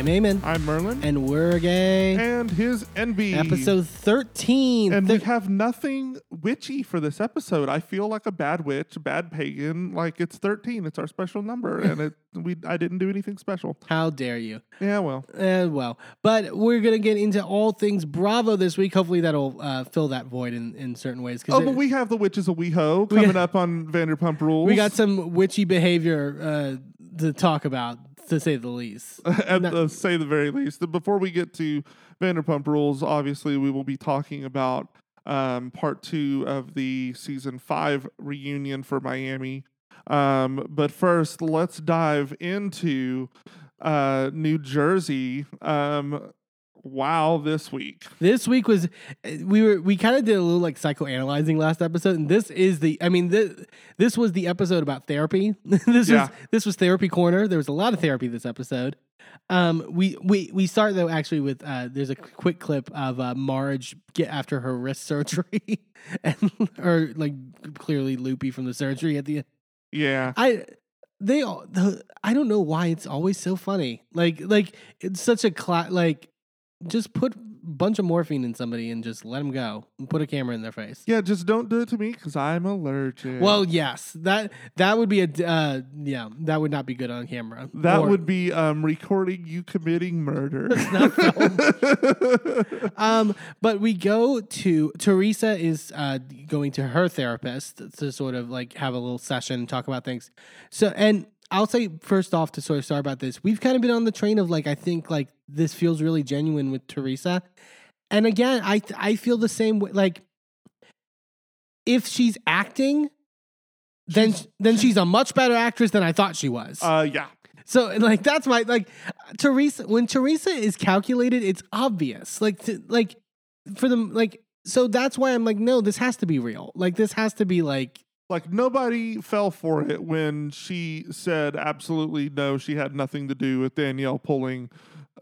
I'm Eamon, I'm Merlin. and we're gay. And his Enby. Episode 13. And we have nothing witchy for this episode. I feel like a bad witch, bad pagan. Like it's 13. It's our special number. and it we I didn't do anything special. How dare you? Yeah, well. Uh, well, but we're going to get into all things Bravo this week. Hopefully, that'll uh, fill that void in, in certain ways. Oh, it- but we have the witches of WeHo We coming got- up on Vanderpump Rules. we got some witchy behavior uh, to talk about, to say the least. at No- the say the very least. Before we get to Vanderpump Rules, obviously we will be talking about um, part two of the season five reunion for Miami. Um, but first, let's dive into uh, New Jersey. Um, wow, this week. This week was we were we kind of did a little like psychoanalyzing last episode, and this is the I mean this this was the episode about therapy. this Yeah. was this was therapy corner. There was a lot of therapy this episode. Um, we we we start though actually with uh, there's a quick clip of uh, Marge get after her wrist surgery, and or like clearly loopy from the surgery at the end. Yeah. I they all the, I don't know why it's always so funny. Like like it's such a cla- like just put a bunch of morphine in somebody and just let them go. And put a camera in their face. Yeah, just don't do it to me because I'm allergic. Well, yes, that that would be a uh, yeah, that would not be good on camera. that Or- would be um, recording you committing murder. um, but we go to Teresa is uh, going to her therapist to sort of like have a little session, talk about things. So, and I'll say first off to sort of start about this, we've kind of been on the train of like I think like this feels really genuine with Teresa, and again, I I feel the same way. Like if she's acting. Then, She's- then she's a much better actress than I thought she was. uh, yeah. So like that's my like Teresa when Teresa is calculated, it's obvious. Like to, like for them like so that's why I'm like no, this has to be real. Like this has to be like like nobody fell for it when she said absolutely no she had nothing to do with danielle pulling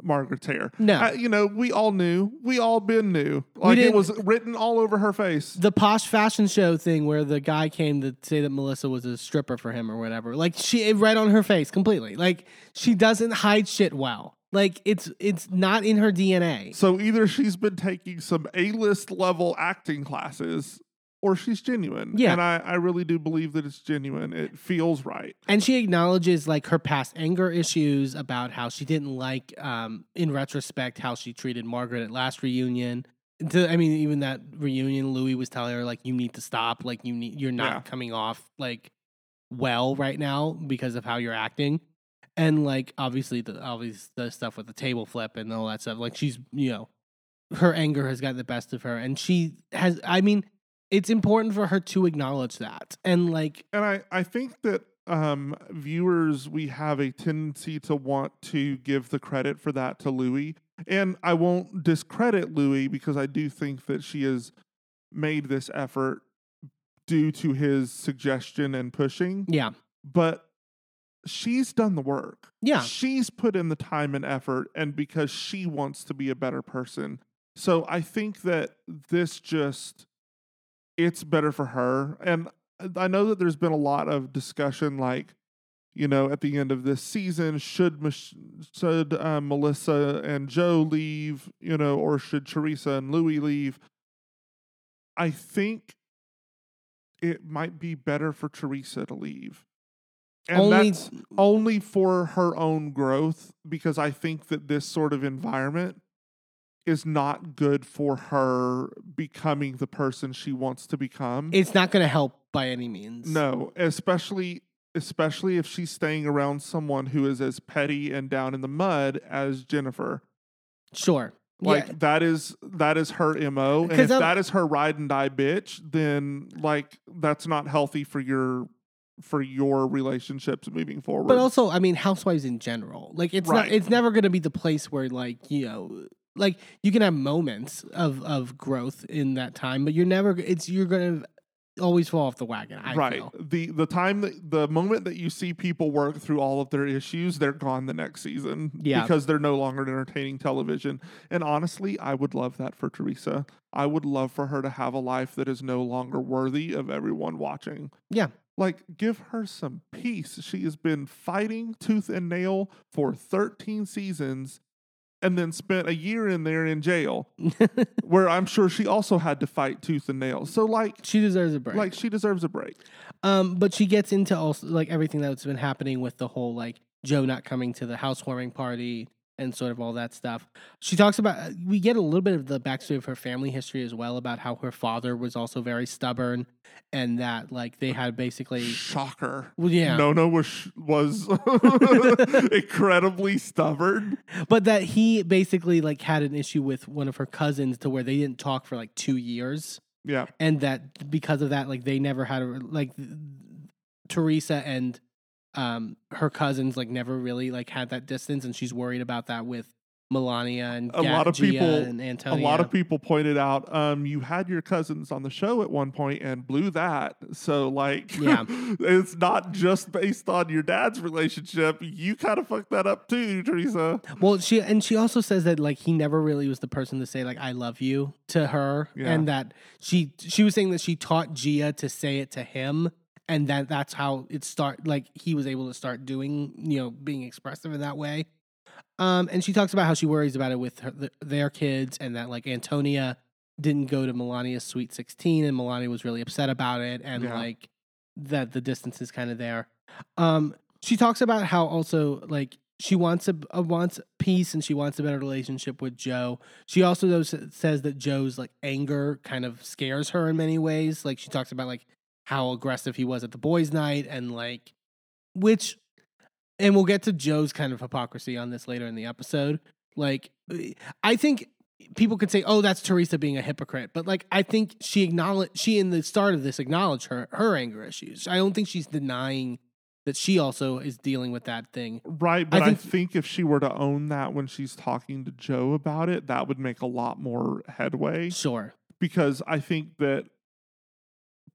margaret's hair No. Uh, you know we all knew we all been knew like it was written all over her face the posche fashion show thing where the guy came to say that Melissa was a stripper for him or whatever. Like she right on her face completely. Like she doesn't hide shit well. Like it's it's not in her DNA. so either she's been taking some a-list level acting classes or she's genuine Yeah. and I, I really do believe that it's genuine it feels right And she acknowledges like her past anger issues about how she didn't like, um, in retrospect, how she treated Margaret at last reunion. To, I mean, even that reunion, Luis was telling her like, "You need to stop. Like, you need. You're not Yeah. coming off like well right now because of how you're acting." And like, obviously, the obvious the stuff with the table flip and all that stuff. Like, she's you know, her anger has gotten the best of her, and she has. I mean, it's important for her to acknowledge that and like and I, I think that um, viewers we have a tendency to want to give the credit for that to Luis, and I won't discredit Luis because I do think that she has made this effort due to his suggestion and pushing. yeah, But she's done the work. yeah. She's put in the time and effort, and because she wants to be a better person. So I think that this just it's better for her. And I know that there's been a lot of discussion, like you know, at the end of this season, should Mich- should uh, Melissa and Joe leave, you know, or should Teresa and Luis leave? I think it might be better for Teresa to leave. And Only- that's only for her own growth because I think that this sort of environment is not good for her becoming the person she wants to become. It's not going to help by any means. no, especially especially if she's staying around someone who is as petty and down in the mud as Jennifer. Sure. Like yeah. that is that is her MO. And if I'm- that is her ride and die bitch, then like that's not healthy for your for your relationships moving forward. But also, I mean, housewives in general, like it's Right. not. It's never going to be the place where, like, you know, like you can have moments of of growth in that time, but you're never. It's you're going to always fall off the wagon. I right. feel. The the time that the moment that you see people work through all of their issues, they're gone the next season. Yeah. Because they're no longer entertaining television. And honestly, I would love that for Teresa. I would love for her to have a life that is no longer worthy of everyone watching. Yeah. Like, give her some peace. She has been fighting tooth and nail for 13 seasons and then spent a year in there in jail where I'm sure she also had to fight tooth and nail. So, like, she deserves a break. like she deserves a break. Um, but she gets into also like everything that's been happening with the whole like Joe not coming to the housewarming party and sort of all that stuff. She talks about uh, we get a little bit of the backstory of her family history as well about how her father was also very stubborn and that like they had basically Shocker. well, yeah, Nono was was incredibly stubborn. but that he basically like had an issue with one of her cousins to where they didn't talk for like two years. Yeah. and that because of that like they never had a like teresa and um her cousins like never really like had that distance and she's worried about that with milania and A lot of Gia people- and antonia A lot of people pointed out um you had your cousins on the show at one point and blew that. So like Yeah. it's not just based on your dad's relationship. You kind of fucked that up too, Teresa. well she and she also says that like he never really was the person to say like i love you to her Yeah. and that she she was saying that she taught gia to say it to him and that that's how it start like he was able to start doing you know being expressive in that way um and she talks about how she worries about it with her, th- their kids and that like antonia didn't go to milania's sweet 16 and milania was really upset about it and Yeah. like that the distance is kind of there um she talks about how also like she wants a, a wants peace and she wants a better relationship with Joe. She also though says that Joe's like anger kind of scares her in many ways. Like she talks about like how aggressive he was at the boys' night and like which and we'll get to Joe's kind of hypocrisy on this later in the episode. Like I think people could say, "Oh, that's Teresa being a hypocrite," but like I think she acknowledged she in the start of this acknowledged her her anger issues. I don't think she's denying that she also is dealing with that thing. Right, but I think, think- if she were to own that when she's talking to Joe about it, that would make a lot more headway. Sure. because I think that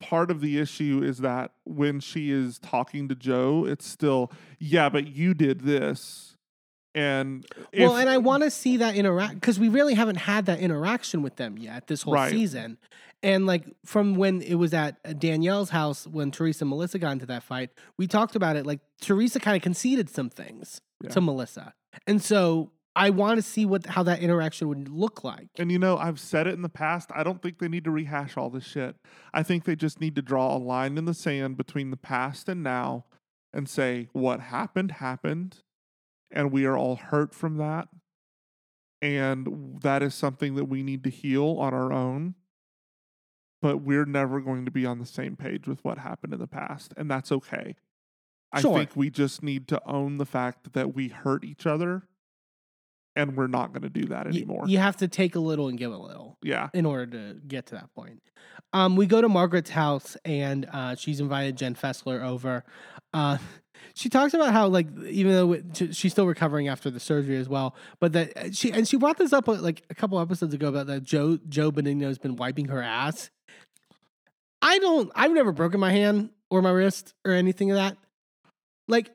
part of the issue is that when she is talking to Joe, it's still, yeah, but you did this. And well, and I want to see that interact because we really haven't had that interaction with them yet this whole Right. season. And like from when it was at uh, Danielle's house when Teresa and Melissa got into that fight, we talked about it. Like Teresa kind of conceded some things Yeah. to Melissa, and so I want to see what how that interaction would look like. and you know, I've said it in the past. I don't think they need to rehash all this shit. I think they just need to draw a line in the sand between the past and now and say what happened happened and we are all hurt from that. And that is something that we need to heal on our own. But we're never going to be on the same page with what happened in the past. And that's okay. I think we just need to own the fact that we hurt each other and we're not going to do that anymore. You have to take a little and give a little. yeah. in order to get to that point. Um, we go to Margaret's house and uh, she's invited Jen Fessler over. Uh, she talks about how like even though it- she's still recovering after the surgery as well, but that uh, she and she brought this up uh, like a couple episodes ago about that Joe Joe Benigno has been wiping her ass. I don't. I've never broken my hand or my wrist or anything of that. Like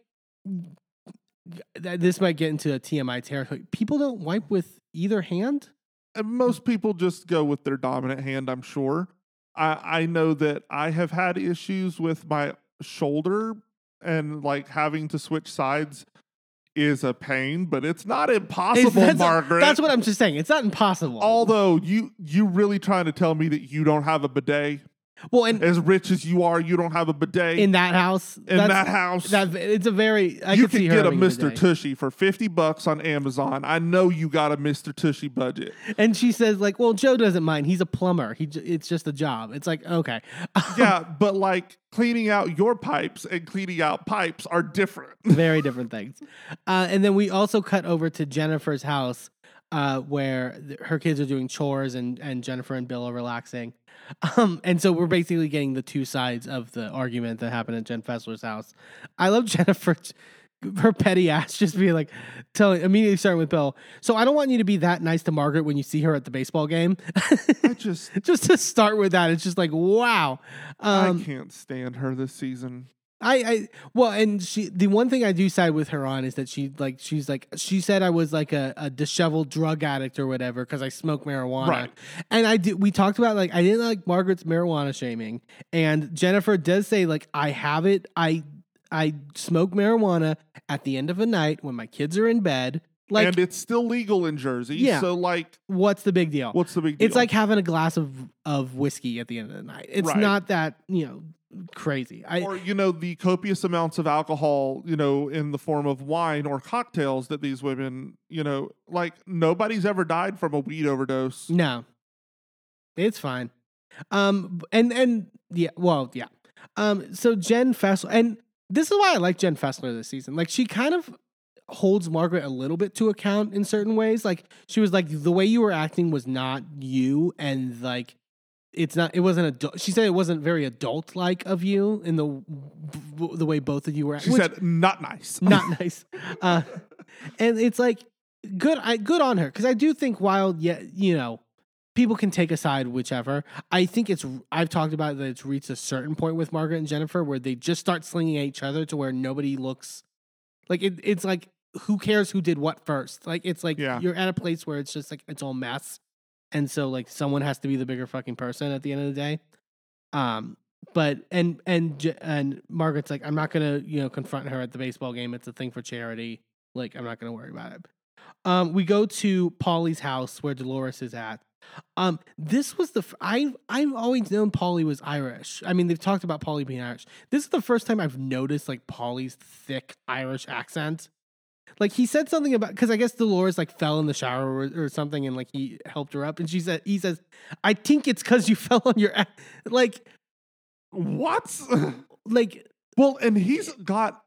this might get into a TMI territory. People don't wipe with either hand. And most people just go with their dominant hand, I'm sure. I, I know that I have had issues with my shoulder and like having to switch sides is a pain, but it's not impossible, that's, Margaret. That's what I'm just saying. It's not impossible. Although you you really trying to tell me that you don't have a bidet? Well, and As rich as you are, you don't have a bidet in that house, in that house. that it's a very. I you could can see her get a Mr. day. Tushy for 50 bucks on Amazon. I know you got a Mr. Tushy budget. and she says like, "Well, Joe doesn't mind. He's a plumber. He j- it's just a job." It's like okay, yeah, but like cleaning out your pipes and cleaning out pipes are different. very different things. Uh, and then we also cut over to Jennifer's house, uh, where th- her kids are doing chores and and Jennifer and Bill are relaxing. Um, and so we're basically getting the two sides of the argument that happened at Jen Fessler's house. I love Jennifer. Her petty ass just being like, telling immediately starting with Bill. So I don't want you to be that nice to Margaret when you see her at the baseball game. I just just to start with that, it's just like wow. I Um, can't stand her this season. I, I well, and she the one thing I do side with her on is that she like she's like she said I was like a, a disheveled drug addict or whatever because I smoke marijuana. Right. And I did we talked about like I didn't like Margaret's marijuana shaming. And Jennifer does say like I have it. I I smoke marijuana at the end of a night when my kids are in bed. Like and it's still legal in Jersey. Yeah. So like, what's the big deal? what's the big deal? It's like having a glass of of whiskey at the end of the night. It's Right. not that, you know, crazy. I or you know the copious amounts of alcohol you know in the form of wine or cocktails that these women you know like nobody's ever died from a weed overdose No. It's fine. Um and and yeah, well, yeah. Um so Jen Fessler and this is why I like Jen Fessler this season. Like she kind of holds Margaret a little bit to account in certain ways. Like she was like the way you were acting was not you and like it's not it wasn't adult she said it wasn't very adult like of you in the the way both of you were she which- said not nice not nice. Uh, and it's like good. I good on her because I do think while yeah, you know, people can take a side whichever. I think it's I've talked about that it's reached a certain point with Margaret and Jennifer where they just start slinging at each other to where nobody looks like it. It's like who cares who did what first? Like it's like Yeah. you're at a place where it's just like it's all mess, and so like someone has to be the bigger fucking person at the end of the day. Um, but and and and Margaret's like, I'm not gonna you know confront her at the baseball game. It's a thing for charity. Like I'm not gonna worry about it. Um, we go to Paulie's house where Dolores is at. Um, this was the f- I I've always known Paulie was Irish. I mean, they've talked about Paulie being Irish. This is the first time I've noticed like Paulie's thick Irish accent. Like he said something about because I guess Dolores like fell in the shower or, or something and like he helped her up. And she said he says I think it's because you fell on your a-" like what? like well and he's got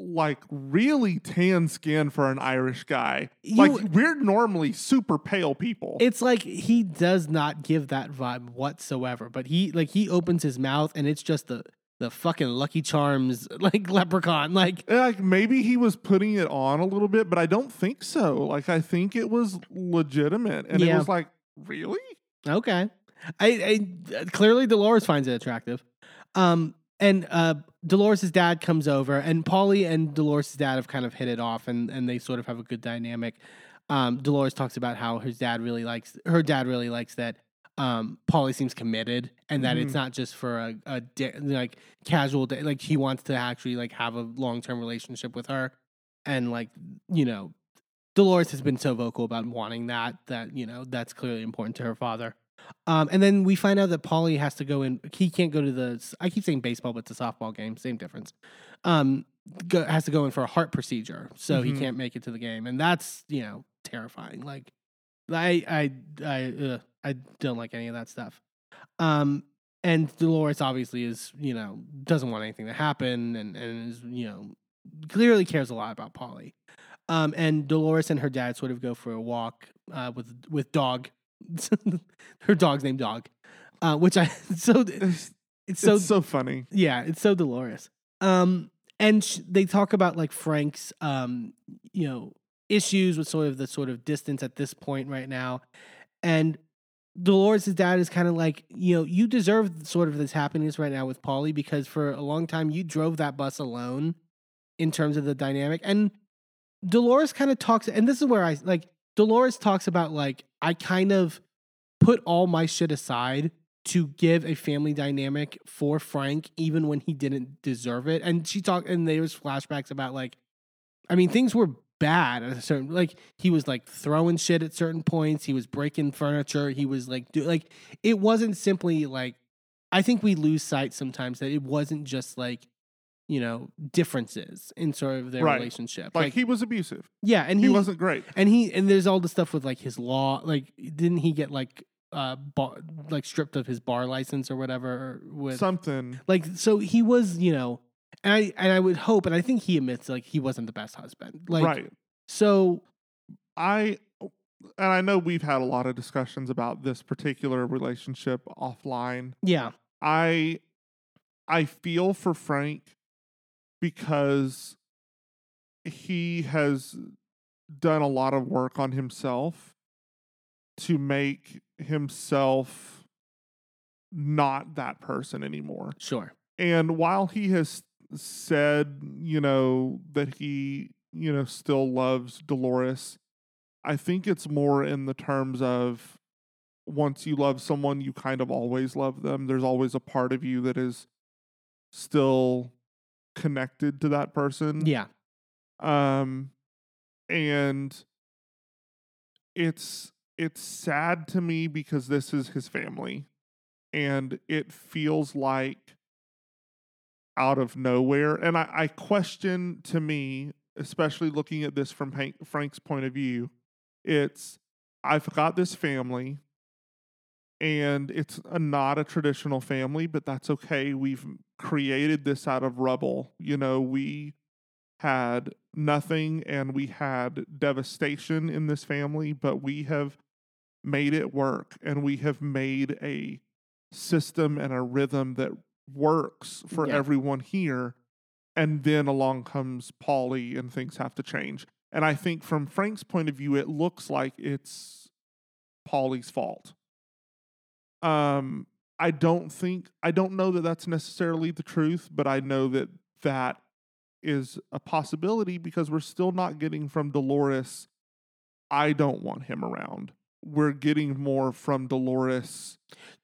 like really tan skin for an irish guy. Like we're normally super pale people. It's like he does not give that vibe whatsoever. But he like he opens his mouth and it's just the the fucking Lucky Charms like leprechaun. Like like maybe he was putting it on a little bit but i don't think so like i think it was legitimate and it was like really okay, I, I clearly Dolores finds it attractive. Um, and uh, Dolores' dad comes over, and Paulie and Dolores' dad have kind of hit it off, and and they sort of have a good dynamic. Um, Dolores talks about how his dad really likes her dad really likes that um, Paulie seems committed, and that it's Mhm. not just for a, a da- like casual day. Like he wants to actually like have a long term relationship with her, and like you know, Dolores has been so vocal about wanting that that you know that's clearly important to her father. Um, and then we find out that Paulie has to go in. He can't go to the. I keep saying baseball, but it's a softball game. Same difference. Um, go, has to go in for a heart procedure, so he Mhm. can't make it to the game, and that's you know terrifying. Like, I I I ugh, I don't like any of that stuff. Um, and Dolores obviously is you know doesn't want anything to happen, and and is you know clearly cares a lot about Paulie. Um, and Dolores and her dad sort of go for a walk uh, with with dog. her dog's named Dog, uh, which I so it's, it's so it's so funny yeah, it's so Dolores. Um, and sh- they talk about like Frank's, um, you know, issues with sort of the sort of distance at this point right now, and Dolores' dad is kind of like, you know, you deserve sort of this happiness right now with Paulie because for a long time you drove that bus alone in terms of the dynamic, and Dolores kind of talks, and this is where I like Dolores talks about like I kind of put all my shit aside to give a family dynamic for Frank, even when he didn't deserve it. And she talked, and there was flashbacks about like, I mean, things were bad at a certain, like he was like throwing shit at certain points. He was breaking furniture. He was like, do like it wasn't simply like. I think we lose sight sometimes that it wasn't just like, you know, differences in sort of their Right. relationship. like, he was abusive yeah, and he, he, wasn't great and he and there's all the stuff with like his law like didn't he get like uh bar, like stripped of his bar license or whatever with something like so he was you know and I and I would hope and I think he admits like he wasn't the best husband like right so I and I know we've had a lot of discussions about this particular relationship offline. yeah I I feel for Frank because he has done a lot of work on himself to make himself not that person anymore. sure And while he has said, you know, that he, you know, still loves Dolores. I think it's more in the terms of once you love someone, you kind of always love them. There's always a part of you that is still connected to that person. Yeah. Um and it's it's sad to me because this is his family and it feels like out of nowhere and I, I question to me especially looking at this from Hank, frank's point of view it's i've got this family and it's a, not a traditional family but that's okay we've created this out of rubble you know we had nothing and we had devastation in this family but we have made it work and we have made a system and a rhythm that works for Yeah. everyone here and then along comes Paulie and things have to change. And i think from frank's point of view it looks like it's Paulie's fault. Um i don't think i don't know that that's necessarily the truth but i know that that is a possibility because we're still not getting from dolores i don't want him around we're getting more from dolores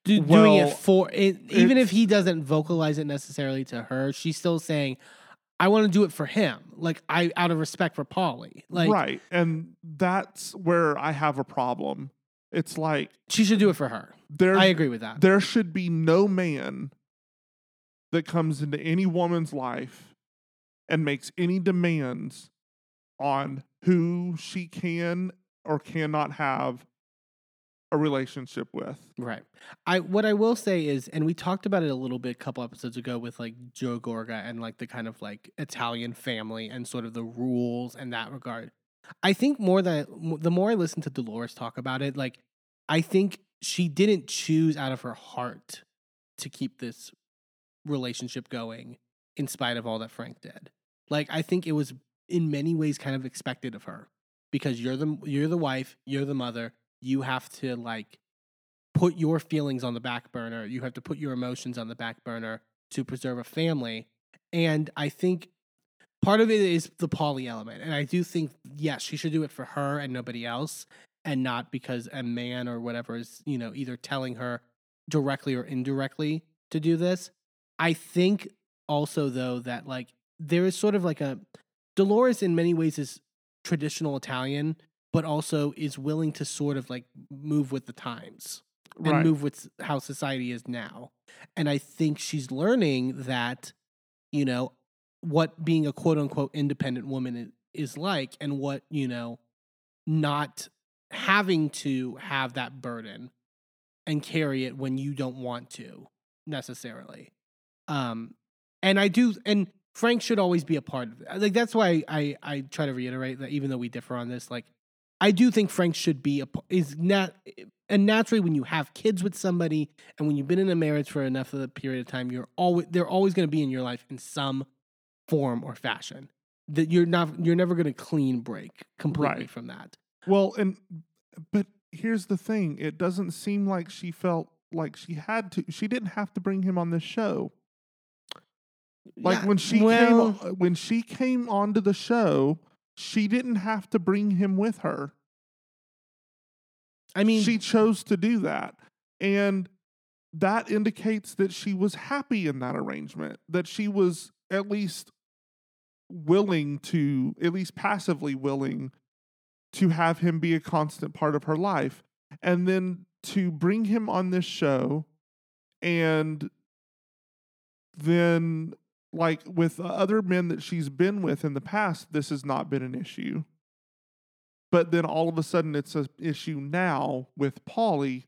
Do, doing it for it, even if he doesn't vocalize it necessarily to her, she's still saying, "I want to do it for him." Like I, out of respect for Paulie, like right and that's where i have a problem it's like she should do it for her. there's I agree with that. there should be no man that comes into any woman's life and makes any demands on who she can or cannot have a relationship with. Right. I what I will say is, and we talked about it a little bit a couple episodes ago with like Joe Gorga and like the kind of like Italian family and sort of the rules in that regard. I think more that the more I listen to Dolores talk about it, like I think she didn't choose out of her heart to keep this relationship going in spite of all that Frank did. Like I think it was in many ways kind of expected of her because you're the you're the wife, you're the mother, you have to like put your feelings on the back burner. You have to put your emotions on the back burner to preserve a family. And I think part of it is the Paulie element. And I do think, yes, she should do it for her and nobody else, and not because a man or whatever is, you know, either telling her directly or indirectly to do this. I think also, though, that like there is sort of like a Dolores in many ways is traditional Italian, but also is willing to sort of like move with the times and Right. move with how society is now. And I think she's learning that, you know, what being a quote unquote independent woman is like and what, you know, not having to have that burden and carry it when you don't want to necessarily. Um and I do and Frank should always be a part of it. Like that's why I I try to reiterate that even though we differ on this, like I do think Frank should be a is not and naturally when you have kids with somebody and when you've been in a marriage for enough of a period of time, you're always they're always going to be in your life in some form or fashion. That you're not you're never going to clean break completely Right. from that. Well, and but here's the thing: it doesn't seem like she felt like she had to. She didn't have to bring him on this show. Like Yeah, when she well, came when she came onto the show, she didn't have to bring him with her. I mean, she chose to do that, and that indicates that she was happy in that arrangement. That she was at least willing to, at least passively willing to have him be a constant part of her life. And then to bring him on this show and then like with uh, other men that she's been with in the past, this has not been an issue. But then all of a sudden it's an issue now with Paulie.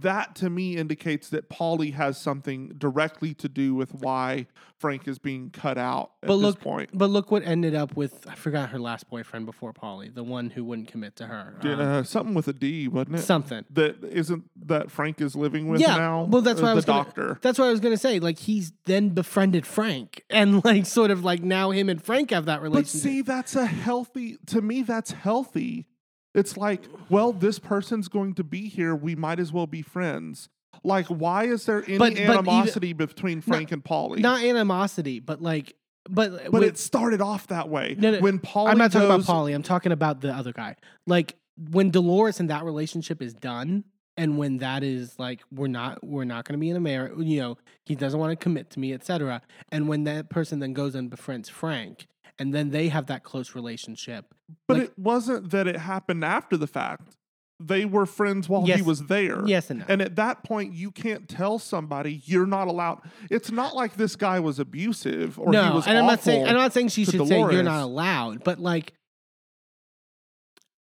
That to me indicates that Paulie has something directly to do with why Frank is being cut out at But this look, point. but look what ended up with I forgot her last boyfriend before Paulie, the one who wouldn't commit to her. D- Um, uh, something with a D, wasn't it? something. that isn't that Frank is living with Yeah, now. well, that's Uh, what I the was gonna- doctor. That's what I was gonna say. Like he's then befriended Frank, and like sort of like now him and Frank have that relationship. But see, that's a healthy. To me, that's healthy. It's like, well, this person's going to be here. We might as well be friends. Like, why is there any But- but animosity between Frank and Paulie? not animosity, but like but But with- it started off that way. No, no, when Paulie I'm not talking goes, about Paulie. I'm talking about the other guy. Like when Dolores and that relationship is done, and when that is like we're not we're not going to be in a marriage. You know, he doesn't want to commit to me, etc. And when that person then goes and befriends Frank, and then they have that close relationship. But like- it wasn't that it happened after the fact. They were friends while Yes. he was there. Yes and no. And at that point, you can't tell somebody you're not allowed. It's not like this guy was abusive or he was and I'm not saying. I'm not saying she should say you're not allowed, but like.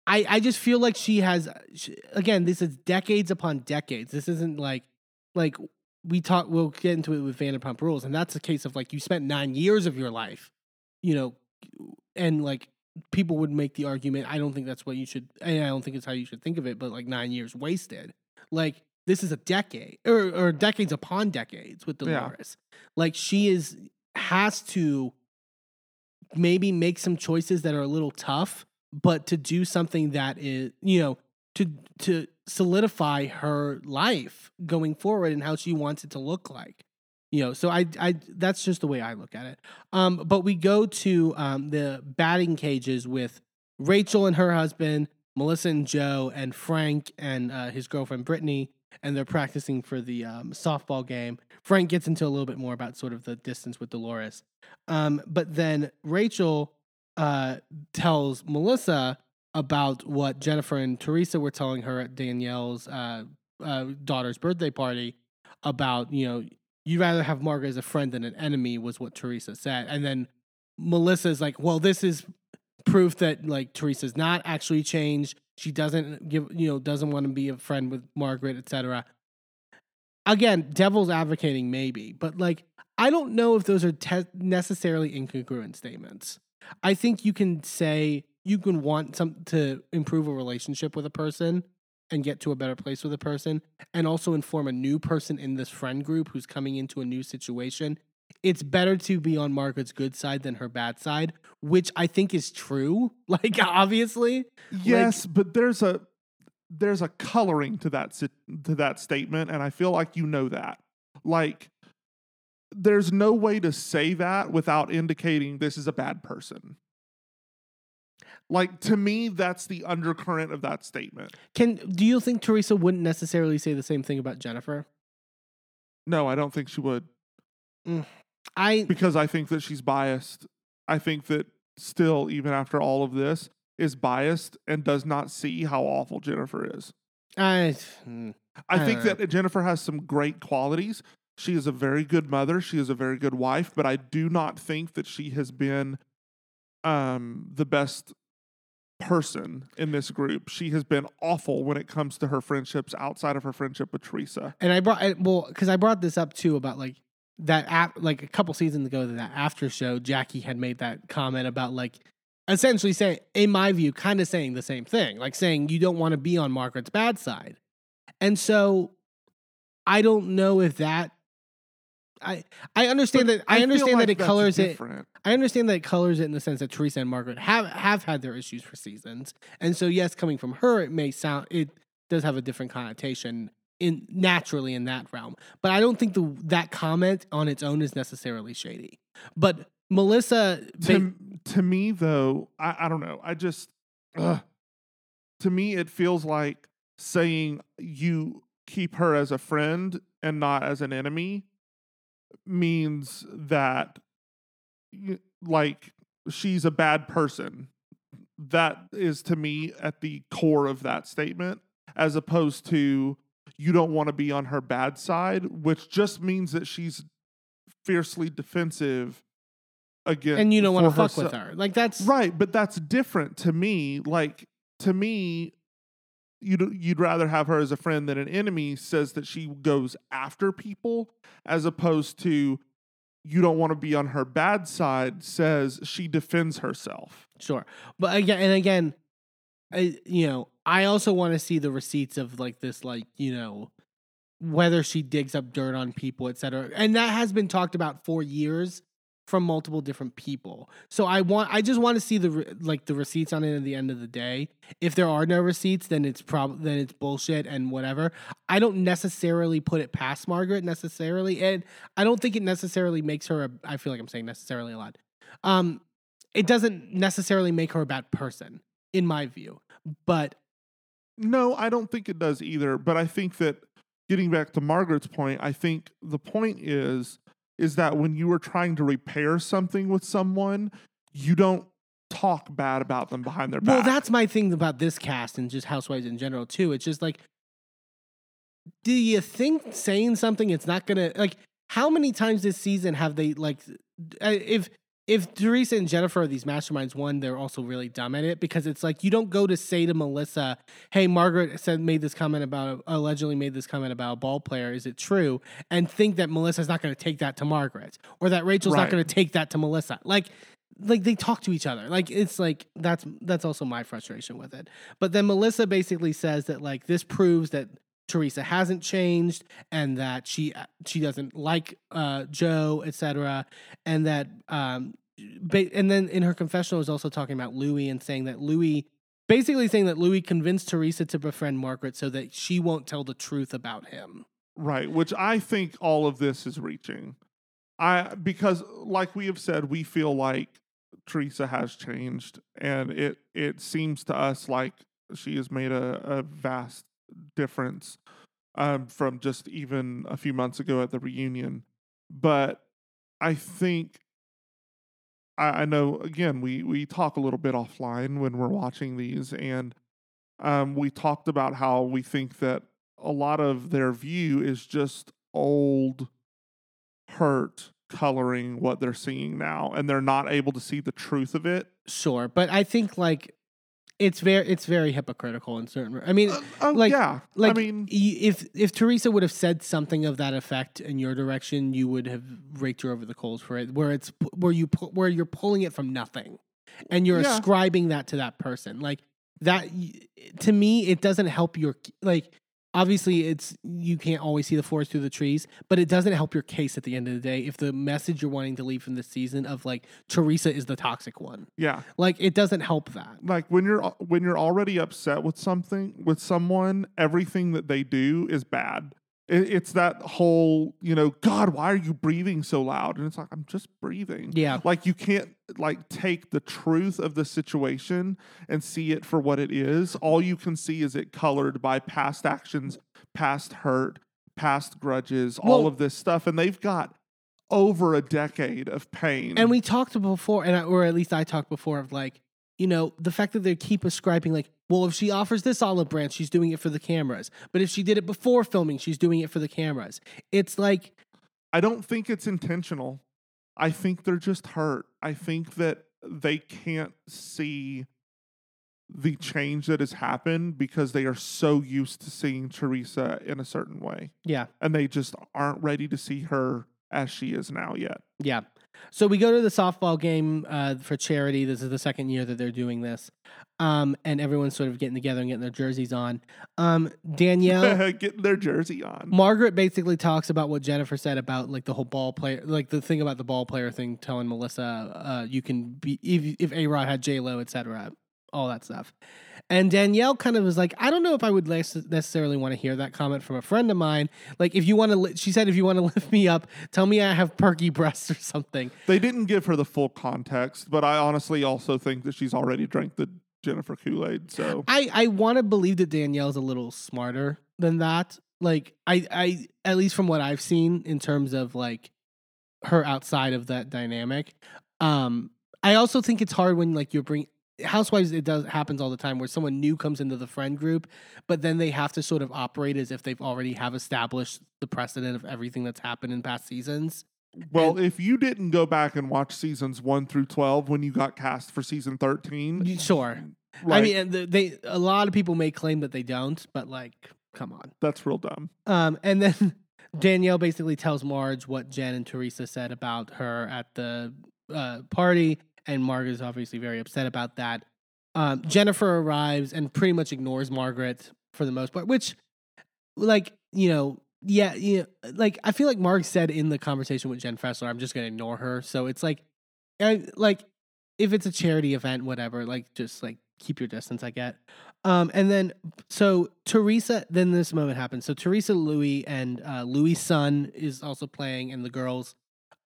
I, I just feel like she has she, again this is decades upon decades this isn't like like we talk we'll get into it with Vanderpump Rules and that's a case of like you spent nine years of your life you know and like people would make the argument I don't think that's what you should and I don't think it's how you should think of it but like nine years wasted. Like this is a decade or or decades upon decades with Yeah. Dolores. Like she is has to maybe make some choices that are a little tough but to do something that is you know to to solidify her life going forward and how she wants it to look like you know so i i that's just the way i look at it. Um but we go to um the batting cages with rachel and her husband melissa and joe and frank and uh, his girlfriend brittany and they're practicing for the um, softball game. Frank gets into a little bit more about sort of the distance with dolores. Um but then rachel uh tells melissa about what Jennifer and Teresa were telling her at Danielle's uh, uh, daughter's birthday party about, you know, you'd rather have Margaret as a friend than an enemy, was what Teresa said. And then Melissa's like, well, this is proof that like Teresa's not actually changed. She doesn't give, you know, doesn't want to be a friend with Margaret, etc. Again, devil's advocating maybe, but like, I don't know if those are te- necessarily incongruent statements. I think you can say you can want some to improve a relationship with a person and get to a better place with a person and also inform a new person in this friend group who's coming into a new situation. It's better to be on Margaret's good side than her bad side, which I think is true. Like obviously, Yes, but there's a there's a coloring to that to that statement, and I feel like you know that. Like, there's no way to say that without indicating this is a bad person. Like to me, that's the undercurrent of that statement. can do you think Teresa wouldn't necessarily say the same thing about Jennifer? No, I don't think she would I because I think that she's biased. I think that still, even after all of this, is biased and does not see how awful Jennifer is. I mm, I I think that Jennifer has some great qualities. She is a very good mother. She is a very good wife, but I do not think that she has been um, the best person in this group. She has been awful when it comes to her friendships outside of her friendship with Teresa. and I brought well because I brought this up too about like that ap- like a couple seasons ago that after show Jackie had made that comment about like essentially saying in my view kind of saying the same thing like saying you don't want to be on Margaret's bad side and so I don't know if that I I understand But that I, feel understand like that it colors it. I understand that it colors it in the sense that Teresa and Margaret have have had their issues for seasons, and so yes, coming from her, it may sound it does have a different connotation in naturally in that realm. But I don't think the that comment on its own is necessarily shady. But Melissa, ba- to, to me though I, I don't know i just ugh. to me it feels like saying you keep her as a friend and not as an enemy means that like she's a bad person that is to me at the core of that statement as opposed to you don't want to be on her bad side which just means that she's fiercely defensive against and you don't want to fuck with her. Like that's Right, but that's different to me. Like to me, you'd you'd rather have her as a friend than an enemy. Says that she goes after people as opposed to you don't want to be on her bad side. Says she defends herself. Sure. But again, and again, I, you know, I also want to see the receipts of like this, like, you know, whether she digs up dirt on people, et cetera. And that has been talked about for years from multiple different people. So I want, I just want to see the, like the receipts on it at the end of the day. If there are no receipts, then it's probably, then it's bullshit and whatever. I don't necessarily put it past Margaret necessarily. And I don't think it necessarily makes her a, I feel like I'm saying necessarily a lot Um, it doesn't necessarily make her a bad person, in my view. But No, I don't think it does either. But I think that getting back to Margaret's point, I think the point is is that when you are trying to repair something with someone, you don't talk bad about them behind their back. well, that's my thing about this cast and just Housewives in general too. It's just like, do you think saying something it's not gonna like? How many times this season have they like, uh, if if Teresa and Jennifer are these masterminds, one they're also really dumb at it because it's like you don't go to say to Melissa, "Hey, Margaret said made this comment about allegedly made this comment about a ball player. Is it true?" And think that Melissa's not going to take that to Margaret or that Rachel's not going to take that to Melissa. Like like they talk to each other. Like it's like that's that's also my frustration with it. But then Melissa basically says that like this proves that Teresa hasn't changed and that she she doesn't like uh Joe, etc. And that um and then in her confessional is also talking about Luis and saying that Luis basically saying that Luis convinced Teresa to befriend Margaret so that she won't tell the truth about him. Right, which I think all of this is reaching. I because like we have said, we feel like Teresa has changed and it it seems to us like she has made a, a vast difference um, from just even a few months ago at the reunion. But I think I, I know again we we talk a little bit offline when we're watching these and um, we talked about how we think that a lot of their view is just old hurt coloring what they're seeing now and they're not able to see the truth of it. Sure, but I think like it's very it's very hypocritical in certain I mean Uh, oh, like- yeah like i mean if if Teresa would have said something of that effect in your direction, you would have raked her over the coals for it. Where it's where you where you're pulling it from nothing, and you're Yeah. ascribing that to that person. Like that to me, it doesn't help your like. Obviously, it's you can't always see the forest through the trees, but it doesn't help your case at the end of the day. If the message you're wanting to leave from this season of like Teresa is the toxic one, yeah like it doesn't help that. like when you're when you're already upset with something with someone everything that they do is bad it's that whole you know god why are you breathing so loud? And it's like i'm just breathing. Yeah, like you can't like take the truth of the situation and see it for what it is. All you can see is it colored by past actions past hurt past grudges all of this stuff. And they've got over a decade of pain. And we talked before, and I, or at least I talked before of like, you know, the fact that they keep ascribing like, well, if she offers this olive branch, she's doing it for the cameras. But if she did it before filming, she's doing it for the cameras. It's like, I don't think it's intentional. I think they're just hurt. I think that they can't see the change that has happened because they are so used to seeing Teresa in a certain way. yeah, And they just aren't ready to see her as she is now yet. yeah. So we go to the softball game uh, for charity. This is the second year that they're doing this, um, and everyone's sort of getting together and getting their jerseys on. Um, Danielle. Getting their jersey on. Margaret basically talks about what Jennifer said about like the whole ball player, like the thing about the ball player thing, telling Melissa, uh, you can be if if A Rod had J Lo, etc., all that stuff. And Danielle kind of was like, I don't know if I would necessarily want to hear that comment from a friend of mine. Like, if you want to, li- she said, if you want to lift me up, tell me I have perky breasts or something. They didn't give her the full context, but I honestly also think that she's already drank the Jennifer Kool Aid. So I I want to believe that Danielle's a little smarter than that. Like I I at least from what I've seen in terms of like her outside of that dynamic. Um I also think it's hard when like you're bring housewives it does happens all the time where someone new comes into the friend group but then they have to sort of operate as if they've already have established the precedent of everything that's happened in past seasons. Well, if you didn't go back and watch seasons one through twelve when you got cast for season thirteen, Sure. I mean and they a lot of people may claim that they don't, but like come on. that's real dumb. Um, and then Danielle basically tells Marge what Jen and Teresa said about her at the uh, party, and Margaret is obviously very upset about that. Um, Jennifer arrives and pretty much ignores Margaret for the most part, which, like, you know, yeah, you know, like I feel like Marg said in the conversation with Jen Fessler, I'm just gonna ignore her. So it's like, I, like, if it's a charity event, whatever, like, just like keep your distance. I get. Um, and then so Teresa, then this moment happens. So Teresa, Luis, and uh, Luis' son is also playing, and the girls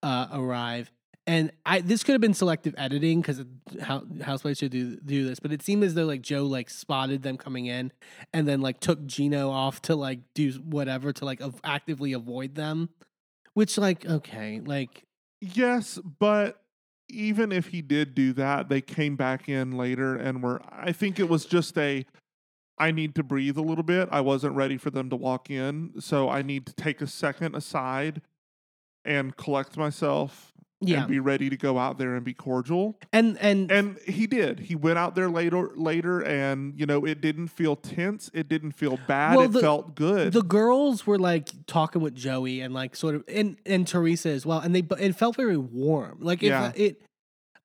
uh, arrive. And I this could have been selective editing because how Housewives should do do this, but it seemed as though like Joe like spotted them coming in, and then like took Gino off to like do whatever to like av- actively avoid them, which like okay, like Yes, but even if he did do that, they came back in later and were I think it was just a I need to breathe a little bit. I wasn't ready for them to walk in, so I need to take a second aside and collect myself yeah, and be ready to go out there and be cordial. and and And he did. He went out there later later and you know, it didn't feel tense, it didn't feel bad, Well, it the- felt good. the girls were like talking with Joey and like sort of and and Teresa as well, and they but it felt very warm. Like Yeah. it,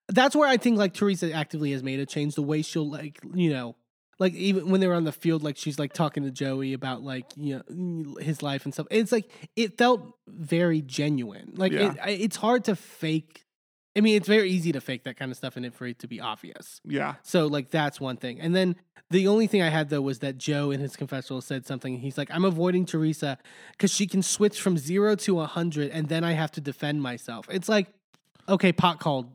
that's where I think like Teresa actively has made a change. The way she'll like you know. Like even when they were on the field, like she's like talking to Joey about like you know his life and stuff. It's like it felt very genuine. Like Yeah. it, it's hard to fake. I mean, it's very easy to fake that kind of stuff and it for it to be obvious. yeah. So like that's one thing. And then the only thing I had though was that Joe in his confessional said something. He's like, I'm avoiding Teresa because she can switch from zero to a hundred and then I have to defend myself. It's like, okay, pot called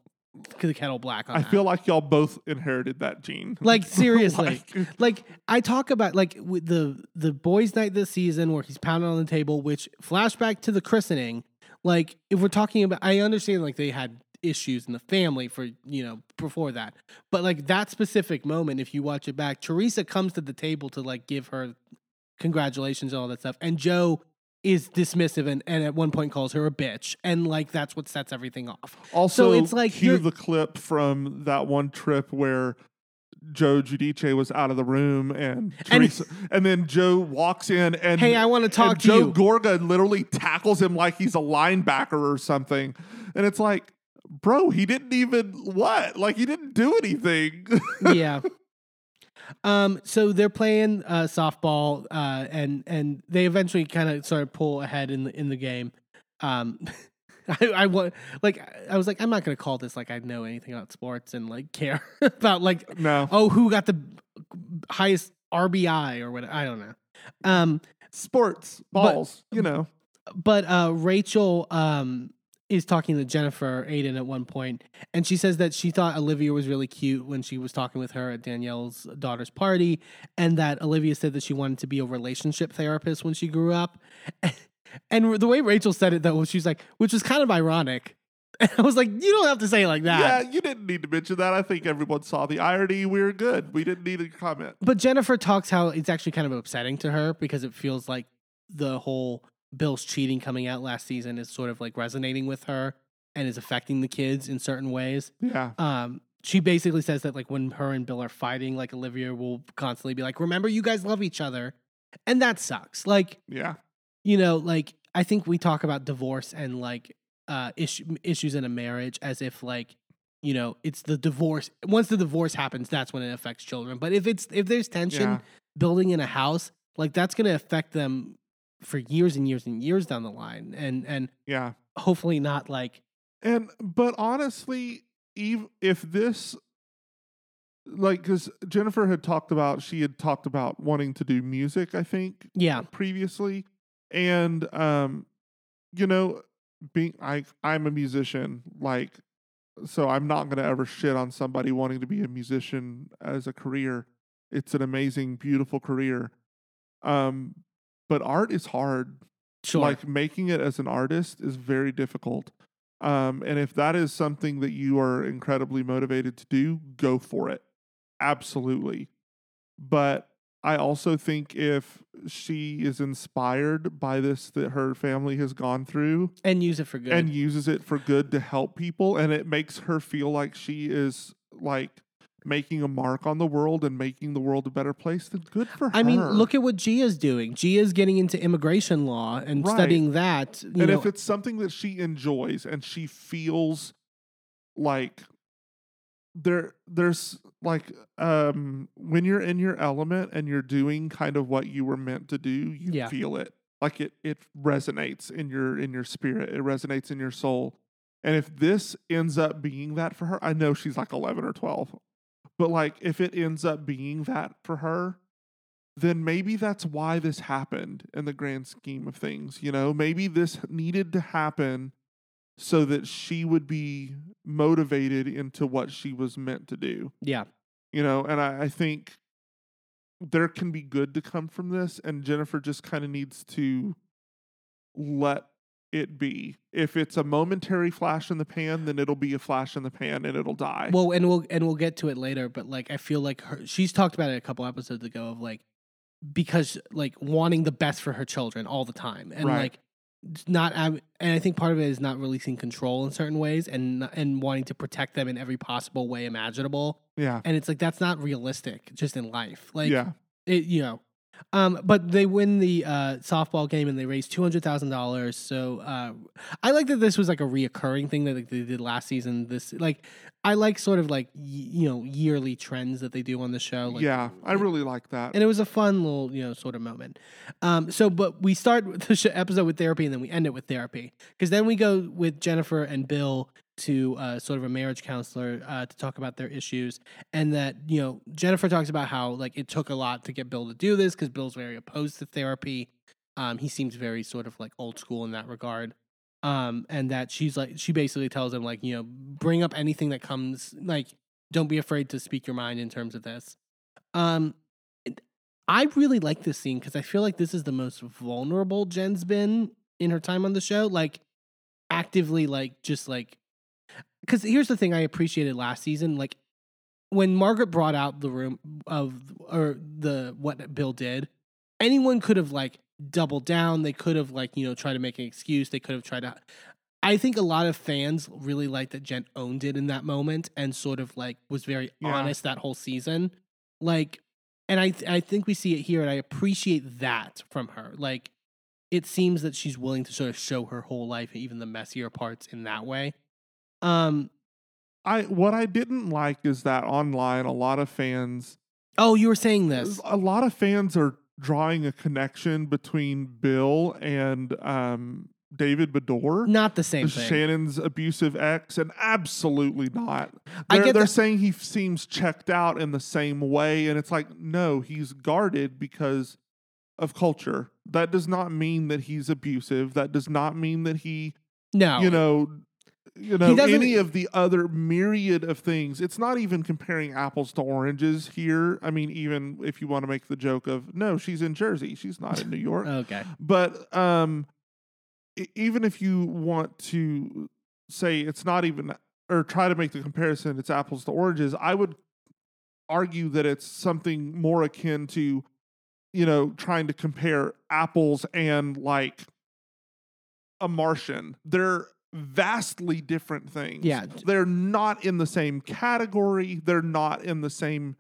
the kettle black on I that. feel like y'all both inherited that gene. Like, seriously. Like, like I talk about like the the boys' night this season where he's pounding on the table, which flashback to the christening. Like if we're talking about, I understand like they had issues in the family for you know before that, but like that specific moment, if you watch it back, Teresa comes to the table to like give her congratulations and all that stuff, and Joe is dismissive and, and at one point calls her a bitch, and like that's what sets everything off. Also, it's like cue the clip from that one trip where Joe Giudice was out of the room and And- Teresa, and, then Joe walks in and Hey, I want to talk to Joe you. Gorga literally tackles him like he's a linebacker or something, and it's like, bro, he didn't even what? Like he didn't do anything. yeah. Um, so they're playing uh, softball, uh, and and they eventually kind of sort of pull ahead in the in the game. Um, I, I wa- like I was like I'm not gonna call this like I know anything about sports and like care about like no, oh who got the highest RBI or what I don't know. Um, sports balls, you know. but uh, Rachel um, is talking to Jennifer Aydin at one point, and she says that she thought Olivia was really cute when she was talking with her at Danielle's daughter's party, and that Olivia said that she wanted to be a relationship therapist when she grew up. And the way Rachel said it, though, she's like, which was kind of ironic. And I was like, you don't have to say it like that. Yeah, you didn't need to mention that. I think everyone saw the irony. We were good. We didn't need a comment. But Jennifer talks how it's actually kind of upsetting to her because it feels like the whole Bill's cheating coming out last season is sort of like resonating with her and is affecting the kids in certain ways. Yeah, Um, she basically says that like when her and Bill are fighting, like Olivia will constantly be like, "Remember, you guys love each other," and that sucks. Like yeah, you know, like I think we talk about divorce and like uh issue, issues in a marriage as if like you know it's the divorce. Once the divorce happens, that's when it affects children. But if it's if there's tension yeah. building in a house, like that's going to affect them for years and years and years down the line, and and yeah. hopefully not like And but honestly, even if this like because Jennifer had talked about she had talked about wanting to do music, I think yeah previously, and um, you know, being I I'm a musician, like so I'm not gonna ever shit on somebody wanting to be a musician as a career. It's an amazing, beautiful career. Um, but art is hard sure like making it as an artist is very difficult. Um, and if that is something that you are incredibly motivated to do, go for it. Absolutely. But I also think if she is inspired by this that her family has gone through and use it for good. and uses it for good to help people and it makes her feel like she is like making a mark on the world and making the world a better place, then good for her. I mean, look at what Gia's doing. Gia's getting into immigration law and Right. studying that. And know, if it's something that she enjoys and she feels like there there's like um when you're in your element and you're doing kind of what you were meant to do you Yeah. feel it like it it resonates in your in your spirit it resonates in your soul and if this ends up being that for her i know she's like 11 or 12 but like if it ends up being that for her then maybe that's why this happened in the grand scheme of things. You know, maybe this needed to happen so that she would be motivated into what she was meant to do. Yeah. You know, and I, I think there can be good to come from this, and Jennifer just kind of needs to let it be. If it's a momentary flash in the pan, then it'll be a flash in the pan and it'll die. Well, and we'll and we'll get to it later, but like I feel like her she's talked about it a couple episodes ago of like because like wanting the best for her children all the time and Right. like not and I think part of it is not releasing control in certain ways and and wanting to protect them in every possible way imaginable. yeah. And it's like that's not realistic just in life. Like yeah. it, you know. Um, but they win the uh, softball game and they raise two hundred thousand dollars. So uh, I like that this was like a reoccurring thing that like, they did last season. This like I like sort of like y- you know yearly trends that they do on the show. Like, yeah. I really like that. and it was a fun little you know sort of moment. Um, so but we start the sh- episode with therapy and then we end it with therapy because then we go with Jennifer and Bill to uh, sort of a marriage counselor uh, to talk about their issues and that you know Jennifer talks about how like it took a lot to get Bill to do this because Bill's very opposed to therapy. Um, he seems very sort of like old school in that regard. Um, and that she's like she basically tells him like you know bring up anything that comes like don't be afraid to speak your mind in terms of this. Um, I really like this scene because I feel like this is the most vulnerable Jen's been in her time on the show. Like actively, like just like because here's the thing I appreciated last season, like when Margaret brought out the room of or the what Bill did, anyone could have like doubled down. They could have like you know tried to make an excuse. They could have tried to. I think a lot of fans really liked that Jen owned it in that moment and sort of like was very Yeah. honest that whole season. Like, and I th- I think we see it here, and I appreciate that from her. Like, it seems that she's willing to sort of show her whole life, even the messier parts, in that way. Um. I what I didn't like is that online a lot of fans Oh, you were saying this. a lot of fans are drawing a connection between Bill and um, David Beador. Not the same thing. Shannon's abusive ex, and absolutely not. I They're, get they're that- saying he seems checked out in the same way, and it's like, no, he's guarded because of culture. That does not mean that he's abusive. That does not mean that he, no, you know, you know, any of the other myriad of things. It's not even comparing apples to oranges here. I mean, even if you want to make the joke of, no, she's in Jersey, she's not in New York. Okay. But um, even if you want to say it's not even, or try to make the comparison, it's apples to oranges, I would argue that it's something more akin to, you know, trying to compare apples and like a Martian. They're vastly different things. Yeah. They're not in the same category. They're not in the same.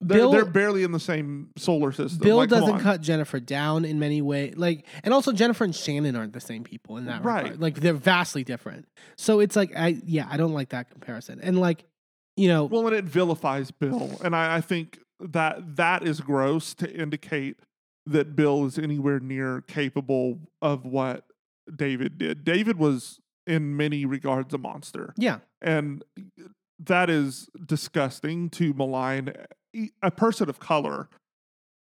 They're, Bill- they're barely in the same solar system. Bill Like, doesn't cut Jennifer down in many ways. Like, and also Jennifer and Shannon aren't the same people in that Right. regard. Like, they're vastly different. So it's like, I yeah, I don't like that comparison. And like, you know, Well, and it vilifies Bill, and I, I think that that is gross to indicate that Bill is anywhere near capable of what David did. David was, in many regards, a monster, yeah, and that is disgusting to malign a person of color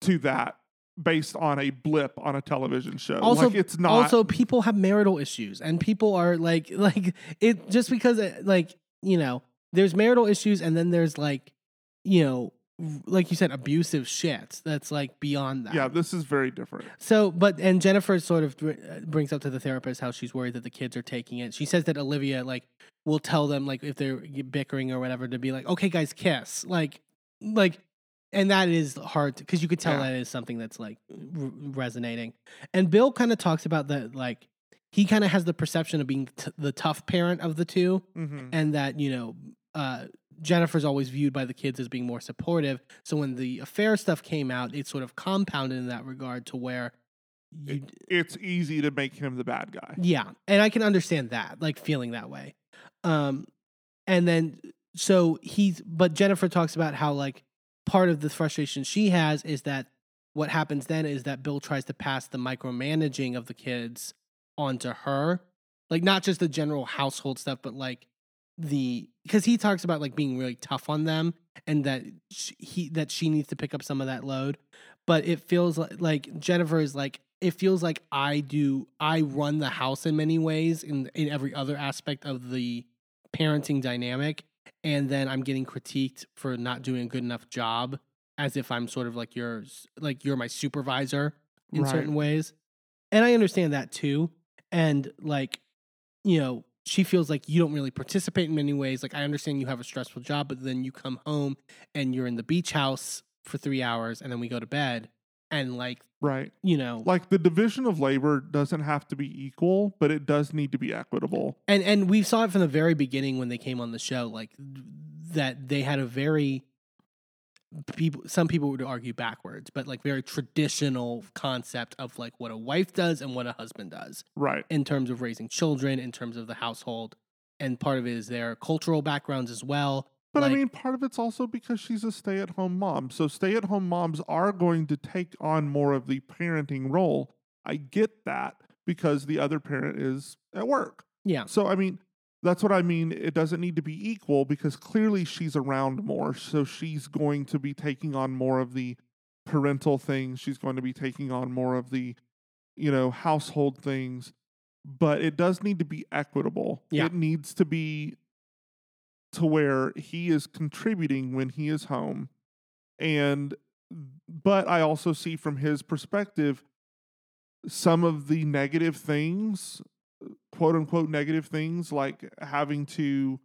to that based on a blip on a television show. Also- like it's not. also people have marital issues, and people are like, like it just because it, like you know, there's marital issues, and then there's like, you know, like you said, abusive shit that's like beyond that. yeah, this is very different. So, but and Jennifer sort of uh, brings up to the therapist how she's worried that the kids are taking it. She says that Olivia like will tell them like if they're bickering or whatever to be like, okay, guys, kiss, like, like, and that is hard because you could tell Yeah. that is something that's like r- resonating. And Bill kind of talks about that like he kind of has the perception of being t- the tough parent of the two, hmm and that you know uh, Jennifer's always viewed by the kids as being more supportive. So when the affair stuff came out, it sort of compounded in that regard to where you, It's easy to make him the bad guy. yeah, and I can understand that, like feeling that way. Um, and then so he's, but Jennifer talks about how like part of the frustration she has is that what happens then is that Bill tries to pass the micromanaging of the kids onto her, like not just the general household stuff, but like the because he talks about like being really tough on them and that sh he that she needs to pick up some of that load but it feels like, like jennifer is like it feels like I do I run the house in many ways in in every other aspect of the parenting dynamic and then I'm getting critiqued for not doing a good enough job as if I'm sort of like yours like you're my supervisor in Right. certain ways. And I understand that too. And like you know, she feels like you don't really participate in many ways. Like I understand you have a stressful job, but then you come home and you're in the beach house for 3 hours and then we go to bed and like Right. you know Like the division of labor doesn't have to be equal, but it does need to be equitable. and and we saw it from the very beginning when they came on the show like that they had a very people some people would argue backwards but like very traditional concept of like what a wife does and what a husband does Right. in terms of raising children in terms of the household and part of it is their cultural backgrounds as well But Like- I mean, part of it's also because she's a stay at home mom. So stay at home moms are going to take on more of the parenting role. I get that because the other parent is at work. yeah So, I mean, that's what I mean. It doesn't need to be equal because clearly she's around more. So she's going to be taking on more of the parental things. She's going to be taking on more of the, you know, household things. But it does need to be equitable. Yeah. It needs to be to where he is contributing when he is home. And, but I also see from his perspective some of the negative things quote unquote negative things like having to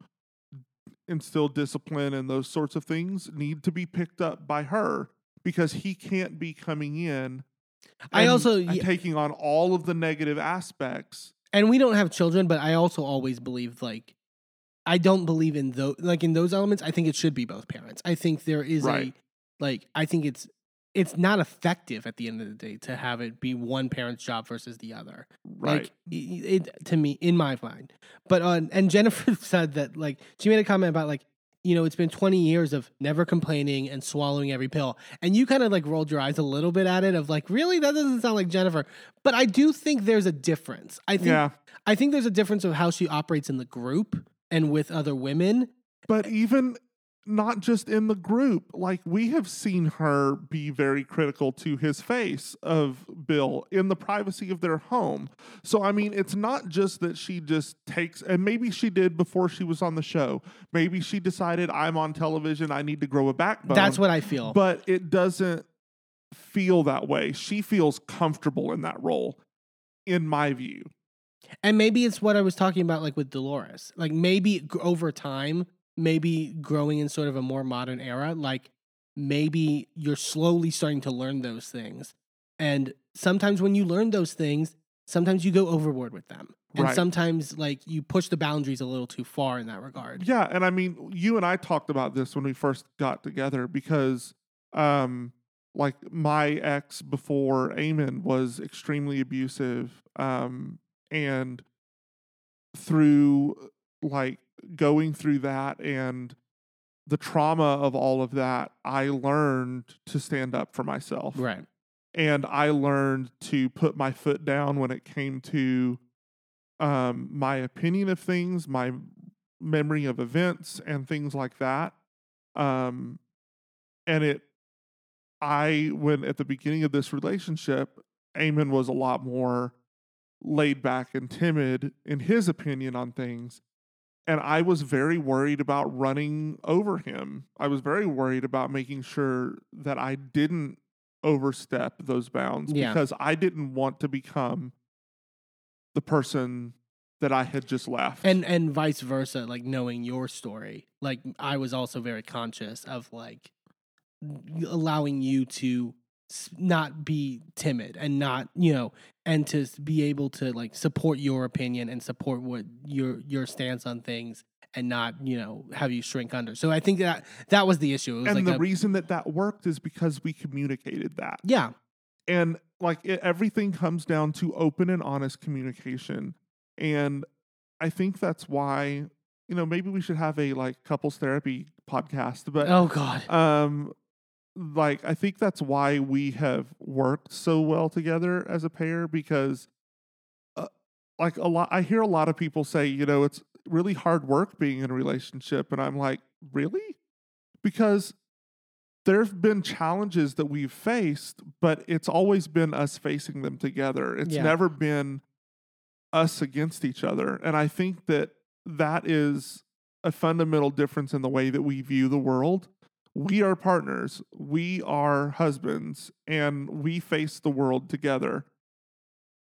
instill discipline and those sorts of things need to be picked up by her because he can't be coming in I also- taking on all of the negative aspects and we don't have children but i also always believe like i don't believe in those like in those elements i think it should be both parents i think there is Right. a like i think it's it's not effective at the end of the day to have it be one parent's job versus the other. Right. like i- i- it, to me in my mind. But uh, and jennifer said that like she made a comment about like you know it's been 20 years of never complaining and swallowing every pill. And you kind of like rolled your eyes a little bit at it of like really? That doesn't sound like jennifer. But i do think there's a difference. I think yeah. I think there's a difference of how she operates in the group and with other women. but even not just in the group like we have seen her be very critical to his face of bill in the privacy of their home. So i mean it's not just that she just takes and maybe she did before she was on the show. Maybe she decided i'm on television i need to grow a backbone. That's what I feel. but it doesn't feel that way. She feels comfortable in that role in my view. And maybe it's what I was talking about, like with Dolores. Like maybe over time, maybe growing in sort of a more modern era, like maybe you're slowly starting to learn those things. And sometimes when you learn those things, sometimes you go overboard with them. And Right. sometimes like you push the boundaries a little too far in that regard. Yeah, and I mean, you and I talked about this when we first got together because, um, like my ex before Eamon was extremely abusive, um, and through like going through that and the trauma of all of that, I learned to stand up for myself Right. and I learned to put my foot down when it came to um, my opinion of things, my memory of events, and things like that. Um, and it, I when at the beginning of this relationship, Eamon was a lot more laid back and timid in his opinion on things. And I was very worried about running over him. I was very worried about making sure that I didn't overstep those bounds Yeah. because I didn't want to become the person that I had just left. and and vice versa like knowing your story like i was also very conscious of like allowing you to not be timid and not you know and to be able to like support your opinion and support what your your stance on things and not you know have you shrink under. So i think that that was the issue. It was and like the a, reason that that worked is because we communicated that. yeah. And like it, everything comes down to open and honest communication. And i think that's why you know maybe we should have a like couples therapy podcast but oh god. um like i think that's why we have worked so well together as a pair because uh, like a lot i hear a lot of people say you know it's really hard work being in a relationship and i'm like really because there've been challenges that we've faced, but it's always been us facing them together. It's Yeah. never been us against each other. And I think that that is a fundamental difference in the way that we view the world. We are partners, we are husbands, and we face the world together.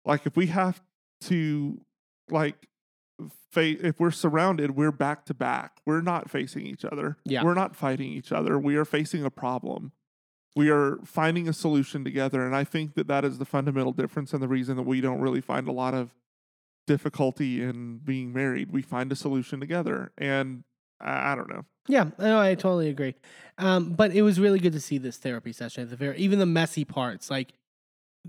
Like if we have to like fa- if we're surrounded, we're back to back. We're not facing each other. Yeah. We're not fighting each other. We are facing a problem. We are finding a solution together. And I think that that is the fundamental difference and the reason that we don't really find a lot of difficulty in being married. We find a solution together. And I, I don't know. Yeah, no, I totally agree. Um, but it was really good to see this therapy session at the very, even the messy parts. Like,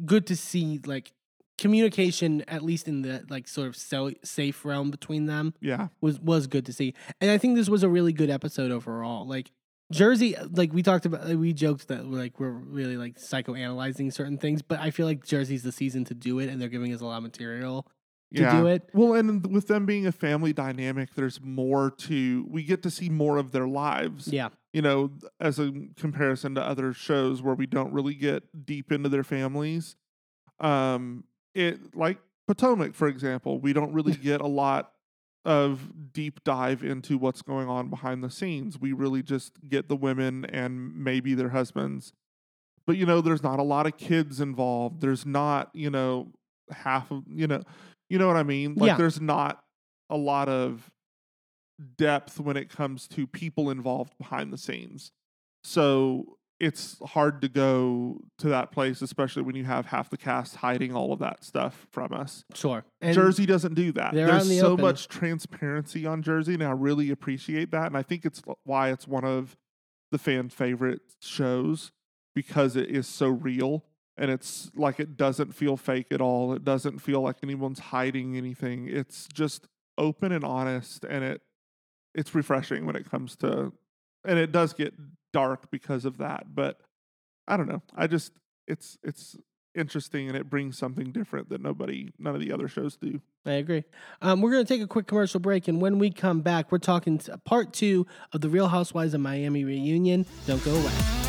good to see like communication, at least in the like sort of so, safe realm between them, Yeah. was was good to see. And I think this was a really good episode overall. Like Jersey, like we talked about, we joked that like we're really like psychoanalyzing certain things, but I feel like Jersey's the season to do it, and they're giving us a lot of material to yeah. do it. Well, and with them being a family dynamic, there's more to, we get to see more of their lives. Yeah, you know, as a comparison to other shows where we don't really get deep into their families. Um, it like Potomac, for example, we don't really get a lot of deep dive into what's going on behind the scenes. We really just get the women and maybe their husbands. But you know, there's not a lot of kids involved. There's not, you know, half of you know, you know what I mean? Like Yeah. there's not a lot of depth when it comes to people involved behind the scenes. So it's hard to go to that place, especially when you have half the cast hiding all of that stuff from us. sure. And Jersey doesn't do that. There's the so open. much transparency on Jersey, and I really appreciate that. And I think it's why it's one of the fan favorite shows because it is so real and it's like it doesn't feel fake at all. It doesn't feel like anyone's hiding anything. It's just open and honest, and it it's refreshing when it comes to, and it does get dark because of that. But I don't know. I just it's it's interesting and it brings something different that nobody none of the other shows do. I agree. Um, we're going to take a quick commercial break, and when we come back, we're talking part two of the Real Housewives of Miami reunion. Don't go away.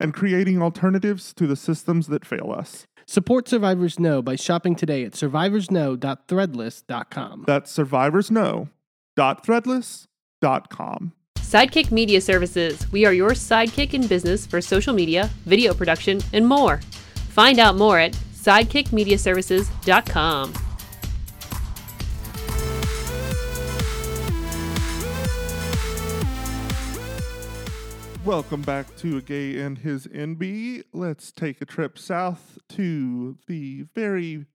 and creating alternatives to the systems that fail us. Support Survivors Know by shopping today at survivorsknow.threadless.com. That's survivorsknow.threadless.com. Sidekick Media Services. We are your sidekick in business for social media, video production, and more. Find out more at sidekickmediaservices.com. Welcome back to A Gay and His Enby. Let's take a trip south to the very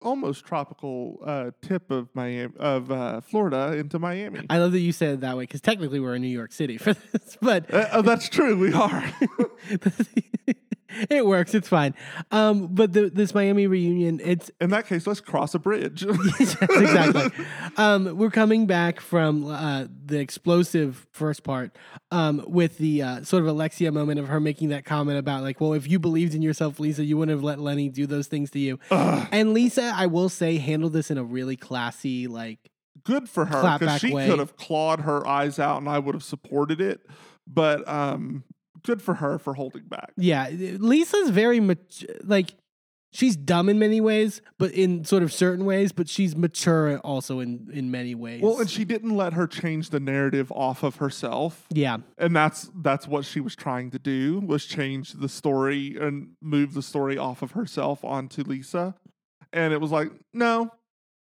almost tropical uh, tip of Miami, of uh, Florida into Miami. I love that you said it that way because technically we're in New York City for this, but Uh, oh, that's true. We are. it works. It's fine. Um, but the, this Miami reunion, it's In that case, let's cross a bridge. yes, exactly. Um, we're coming back from uh, the explosive first part um, with the uh, sort of Alexia moment of her making that comment about like, well, if you believed in yourself, Lisa, you wouldn't have let Lenny do those things to you. And Lisa, I will say, handled this in a really classy, like, Good for her because she way. could have clawed her eyes out, and I would have supported it. But um, good for her for holding back. yeah, Lisa's very much like. She's dumb in many ways, but in sort of certain ways, but she's mature also in in many ways. Well, and she didn't let her change the narrative off of herself. yeah, and that's that's what she was trying to do was change the story and move the story off of herself onto Lisa. And it was like, no,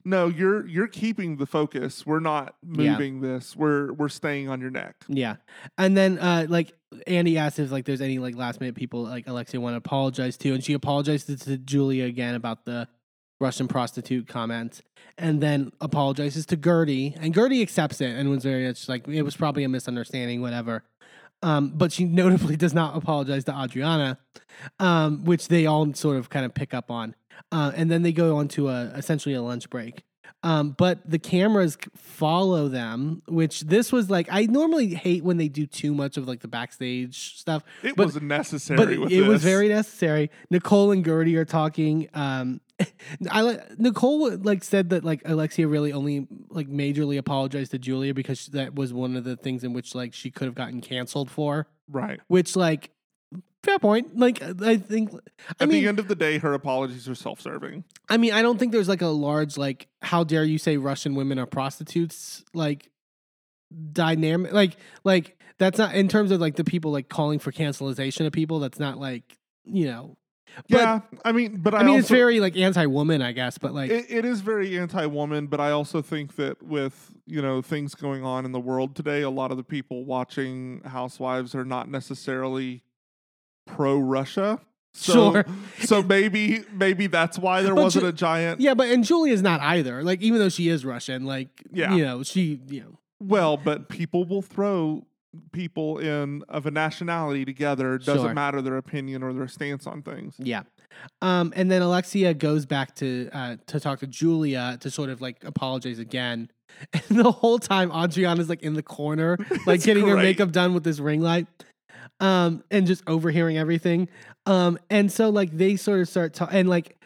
no, you're you're keeping the focus. We're not Yeah. moving this. We're we're staying on your neck. Yeah. And then uh like Andy asked if like there's any like last minute people like Alexia want to apologize to and she apologized to, to Julia again about the Russian prostitute comment and then apologizes to Guerdy and Guerdy accepts it and was very much like it was probably a misunderstanding whatever. Um, but she notably does not apologize to Adriana, um, which they all sort of kind of pick up on. Uh, and then they go on to a essentially a lunch break. Um, but the cameras follow them, which this was like I normally hate when they do too much of like the backstage stuff. It But- was necessary. But it was very necessary. Nicole and Guerdy are talking. Um, I like Nicole like said that like Alexia really only like majorly apologized to Julia because that was one of the things in which like she could have gotten canceled for. right. Which like fair point. Like I think I At mean the end of the day, her apologies are self-serving. I mean, I don't think there's like a large like how dare you say Russian women are prostitutes like dynamic like like that's not in terms of like the people like calling for cancelization of people that's not like you know but yeah, I mean, but I, I mean also, it's very like anti-woman I guess but like it, it is very anti-woman but i also think that with you know things going on in the world today a lot of the people watching housewives are not necessarily pro-russia so, Sure. so maybe maybe that's why there But wasn't Ju- a giant yeah but and Julia's not either like even though she is Russian like Yeah. you know she you know well but people will throw people in of a nationality together doesn't Sure. matter their opinion or their stance on things Yeah. Um, and then Alexia goes back to uh, to talk to Julia to sort of like apologize again. And the whole time Adriana's like in the corner, like It's getting her makeup done with this ring light. Um, and just overhearing everything. Um, and so like they sort of start talking and like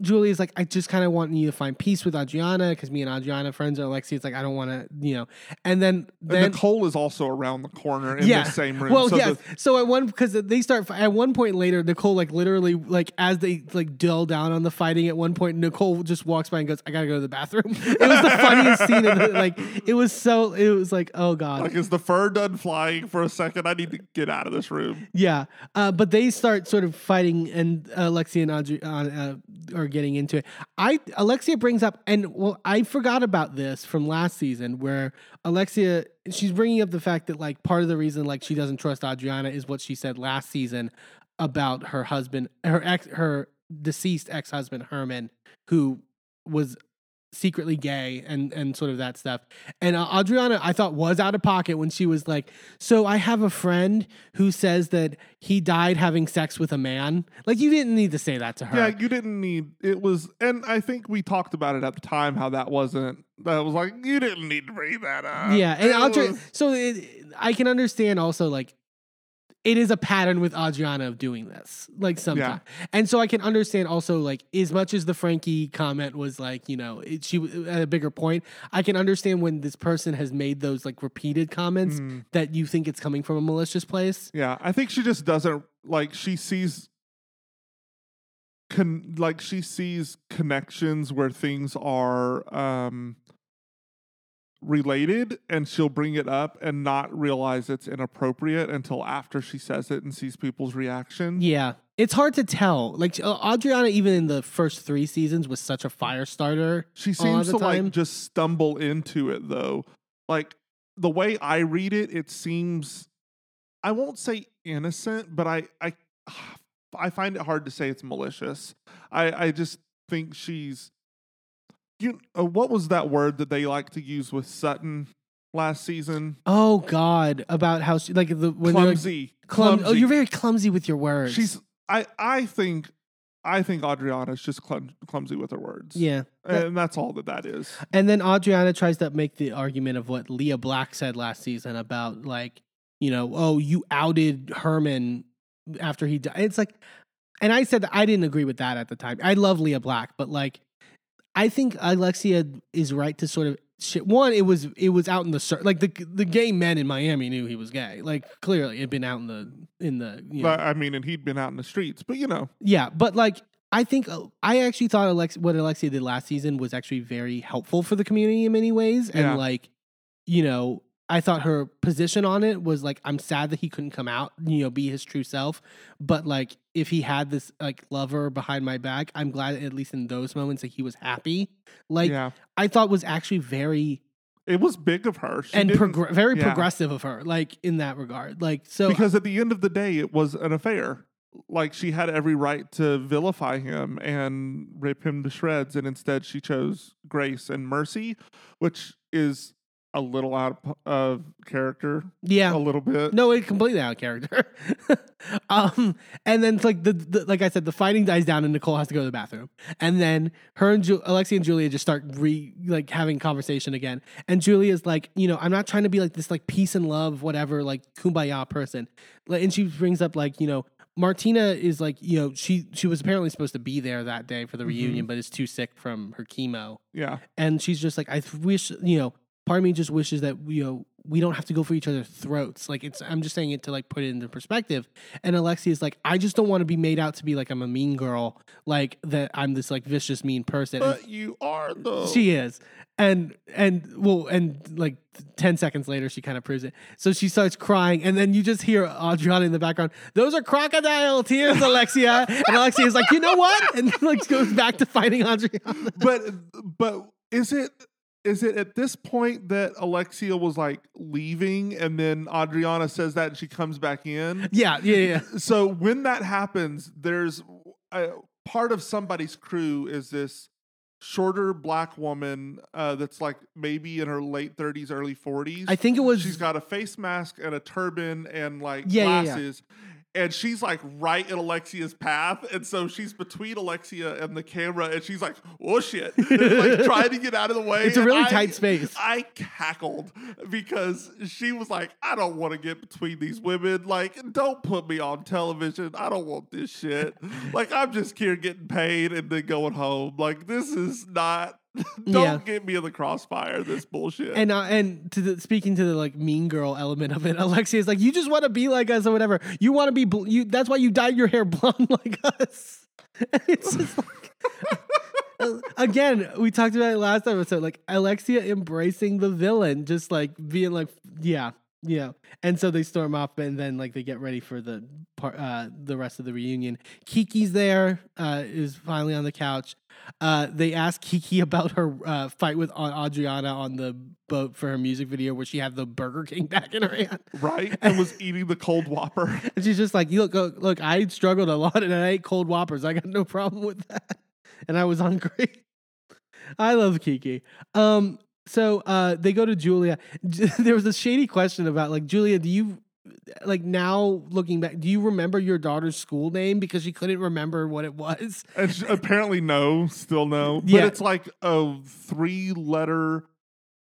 Julia's like, I just kind of want you to find peace with Adriana because me and Adriana friends are. Or Alexia's like, I don't want to, you know. And then and nicole is also around the corner in yeah. the same room Well, so yes. the- so at one because they start at one point later, Nicole like literally like as they like dull down on the fighting. At one point, Nicole just walks by and goes, "I gotta go to the bathroom." It was the funniest scene. The, like it was so it was like oh god like is the fur done flying for a second i need to get out of this room yeah. Uh, but they start sort of fighting, and Alexia and Adriana uh, uh, are getting into it. I Alexia brings up, and well, I forgot about this from last season, where Alexia she's bringing up the fact that like part of the reason like she doesn't trust Adriana is what she said last season about her husband, her ex, her deceased ex husband Herman, who was secretly gay and and sort of that stuff. And uh, Adriana, I thought was out of pocket when she was like, "So I have a friend who says that he died having sex with a man." Like you didn't need to say that to her. Yeah, you didn't need it was and I think we talked about it at the time how that wasn't that was like you didn't need to bring that up. Yeah, and was- so it, I can understand also like it is a pattern with Adriana of doing this, like sometimes, and so I can understand also like as much as the Frankie comment was like you know it, she at a bigger point, I can understand when this person has made those like repeated comments Mhm. that you think it's coming from a malicious place. Yeah, I think she just doesn't like she sees con like she sees connections where things are um related and she'll bring it up and not realize it's inappropriate until after she says it and sees people's reaction. Yeah, it's hard to tell. Like uh, Adriana, even in the first three seasons, was such a fire starter. She a lot of seems to time. like just stumble into it though. Like the way I read it, it seems I won't say innocent, but I I I find it hard to say it's malicious. I I just think she's you uh, what was that word that they like to use with Sutton last season? Oh God, about how she like the when they're, like, clumsy. clum- Oh, Clumsy. you're very clumsy with your words. She's I I think I think Adriana's just clum, clumsy with her words. Yeah. That- and that's all that that is. And then Adriana tries to make the argument of what Lea Black said last season about like, you know, oh, you outed Herman after he died. It's like, and I said that I didn't agree with that at the time. I love Lea Black, but like, I think Alexia is right to sort of shit. One, it was it was out in the cir- like the the gay men in Miami knew he was gay. Like clearly, it'd been out in the in the you know, But, I mean, and he'd been out in the streets, but you know, yeah, but like I think uh, I actually thought Alex what Alexia did last season was actually very helpful for the community in many ways, and Yeah. like you know. I thought her position on it was like I'm sad that he couldn't come out, you know, be his true self. But like if he had this like lover behind my back, I'm glad at least in those moments that he was happy. Like yeah, I thought was actually very it was big of her. She and progr- very yeah. progressive of her, like in that regard. Like so because at the end of the day, it was an affair. Like she had every right to vilify him and rip him to shreds, and instead she chose grace and mercy, which is a little out of, character, yeah, a little bit. No, it completely out of character. um, and then it's like the, the like I said, the fighting dies down, and Nicole has to go to the bathroom, and then her and Ju- Alexia and Julia just start re like having conversation again, and Julia's like, you know, I'm not trying to be like this like peace and love, whatever, like kumbaya person, Like, and she brings up like, you know. Martina is like, you know, she she was apparently supposed to be there that day for the reunion, but is too sick from her chemo Yeah, and she's just like, I wish, you know, part of me just wishes that you know we don't have to go for each other's throats. Like it's, I'm just saying it to like put it into perspective. And Alexia is like, I just don't want to be made out to be like I'm a mean girl, like that I'm this like vicious mean person. And but you are though. she is, and and well, and like ten seconds later, she kind of proves it. So she starts crying, and then you just hear Adriana in the background. Those are crocodile tears, Alexia. and Alexia is like, you know what? And like goes back to fighting Adriana. but but is it is it at this point that Alexia was like leaving and then Adriana says that and she comes back in? Yeah, yeah, yeah. So when that happens, there's a part of somebody's crew is this shorter black woman uh, that's like maybe in her late 30s, early 40s. I think it was. She's got a face mask and a turban and like Yeah, yeah, yeah. And she's like right in Alexia's path. And so she's between Alexia and the camera and she's like, oh shit. like trying to get out of the way. It's a really I- tight space. I cackled because she was like, I don't want to get between these women. Like, don't put me on television. I don't want this shit. like, I'm just here getting paid and then going home. Like, this is not. don't Yeah. get me in the crossfire. This bullshit. and uh, and to the, speaking to the like mean girl element of it, Alexia is like, you just want to be like us or whatever. You want to be bl- you. That's why you dyed your hair blonde like us. And it's just like. Uh, Again, we talked about it last episode. Like Alexia embracing the villain, just like being like, yeah, yeah. And so they storm off, and then like they get ready for the part, uh, the rest of the reunion. Kiki's there, uh, is finally on the couch. Uh, they ask Kiki about her uh, fight with Adriana on the boat for her music video, where she had the Burger King back in her hand, right? And was eating the cold whopper. and she's just like, "You look, look, look, I struggled a lot, and I ate cold Whoppers. I got no problem with that, and I was hungry." I love Kiki. Um, so uh, they go to Julia. there was a shady question about like Julia, do you like now looking back, do you remember your daughter's school name because she couldn't remember what it was? Apparently, no, still no. But Yeah. it's like a three letter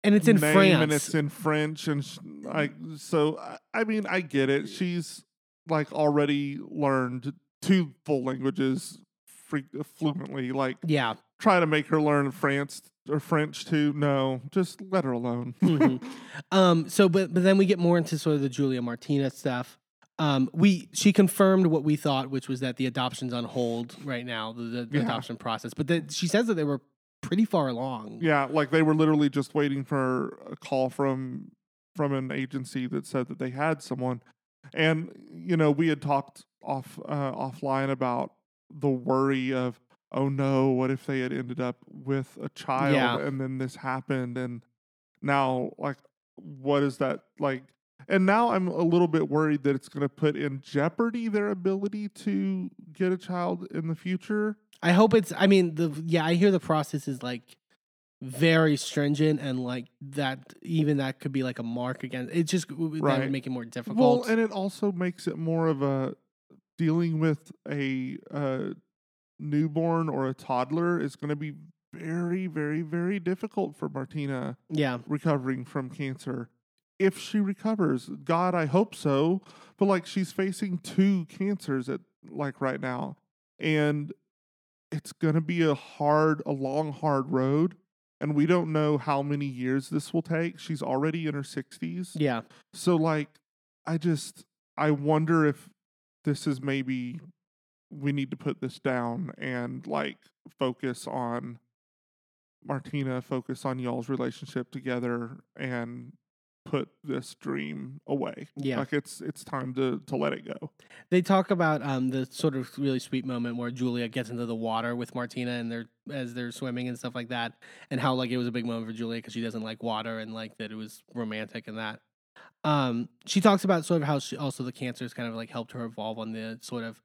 And it's in name France. and it's in French. And sh- like, so I- I mean, I get it. She's like already learned two full languages fre- fluently. Like, yeah. try to make her learn France or French too. No, just let her alone. Mhm. Um, so, but but then we get more into sort of the Julia Martinez stuff. Um, we she confirmed what we thought, which was that the adoption's on hold right now, the, the Yeah. adoption process. But that she says that they were pretty far along. Yeah, like they were literally just waiting for a call from from an agency that said that they had someone. And you know, we had talked off uh, offline about the worry of oh no, what if they had ended up with a child Yeah. and then this happened and now like what is that like and now I'm a little bit worried that it's going to put in jeopardy their ability to get a child in the future. I hope it's. I mean, the yeah, I hear the process is like very stringent and like that. Even that could be like a mark against. It just that would make it more difficult. Well, and it also makes it more of a dealing with a uh, newborn or a toddler is going to be very, very, very difficult for Martina Yeah. recovering from cancer. If she recovers, God, I hope so. But like she's facing two cancers at like right now. And it's going to be a hard, a long, hard road. And we don't know how many years this will take. She's already in her 60s. Yeah. So like I just I wonder if this is maybe we need to put this down and like focus on Martina, focus on y'all's relationship together and put this dream away. Yeah. Like it's it's time to to let it go. They talk about um the sort of really sweet moment where Julia gets into the water with Martina and they're as they're swimming and stuff like that, and how like it was a big moment for Julia because she doesn't like water and like that it was romantic and that. Um, she talks about sort of how she also the cancers kind of like helped her evolve on the sort of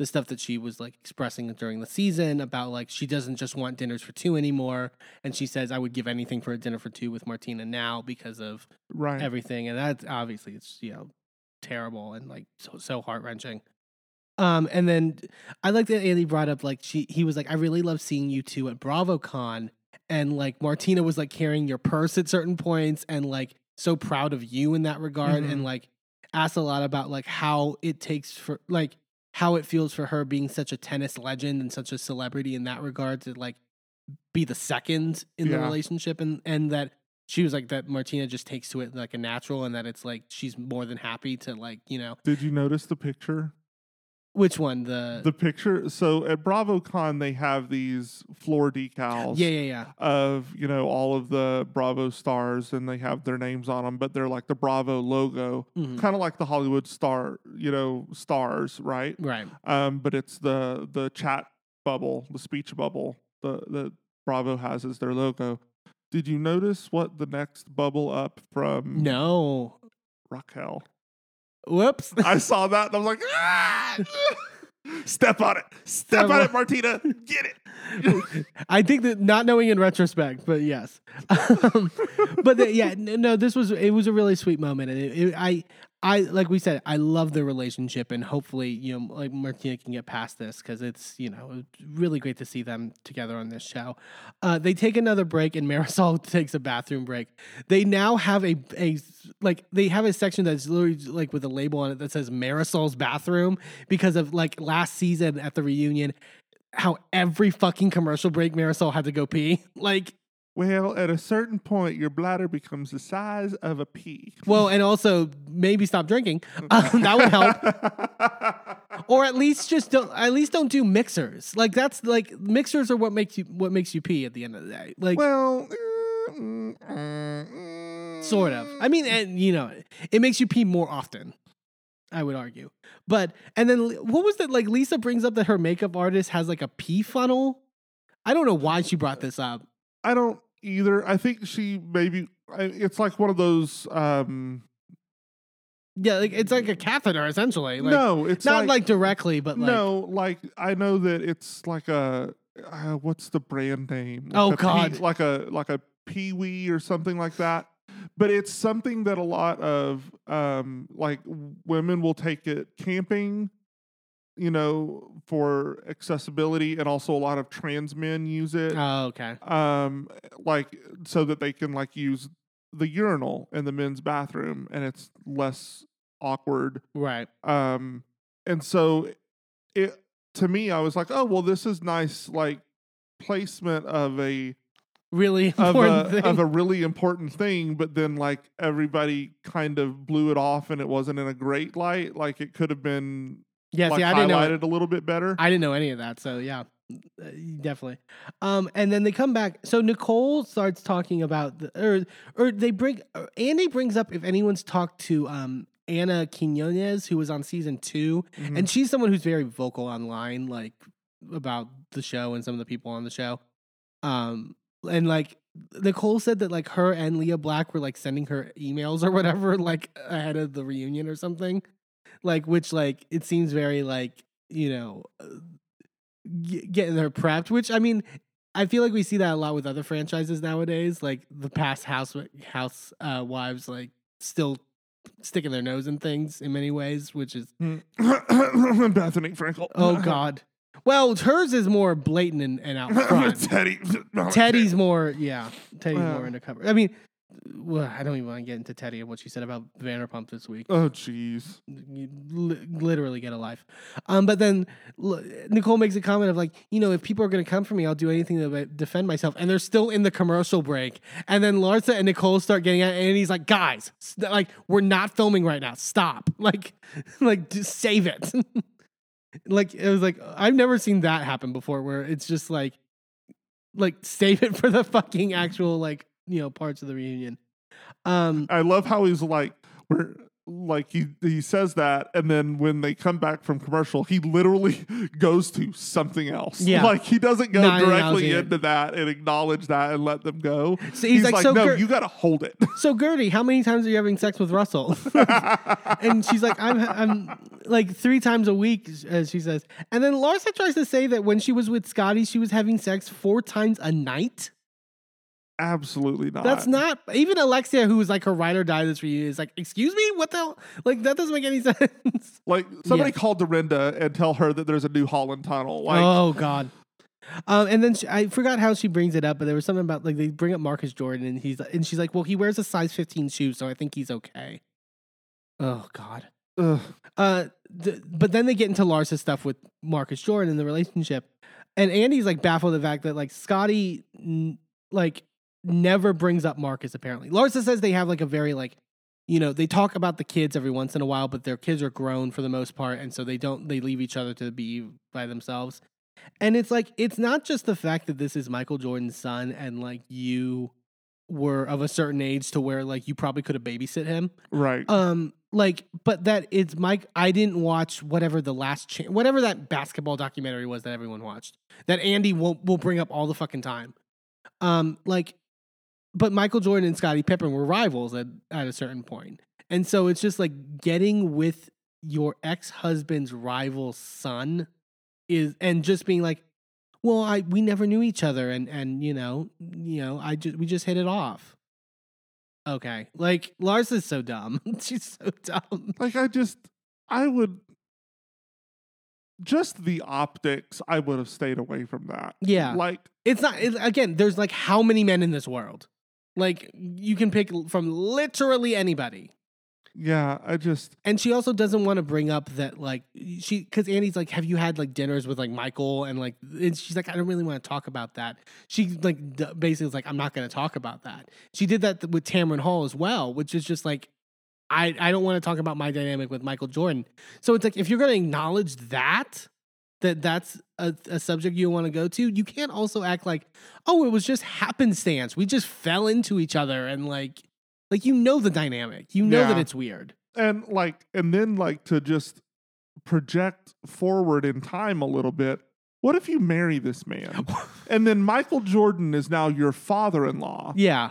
the stuff that she was like expressing during the season about like she doesn't just want dinners for two anymore, and she says I would give anything for a dinner for two with Martina now because of Right. everything, and that's obviously it's you know terrible and like so so heart wrenching. Um, and then I like that Andy brought up like she he was like I really love seeing you two at BravoCon, and like Martina was like carrying your purse at certain points and like so proud of you in that regard, and Mhm. like asked a lot about like how it takes for like how it feels for her being such a tennis legend and such a celebrity in that regard to like be the second in the relationship and and that she was like that Martina just takes to it like a natural and that it's like she's more than happy to like, you know, Did you notice the picture? Which one? The, The picture so at BravoCon they have these floor decals. Yeah, yeah, yeah. of you know all of the Bravo stars and they have their names on them, but they're like the Bravo logo, Mhm. kind of like the Hollywood star, you know, stars, right? Right. Um, but it's the the chat bubble, the speech bubble, the the Bravo has as their logo. Did you notice what the next bubble up from No. Raquel? Whoops. I saw that and I was like, ah! step on it, step Step on it, Martina, get it. I think that not knowing in retrospect, but yes. Um, but the, yeah, no, this was it was a really sweet moment, and it, it, I, I like we said, I love the relationship, and hopefully, you know, like Martina can get past this because it's you know really great to see them together on this show. Uh, they take another break, and Marisol takes a bathroom break. They now have a a like they have a section that's literally like with a label on it that says Marisol's bathroom because of like last season at the reunion how every fucking commercial break Marisol had to go pee. Like, Well, at a certain point, your bladder becomes the size of a pea. well, and also maybe stop drinking. Um, that would help, or at least just don't. At least don't do mixers. Like that's like mixers are what makes you what makes you pee at the end of the day. Like well, mm, mm. sort of. I mean, and you know, it makes you pee more often. I would argue, but and then what was that? Like Lisa brings up that her makeup artist has like a pee funnel. I don't know why she brought this up. I don't either. I think she maybe it's like one of those. um Yeah, like it's like a catheter essentially. Like, No, it's not like, directly, but like no, like I know that it's like a uh, what's the brand name? Like Oh, a pee- God. like a like a peewee or something like that. But it's something that a lot of um like women will take it camping, you know, for accessibility, and also a lot of trans men use it. Oh, okay. um like so that they can like use the urinal in the men's bathroom and it's less awkward Right. um and so it to me i was like oh well this is nice like placement of a Really of a, thing. of a really important thing but then like everybody kind of blew it off and it wasn't in a great light like it could have been yeah, like see, I didn't know. highlighted a little bit better I didn't know any of that. So yeah, uh, definitely. Um, and then they come back. So Nicole starts talking about the, or or they bring Andy brings up if anyone's talked to um Anna Quincoces who was on season 2 Mhm. and she's someone who's very vocal online, like about the show and some of the people on the show. Um, and like Nicole said that like her and Lea Black were like sending her emails or whatever, like ahead of the reunion or something. Like, which like it seems very like you know uh, getting her prepped. Which I mean, I feel like we see that a lot with other franchises nowadays. Like the past house house uh, wives like still sticking their nose in things in many ways, which is Bethenny Frankel. oh god. Well, hers is more blatant and, and out front. Teddi. Teddi's more, yeah. Teddi's more undercover. I mean, well, I don't even want to get into Teddi and what she said about Vanderpump this week. Oh, jeez. You li- literally get a life. Um, but then l- Nicole makes a comment of like, you know, if people are going to come for me, I'll do anything to defend myself. And they're still in the commercial break. And then Larsa and Nicole start getting at, and he's like, guys, st- like we're not filming right now. Stop. Like, like just save it. like it was like I've never seen that happen before, where it's just like, like save it for the fucking actual like you know parts of the reunion. Um, I love how he's like, we're like he he says that, and then when they come back from commercial, he literally goes to something else. Yeah. like he doesn't go Not directly into that and acknowledge that and let them go. So he's like, "So no, Ger- you got to hold it. so Guerdy, how many times are you having sex with Russell? and she's like, I'm, I'm like three times a week, as she says. And then Larsa tries to say that when she was with Scottie, she was having sex four times a night. Absolutely not. That's not even Alexia, who was like her ride or die this reunion, is like, excuse me, what the hell? Like that doesn't make any sense. like somebody Yeah. called Dorinda and tell her that there's a new Holland tunnel. Like, oh God. Um, and then she, I forgot how she brings it up, but there was something about like they bring up Marcus Jordan, and he's and she's like, well, he wears a size 15 shoe, so I think he's okay. Oh God. ugh. Uh, th- but then they get into Larsa's stuff with Marcus Jordan and the relationship, and Andy's like baffled at the fact that like Scottie, n- like never brings up Marcus. Apparently, Larsa says they have like a very like, you know, they talk about the kids every once in a while, but their kids are grown for the most part, and so they don't they leave each other to be by themselves. And it's like it's not just the fact that this is Michael Jordan's son, and like you were of a certain age to where like you probably could have babysit him right. um like but that it's mike i didn't watch whatever the last cha- whatever that basketball documentary was that everyone watched that andy will will bring up all the fucking time um like but michael jordan and scottie pippen were rivals at, at a certain point. And so it's just like getting with your ex-husband's rival son is and just being like well i we never knew each other and and you know you know i just we just hit it off. Okay. Like lars is so dumb. She's so dumb. Like I just I would just the optics I would have stayed away from that. Yeah. Like it's not again there's like how many men in this world like you can pick from literally anybody. Yeah, I just and she also doesn't want to bring up that like she because andy's like have you had like dinners with like michael? And like and she's like i don't really want to talk about that. She like d- basically is like i'm not going to talk about that. She did that with Tamron hall as well which is just like i i don't want to talk about my dynamic with michael jordan. So it's like if you're going to acknowledge that that that's a, a subject you want to go to you can't also act like oh it was just happenstance we just fell into each other and like like you know the dynamic you know that it's weird and like and then like to just project forward in time a little bit. What if you marry this man? and then Michael Jordan is now your father-in-law. yeah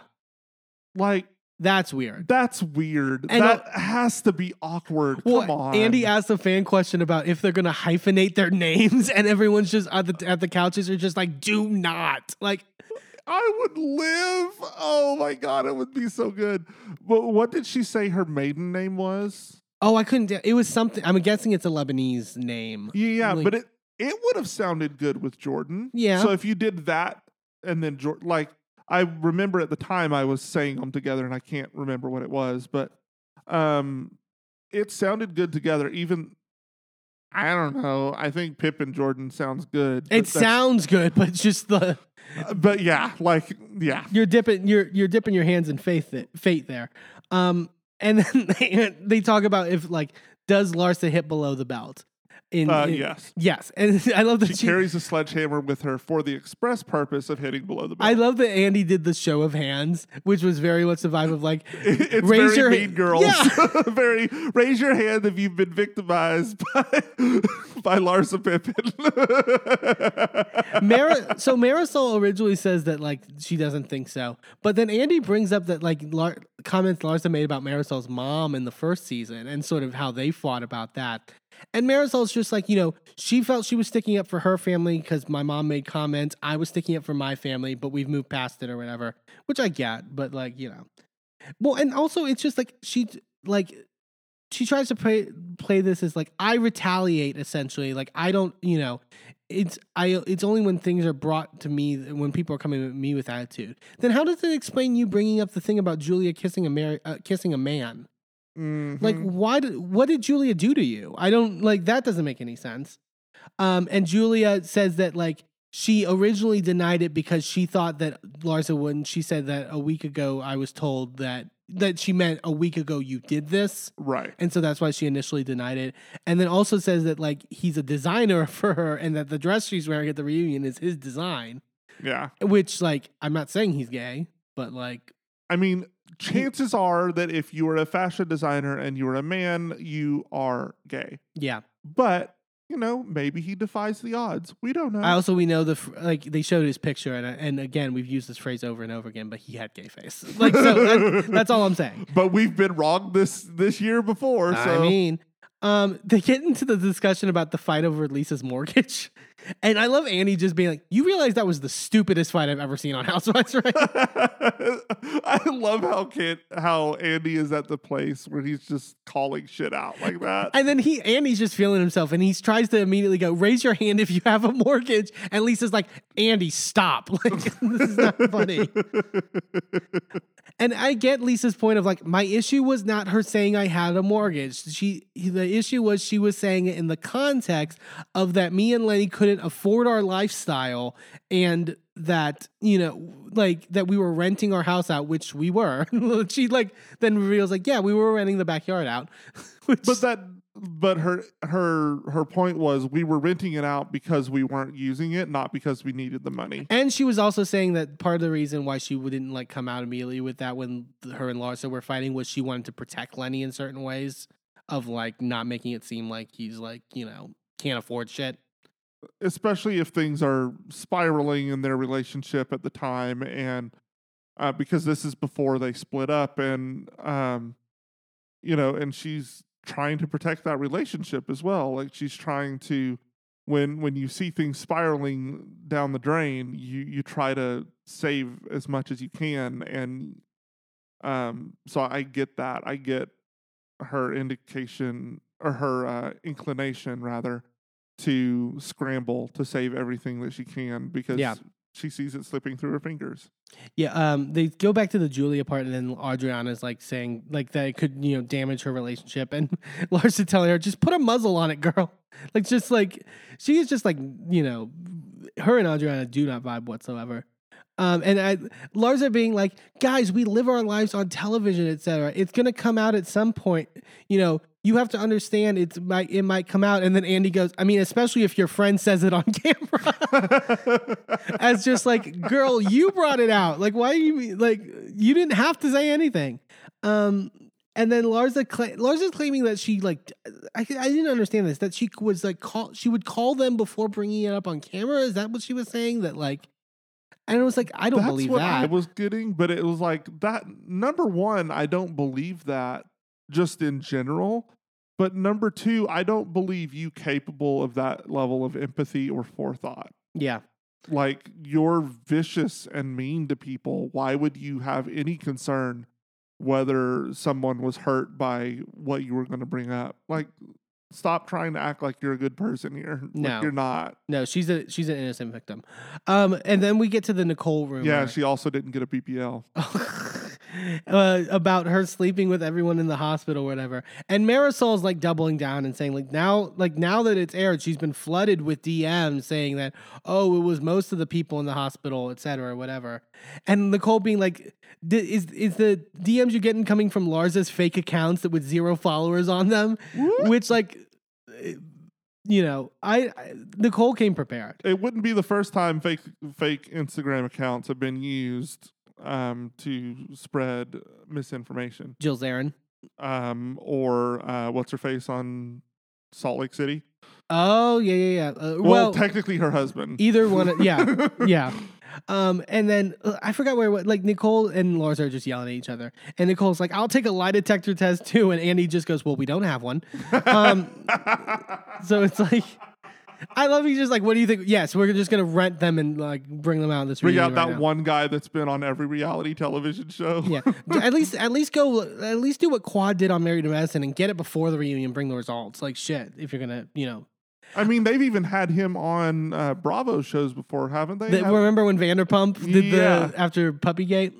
Like that's weird that's weird. And, that has to be awkward. well, Come on. Andy asked a fan question about if they're gonna hyphenate their names, and everyone's just at the at the couches are just like, "Do not!" Like, I would live. Oh my god, it would be so good. But what did she say her maiden name was? oh, I couldn't. It was something. I'm guessing it's a Lebanese name. Yeah, Like- but it it would have sounded good with Jordan. Yeah. So if you did that and then Jordan, like I remember at the time I was saying them together and I can't remember what it was, but um, it sounded good together. Even I don't know. I think Pip and Jordan sounds good. It sounds good, but just the uh, but yeah, like yeah, you're dipping you're you're dipping your hands in faith that fate there. Um, and then they, they talk about if like does Larsa hit below the belt? In, uh, in- yes. yes, and I love that She she, carries a sledgehammer with her for the express purpose of hitting below the belt. I love that Andy did the show of hands, which was very much the vibe of like it's Raise very your- mean girls. Yeah. very raise your hand if you've been victimized by by Larsa Pippen. Mar- so Marisol originally says that like she doesn't think so, but then Andy brings up that like Lar- comments Larsa made about Marisol's mom in the first season and sort of how they fought about that. And Marisol's just like you know she felt she was sticking up for her family because my mom made comments. I was sticking up for my family, but we've moved past it or whatever, which I get. But like you know, well, and also it's just like she like she tries to play play this as like I retaliate essentially. Like I don't, you know, it's I it's only when things are brought to me when people are coming at me with attitude. Then how does it explain you bringing up the thing about Julia kissing a mar- uh, kissing a man? Like Mhm. why did what did Julia do to you? I don't like that doesn't make any sense. Um and Julia says that like she originally denied it because she thought that Larsa wouldn't. She said that a week ago I was told that that she meant a week ago you did this. right. And so that's why she initially denied it. And then also says that like he's a designer for her and that the dress she's wearing at the reunion is his design. Yeah. Which like I'm not saying he's gay, but like I mean, chances are that if you were a fashion designer and you were a man, you are gay. yeah. But, you know, maybe he defies the odds. We don't know. I also we know the like they showed his picture and and again we've used this phrase over and over again, but he had gay face. Like so that, that's all I'm saying. but we've been wrong this this year before. So I mean, um, they get into the discussion about the fight over Lisa's mortgage, and I love Andy just being like, "You realize that was the stupidest fight I've ever seen on Housewives, right?" I love how Kent, how Andy is at the place where he's just calling shit out like that. and then he Andy's just feeling himself, and he tries to immediately go, "Raise your hand if you have a mortgage," and Lisa's like, "Andy, stop! Like this is not funny." And I get Lisa's point of like, my issue was not her saying I had a mortgage. She, the issue was she was saying it in the context of that me and Lenny couldn't afford our lifestyle and that, you know, like that we were renting our house out, which we were. she like then reveals like, yeah, we were renting the backyard out. Which, but that but her her her point was we were renting it out because we weren't using it, not because we needed the money. And she was also saying that part of the reason why she wouldn't like come out immediately with that when her and Larsa were fighting was she wanted to protect Lenny in certain ways of like not making it seem like he's like, you know, can't afford shit. especially if things are spiraling in their relationship at the time and uh, because this is before they split up and um you know and she's trying to protect that relationship as well like she's trying to when when you see things spiraling down the drain you you try to save as much as you can and um so i get that i get her indication or her uh, inclination rather to scramble to save everything that she can because Yeah. She sees it slipping through her fingers. Yeah, um, they go back to the Julia part, and then Adriana's like saying like that it could you know damage her relationship, and Larsa telling her just put a muzzle on it, girl. Like just like she is just like you know, her and Adriana do not vibe whatsoever. Um, and I, Larsa being like, guys, we live our lives on television, etc. It's gonna come out at some point. You know, you have to understand it's might it might come out. And then Andy goes, I mean, especially if your friend says it on camera, as just like, girl, you brought it out. Like, why you like you didn't have to say anything. Um, and then Larsa cla- Larsa's claiming that she like I, I didn't understand this that she was like call she would call them before bringing it up on camera. Is that what she was saying? That like, and it was like I don't That's believe what that. I was getting, but it was like that. Number one, I don't believe that just in general. But number two, I don't believe you capable of that level of empathy or forethought. yeah, Like you're vicious and mean to people. Why would you have any concern whether someone was hurt by what you were going to bring up? Like, stop trying to act like you're a good person here. Like, No. you're not. no, she's a she's an innocent victim. Um, and then we get to the Nicole room. Yeah, she also didn't get a BPL. uh, about her sleeping with everyone in the hospital, or whatever. And Marisol's like doubling down and saying, like now, like now that it's aired, she's been flooded with DMs saying that, oh, it was most of the people in the hospital, et cetera, whatever. And Nicole being like, "D- is is the DMs you're getting coming from Larsa's fake accounts that with zero followers on them, which like. eh, You know, I, I Nicole came prepared. it wouldn't be the first time fake fake Instagram accounts have been used um, to spread misinformation. Jill Zarin. Um, or uh, what's her face on Salt Lake City? Oh yeah, yeah, yeah. Uh, Well, well, technically her husband. either one. of- Yeah, yeah. Um, and then uh, I forgot where what like Nicole and Lars are just yelling at each other, and Nicole's like, "I'll take a lie detector test too," and Andy just goes, "Well, we don't have one." Um, so it's like, I love he's just like, what do you think? Yes, we're just gonna rent them and like bring them out. This Bring out reunion that now. one guy that's been on every reality television show. Yeah, at least at least go at least do what Quad did on Married to Medicine and get it before the reunion. Bring the results. Like shit, if you're gonna, you know. I mean, they've even had him on uh, Bravo shows before, haven't they? Remember when Vanderpump did Yeah. the after Puppygate?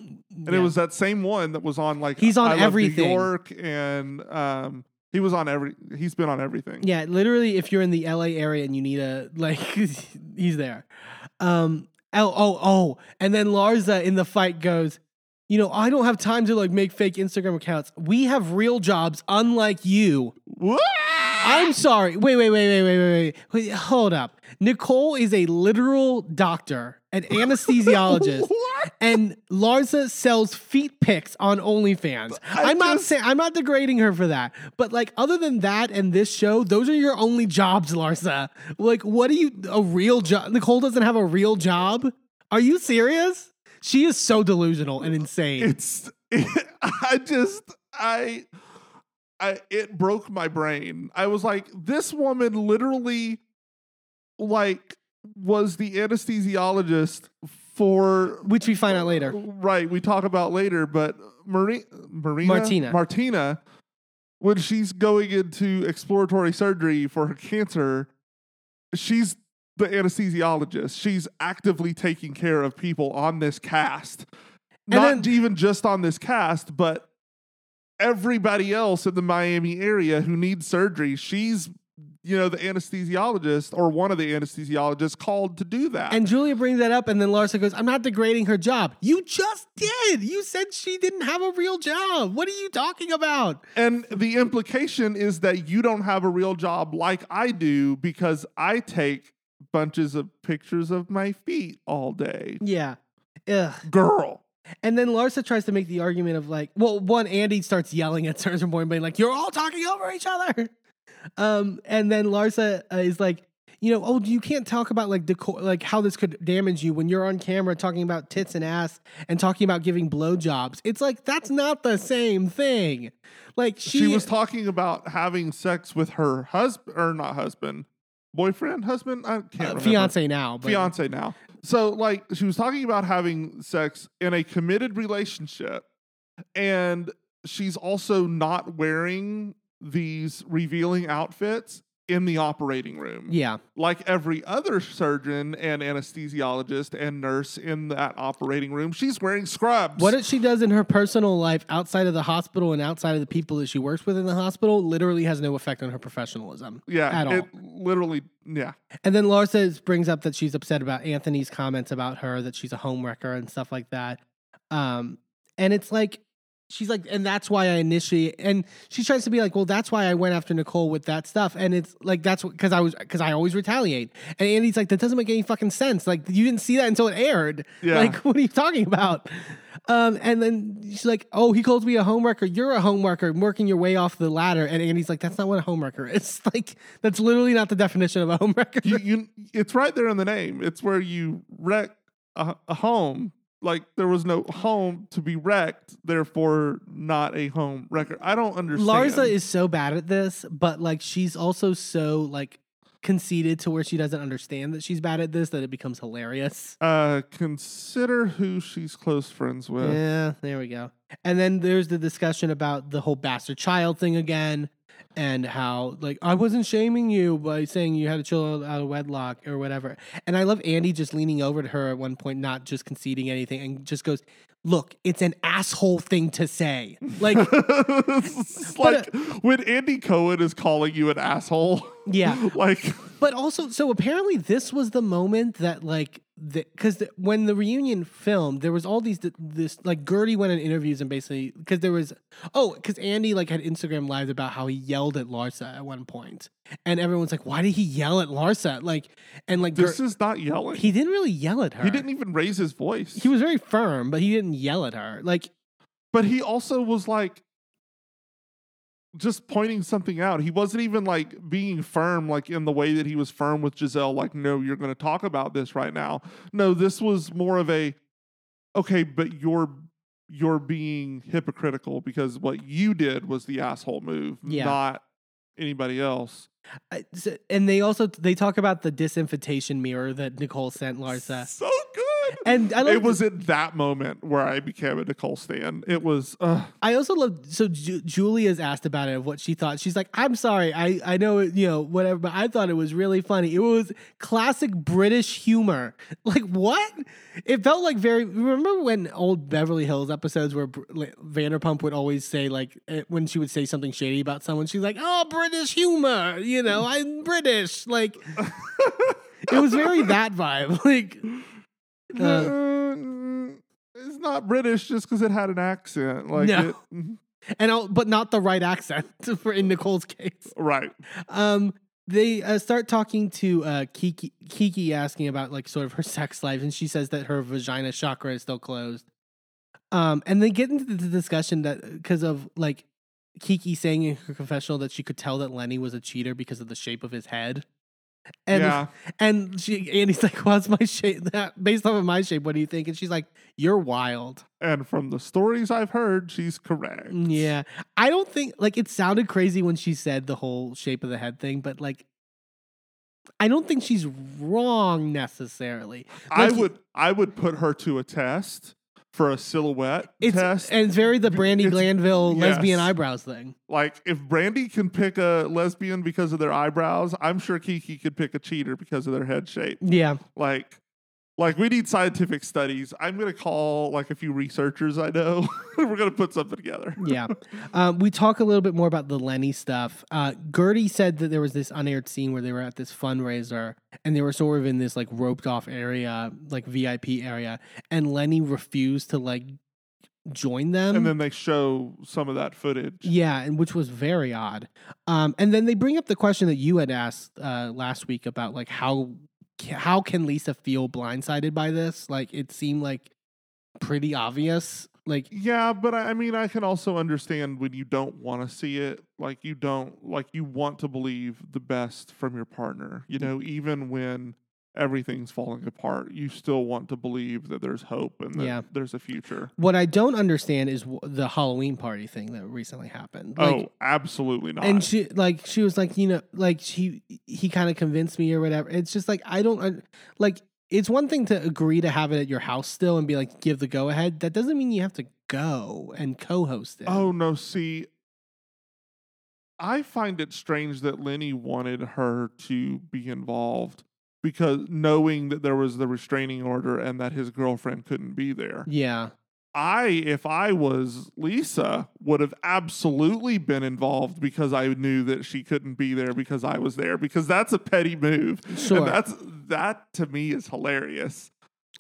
and it was that same one that was on like He's on I everything. York, and um, he was on every. He's been on everything. Yeah, literally, if you're in the LA area and you need a like, he's there. Um. Oh, oh, oh, and then Larsa in the fight goes. You know, I don't have time to like make fake Instagram accounts. We have real jobs, unlike you. What? I'm sorry. Wait, wait, wait, wait, wait, wait, wait. wait. Hold up. Nicole is a literal doctor, an anesthesiologist, What? And Larsa sells feet pics on OnlyFans. I I'm not saying I'm not degrading her for that, but like other than that and this show, those are your only jobs, Larsa. Like, what are you a real job? Nicole doesn't have a real job. Are you serious? She is so delusional and insane. It's. I just. I. I. It broke my brain. I was like, this woman literally, like, was the anesthesiologist for which we find out later. Right, we talk about later, but Marie, Marina, Martina. Martina, when she's going into exploratory surgery for her cancer, she's the anesthesiologist. She's actively taking care of people on this cast, And not then- even just on this cast, but everybody else in the Miami area who needs surgery. She's you know the anesthesiologist or one of the anesthesiologists called to do that. And Julia brings that up, and then Larsa goes, I'm not degrading her job. You just did. You said she didn't have a real job. What are you talking about? And the implication is that you don't have a real job like I do because I take bunches of pictures of my feet all day. Yeah. Ugh. Girl. And then Larsa tries to make the argument of like, well, one, Andy starts yelling at certain point, being like, you're all talking over each other. Um, and then Larsa uh, is like, you know, oh, you can't talk about like decor, like how this could damage you when you're on camera talking about tits and ass and talking about giving blowjobs. It's like that's not the same thing. Like she, She, was talking about having sex with her husband, or not husband, boyfriend, husband? I can't uh, remember. fiance now, but fiance now. So like she was talking about having sex in a committed relationship and she's also not wearing these revealing outfits in the operating room. yeah. Like every other surgeon and anesthesiologist and nurse in that operating room, she's wearing scrubs. What she does in her personal life outside of the hospital and outside of the people that she works with in the hospital literally has no effect on her professionalism. yeah, at all. it literally yeah. And then Laura says brings up that she's upset about Anthony's comments about her, that she's a homewrecker and stuff like that. Um, and it's like she's like, and that's why I initiate. And she tries to be like, well, that's why I went after Nicole with that stuff. And it's like that's because I was because I always retaliate. And Andy's like, that doesn't make any fucking sense. Like you didn't see that until it aired. Yeah. Like what are you talking about? Um, and then she's like, "Oh, he calls me a homewrecker. You're a homewrecker, working your way off the ladder." And Andy's like, "That's not what a homewrecker is. Like, that's literally not the definition of a homewrecker." You, you it's right there in the name. It's where you wreck a, a home. Like there was no home to be wrecked, therefore not a home wrecker. I don't understand. Larsa is so bad at this, but like she's also so like conceited to where she doesn't understand that she's bad at this that it becomes hilarious. uh consider who she's close friends with. Yeah, there we go. And then there's the discussion about the whole bastard child thing again and how like I wasn't shaming you by saying you had a child out of wedlock or whatever. And I love Andy just leaning over to her at one point, not just conceding anything, and just goes, Look, it's an asshole thing to say. Like, like uh, when Andy Cohen is calling you an asshole. yeah. like But also, so apparently this was the moment that like the because the, when the reunion filmed, there was all these this like Guerdy went in interviews and basically because there was oh because Andy like had Instagram lives about how he yelled at Larsa at one point, and everyone's like, why did he yell at Larsa? Like and like this is not yelling. he didn't really yell at her. He didn't even raise his voice. He was very firm, but he didn't yell at her. Like but he also was like just pointing something out. He wasn't even like being firm, like in the way that he was firm with Gizelle, like, no, you're going to talk about this right now. No, this was more of a, okay, but you're you're being hypocritical because what you did was the asshole move, Yeah. not anybody else. I- so- and they also they talk about the disinvitation mirror that Nicole sent Larsa. So. And I love it was at that moment where I became a Nicole stan. It was uh, I also love so Ju- Julia's asked about it of what she thought. She's like, "I'm sorry, I I know it, you know whatever, but I thought it was really funny. It was classic British humor. Like what? It felt like very. Remember when old Beverly Hills episodes where Vanderpump would always say like eh, when she would say something shady about someone, she's like, "Oh, British humor. You know, I'm British." Like it was very that vibe. Like. Uh, uh, it's not British just because it had an accent. Like No. it, mhm. and I'll, but not the right accent for in Nicole's case. right. Um, they uh, start talking to uh, Kiki, Kiki asking about like sort of her sex life, and she says that her vagina chakra is still closed. Um, and they get into the discussion that because of like Kiki saying in her confessional that she could tell that Lenny was a cheater because of the shape of his head. And yeah. and she Andy's like, "What's my shape? That based off of my shape, what do you think?" And she's like, "You're wild." And from the stories I've heard, she's correct. Yeah. I don't think like it sounded crazy when she said the whole shape of the head thing, but like I don't think she's wrong necessarily. I would I would put her to a test for a silhouette it's test. and it's very the Brandi It's- Glanville lesbian eyebrows thing. like if Brandi can pick a lesbian because of their eyebrows, I'm sure Kiki could pick a cheater because of their head shape. Yeah. Like like we need scientific studies. I'm gonna call like a few researchers I know. We're gonna put something together. Yeah. um, we talk a little bit more about the Lenny stuff. Uh, Guerdy said that there was this unaired scene where they were at this fundraiser and they were sort of in this like roped off area, like VIP area, and Lenny refused to like join them. And then they show some of that footage. Yeah, and which was very odd. Um, and then they bring up the question that you had asked uh, last week about like how how can Lisa feel blindsided by this? Like it seemed like pretty obvious. Like Yeah, but I I mean, I can also understand when you don't want to see it. Like you don't like you want to believe the best from your partner. You mm. know, even when everything's falling apart, you still want to believe that there's hope and that Yeah. there's a future. what I don't understand is w- the Halloween party thing that recently happened. Oh, like, oh, absolutely not. and she like she was like you know like she he kind of convinced me or whatever. It's just like I don't like. It's one thing to agree to have it at your house still and be like give the go ahead. That doesn't mean you have to go and co-host it. oh no, see, I find it strange that Lenny wanted her to be involved because knowing that there was the restraining order and that his girlfriend couldn't be there. yeah. I, if I was Lisa, would have absolutely been involved because I knew that she couldn't be there because I was there because that's a petty move. Sure. And that's that to me is hilarious.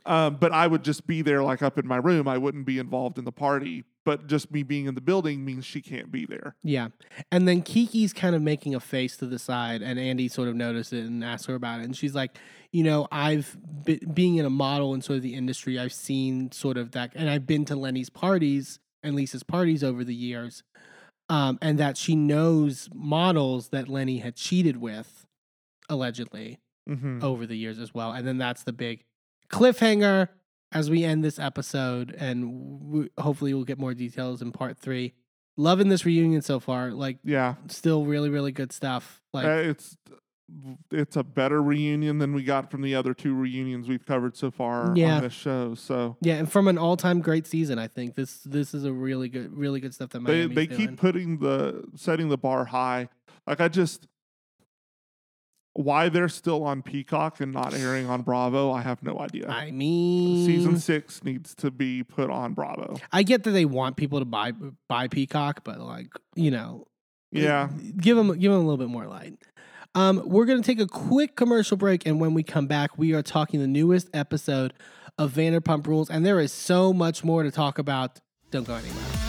Um, but I would just be there like up in my room. I wouldn't be involved in the party. But just me being in the building means she can't be there. Yeah. And then Kiki's kind of making a face to the side, and Andy sort of noticed it and asked her about it. And she's like, you know, I've be- being in a model in sort of the industry, I've seen sort of that, and I've been to Lenny's parties and Lisa's parties over the years, um, and that she knows models that Lenny had cheated with, allegedly, Mm-hmm. over the years as well. And then that's the big cliffhanger as we end this episode, and w- hopefully we'll get more details in part three. Loving this reunion so far. Like, Yeah, still really, really good stuff. Like, Uh, it's it's a better reunion than we got from the other two reunions we've covered so far Yeah. on this show. So yeah, and from an all-time great season, I think this this is a really good, really good stuff that they Miami's they doing. keep putting the setting the bar high. Like I just why they're still on Peacock and not airing on Bravo, I have no idea. I mean, Season six needs to be put on Bravo. I get that they want people to buy buy Peacock, but like, you know, Yeah. give them give them a little bit more light. Um, we're gonna take a quick commercial break, and when we come back, we are talking the newest episode of Vanderpump Rules, and there is so much more to talk about. Don't go anywhere.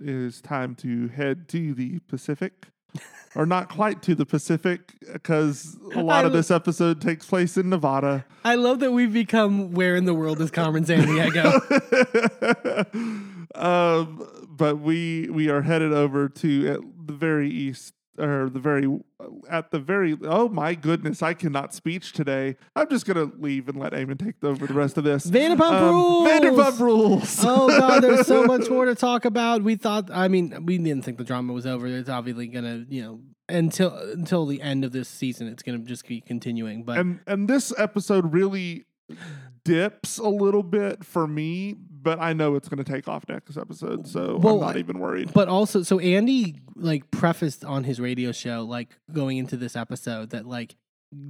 it is time to head to the Pacific. or not quite to the Pacific, because a lot of this episode takes place in Nevada. I love that we've become where in the world is Carmen Sandiego. um, but we we are headed over to at the very east or the very at the very oh my goodness I cannot speech today I'm just gonna leave and let Eamon take over the rest of this Vanderpump um, Rules! Vanderpump rules oh god, there's so much more to talk about. We thought, I mean, we didn't think the drama was over. It's obviously gonna, you know, until until the end of this season, it's gonna just keep continuing. But and and this episode really dips a little bit for me but I know it's gonna take off next episode so Well, I'm not even worried but also, so Andy like prefaced on his radio show, like going into this episode, that like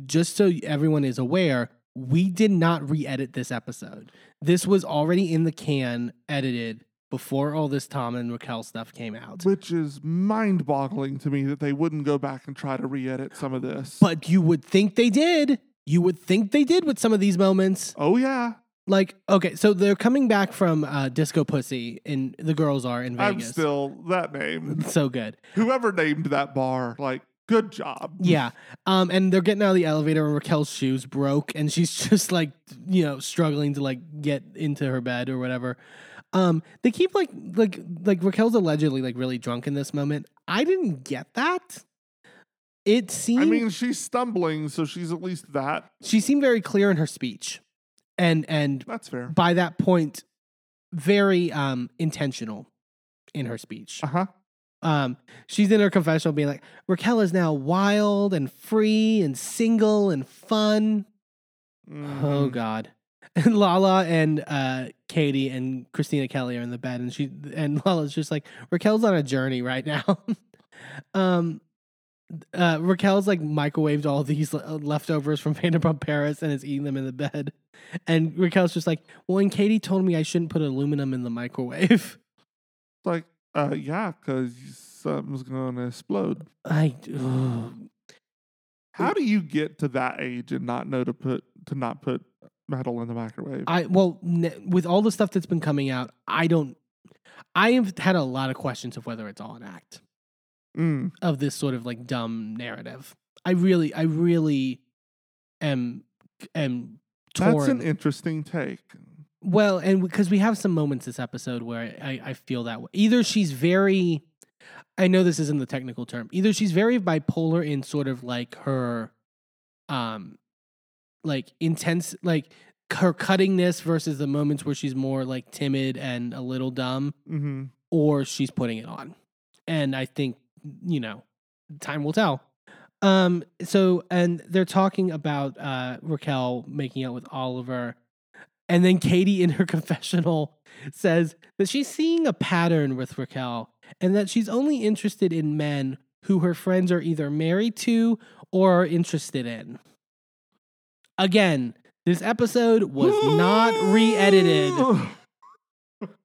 just so everyone is aware, we did not re-edit this episode. This was already in the can, edited before all this Tom and Raquel stuff came out. which is mind boggling to me that they wouldn't go back and try to re-edit some of this But you would think they did. You would think they did with some of these moments. oh yeah Like, okay, so they're coming back from uh, Disco Pussy, and the girls are in I'm Vegas. still that name. so good. Whoever named that bar, like, good job. Yeah. Um, and they're getting out of the elevator, and Raquel's shoes broke, and she's just like, you know, struggling to like get into her bed or whatever. Um, they keep like, like, like Raquel's allegedly like really drunk in this moment. I didn't get that. It seemed I mean, she's stumbling, so she's at least that. she seemed very clear in her speech, and and That's fair. by that point, very um intentional in her speech. Uh huh. Um, she's in her confessional being like, Raquel is now wild and free and single and fun. Mm-hmm. Oh God. And Lala and uh Katie and Christina Kelly are in the bed and she and Lala's just like, Raquel's on a journey right now. um uh, Raquel's like microwaved all these leftovers from Vanderpump Paris and is eating them in the bed. And Raquel's just like, well, and Katie told me I shouldn't put aluminum in the microwave. Like, uh, yeah, because something's gonna explode. I, ugh. How do you get to that age and not know to put to not put metal in the microwave? I well, with all the stuff that's been coming out, I don't. I have had a lot of questions of whether it's all an act Mm. of this sort of like dumb narrative. I really, I really am am torn. That's an interesting take. well, and because we have some moments this episode where I, I feel that way. Either she's very, I know this isn't the technical term. Either she's very bipolar in sort of like her, um, like intense, like her cuttingness versus the moments where she's more like timid and a little dumb, Mm-hmm. or she's putting it on. And I think, you know, time will tell. Um, so and they're talking about uh Raquel making out with Oliver. And then Katie in her confessional says that she's seeing a pattern with Raquel and that she's only interested in men who her friends are either married to or are interested in. Again, this episode was not re edited.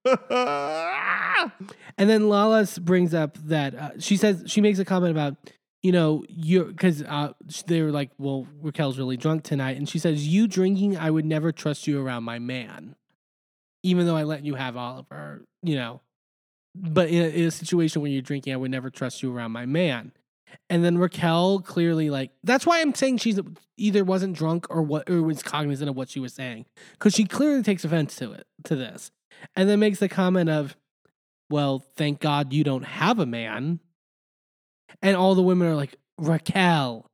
And then Lala's brings up that uh, she says she makes a comment about you know you because uh, they were like, well, Raquel's really drunk tonight, and she says you drinking, I would never trust you around my man, even though I let you have her, you know. But in a, in a situation where you're drinking, I would never trust you around my man. And then Raquel clearly like that's why I'm saying she's either wasn't drunk or what or was cognizant of what she was saying because she clearly takes offense to it to this, and then makes the comment of, "Well, thank God you don't have a man." And all the women are like, Raquel,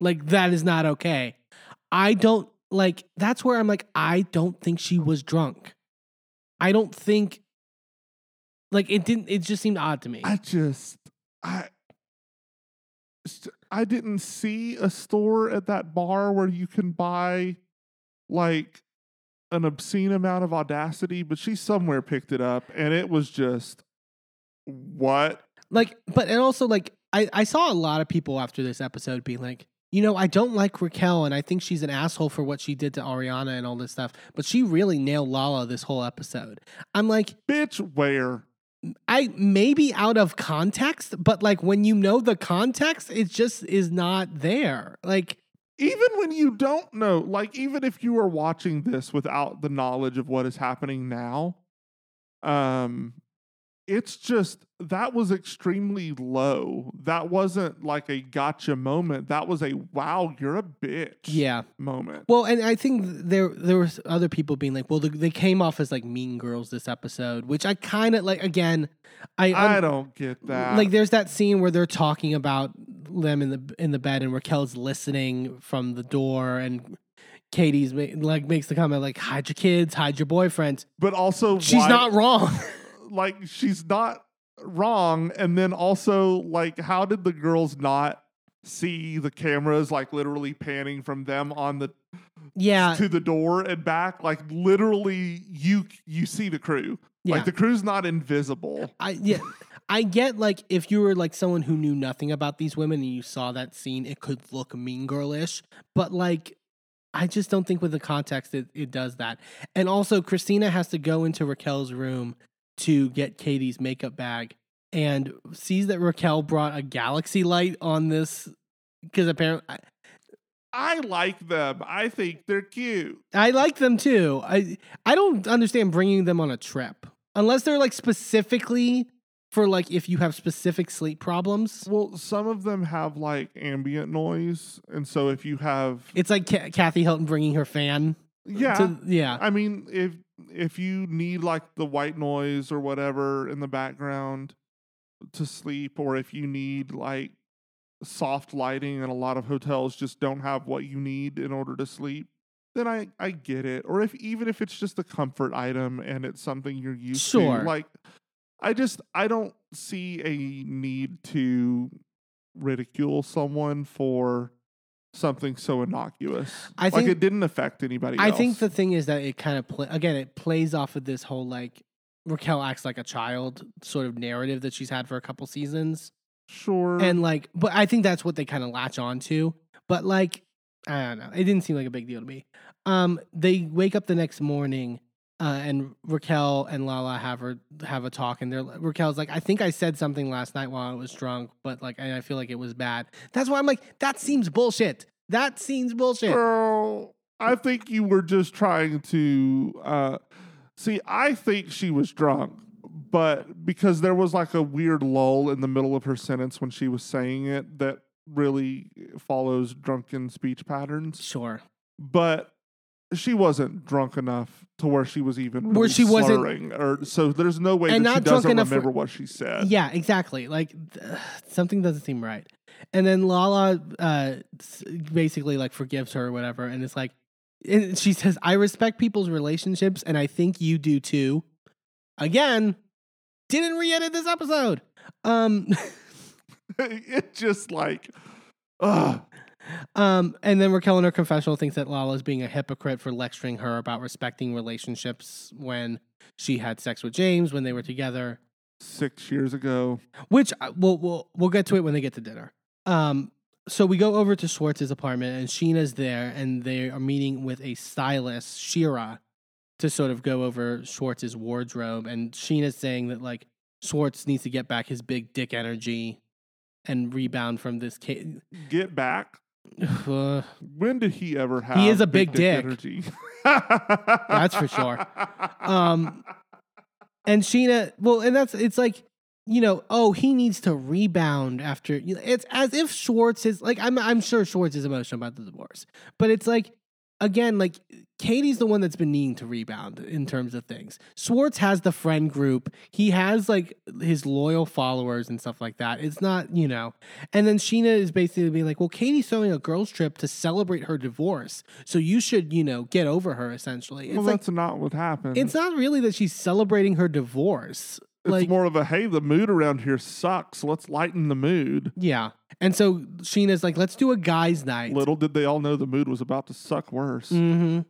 like that is not okay. I don't like that's where I'm like, I don't think she was drunk. I don't think like it didn't it just seemed odd to me. I just I I didn't see a store at that bar where you can buy like an obscene amount of audacity, but she somewhere picked it up and it was just what? like but and also like I, I saw a lot of people after this episode being like you know i don't like raquel and i think she's an asshole for what she did to ariana and all this stuff but she really nailed lala this whole episode i'm like Bitch, where? i maybe out of context but like when you know the context it just is not there like Even when you don't know, like even if you are watching this without the knowledge of what is happening now, um it's just that was extremely low. That wasn't like a gotcha moment. That was a wow, you're a bitch. yeah moment. well and i think there there was other people being like well they came off as like mean girls this episode which i kind of like again i I don't get that. Like there's that scene where they're talking about them in the in the bed and Raquel's listening from the door and Katie's like makes the comment like hide your kids, hide your boyfriend. but also She's why- not wrong. like she's not wrong and then also like how did the girls not see the cameras like literally panning from them on the yeah. to the door and back like literally you you see the crew Yeah. like the crew's not invisible I yeah. I get like if you were like someone who knew nothing about these women and you saw that scene, it could look mean girlish. But like I just don't think with the context it, it does that. And also Christina has to go into Raquel's room to get Katie's makeup bag and sees that Raquel brought a galaxy light on this because apparently I, i like them i think they're cute I like them too. I I don't understand bringing them on a trip unless they're like specifically for like if you have specific sleep problems. well some of them have like ambient noise and so if you have It's like Kathy Hilton bringing her fan. yeah to- yeah. I mean, if if you need like the white noise or whatever in the background to sleep, or if you need like soft lighting, and a lot of hotels just don't have what you need in order to sleep, then I I get it. Or if even if it's just a comfort item and it's something you're used Sure. to, like I just I don't see a need to ridicule someone for something so innocuous. I like think- it didn't affect anybody. I else. think the thing is that it kind of play again. It plays off of this whole like Raquel acts like a child sort of narrative that she's had for a couple seasons, Sure. and like, but I think that's what they kind of latch on to. But like, I don't know. It didn't seem like a big deal to me. Um, they wake up the next morning. Uh, and Raquel and Lala have her have a talk, and they're Raquel's like, I think I said something last night while I was drunk, but like, I feel like it was bad. That's why I'm like, that seems bullshit. That seems bullshit. Girl, I think you were just trying to uh see, I think she was drunk, but because there was like a weird lull in the middle of her sentence when she was saying it that really follows drunken speech patterns. Sure. But she wasn't drunk enough to where she was even really Where she wasn't- or so there's no way that she doesn't enough for- remember what she said. Yeah, exactly. Like th- something doesn't seem right. And then Lala uh, basically like forgives her or whatever, and it's like, and she says, "I respect people's relationships, and I think you do too." Again, didn't re-edit this episode. Um, it just like ugh. Um, and then Raquel in her confessional thinks that Lala's being a hypocrite for lecturing her about respecting relationships when she had sex with James when they were together. six years ago. which uh, we'll we'll we'll get to it when they get to dinner. Um, so we go over to Schwartz's apartment, and Scheana's there, and they are meeting with a stylist, Shira, to sort of go over Schwartz's wardrobe, and Scheana's saying that like Schwartz needs to get back his big dick energy and rebound from this. Ca- Get back. Uh, When did he ever have? He is a big dick. energy. That's for sure. Um, and Scheana, well, and that's it's like you know, oh, he needs to rebound after. you know, It's as if Schwartz is like I'm. I'm sure Schwartz is emotional about the divorce, but it's like again, like Katie's the one that's been needing to rebound in terms of things. Schwartz has the friend group. He has like his loyal followers and stuff like that. It's not, you know. And then Scheana is basically being like, well, Katie's throwing a girls' trip to celebrate her divorce. So you should, you know, get over her essentially. It's well, like that's not what happened. it's not really that she's celebrating her divorce. It's like more of a hey, the mood around here sucks. Let's lighten the mood. yeah. And so Scheana's like, let's do a guys' night. Little did they all know the mood was about to suck worse. Mm-hmm.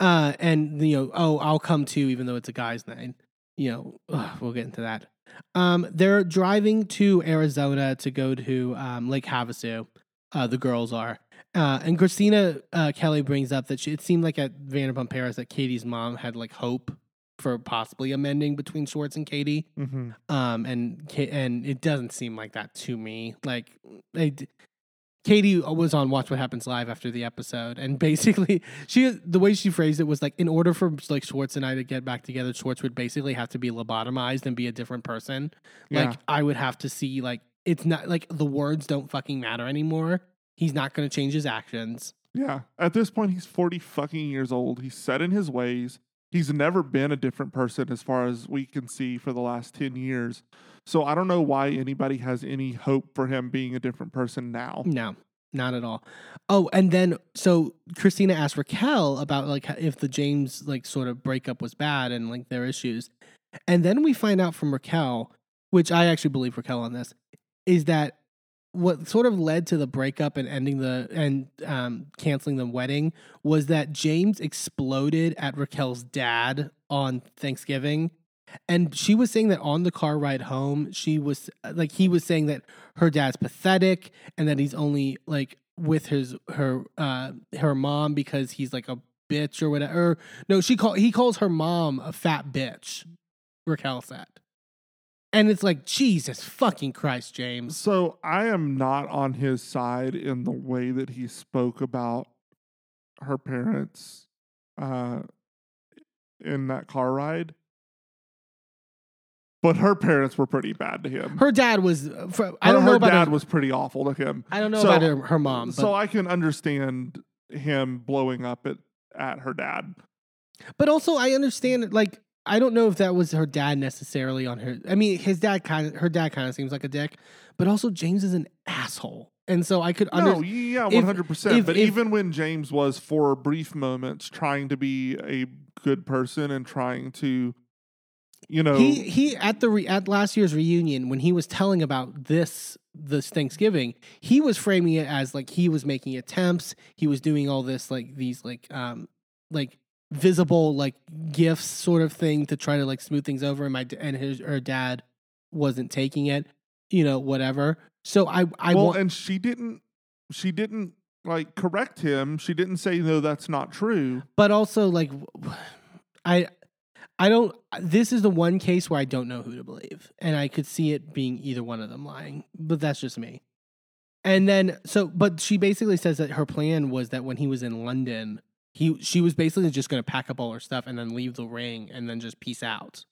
Uh, and you know, oh, I'll come too, even though it's a guy's night. You know, ugh, we'll get into that. Um, they're driving to Arizona to go to um, Lake Havasu. Uh, the girls are. Uh, and Christina uh, Kelly brings up that she, it seemed like at Vanderpump Paris that Katie's mom had like hope for possibly amending between Schwartz and Katie. Mm-hmm. Um, and and it doesn't seem like that to me. Like they, Katie was on Watch What Happens Live after the episode, and basically she the way she phrased it was like, in order for like Schwartz and I to get back together, Schwartz would basically have to be lobotomized and be a different person. Like Yeah. I would have to see like it's not like the words don't fucking matter anymore. He's not going to change his actions. Yeah. At this point, he's 40 fucking years old. He's set in his ways. He's never been a different person as far as we can see for the last 10 years. So I don't know why anybody has any hope for him being a different person now. No, not at all. Oh, and then so Christina asked Raquel about like if the James like sort of breakup was bad and like their issues. And then we find out from Raquel, which I actually believe Raquel on this, is that what sort of led to the breakup and ending the and um canceling the wedding was that James exploded at Raquel's dad on Thanksgiving. And she was saying that on the car ride home, she was like he was saying that her dad's pathetic and that he's only like with his her uh her mom because he's like a bitch or whatever. No, she call he calls her mom a fat bitch. Raquel said. And it's like Jesus fucking Christ, James. So I am not on his side in the way that he spoke about her parents uh, in that car ride. But her parents were pretty bad to him. Her dad was. uh, For, I Her- don't know her about dad her, was pretty awful to him. I don't know so- about her, her mom. But, so I can understand him blowing up at, at her dad. but also I understand. Like I don't know if that was her dad necessarily on her. I mean, his dad kind of. Her dad kind of seems like a dick, but also James is an asshole, and so I could No, understand. yeah, one hundred percent. But if- even when James was for brief moments trying to be a good person and trying to, you know, He he at the re, at last year's reunion when he was telling about this this Thanksgiving, he was framing it as like he was making attempts, he was doing all this like these like um like visible like gifts sort of thing to try to like smooth things over and my and his her dad wasn't taking it, you know, whatever. So I I well, want and she didn't, she didn't like correct him. She didn't say no, that's not true. but also like i i don't this is the one case where I don't know who to believe and I could see it being either one of them lying but that's just me. And then so but she basically says that her plan was that when he was in London he she was basically just going to pack up all her stuff and then leave the ring and then just peace out.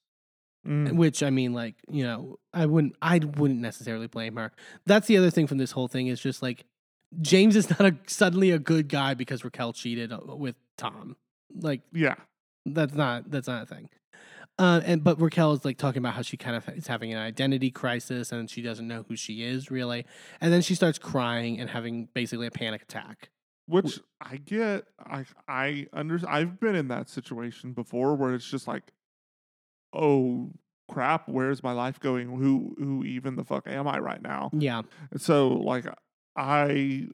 Mm. Which I mean like, you know, I wouldn't I wouldn't necessarily blame her. That's the other thing from this whole thing is just like James is not a suddenly a good guy because Raquel cheated uh, with Tom. Like Yeah, that's not that's not a thing. Uh, and but Raquel is like talking about how she kind of is having an identity crisis and she doesn't know who she is really, and then she starts crying and having basically a panic attack. Which I get. I I under. I've been in that situation before where it's just like, oh crap, where's my life going? Who who even the fuck am I right now? Yeah, And so like I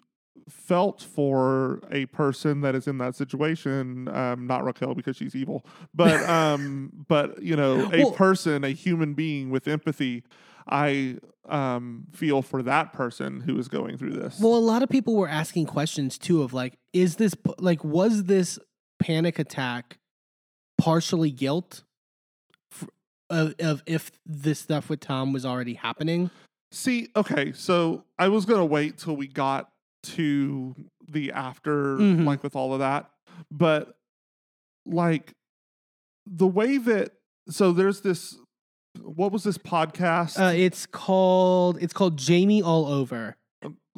felt for a person that is in that situation um not Raquel because she's evil but um but you know a Well- person a human being with empathy I um feel for that person who is going through this Well, a lot of people were asking questions too of like, is this like, was this panic attack partially guilt f- of, of if this stuff with Tom was already happening. See, okay, so I was gonna wait till we got to the after, Mhm. like with all of that, but like the way that so there's this what was this podcast? Uh, it's called it's called Jamie All Over.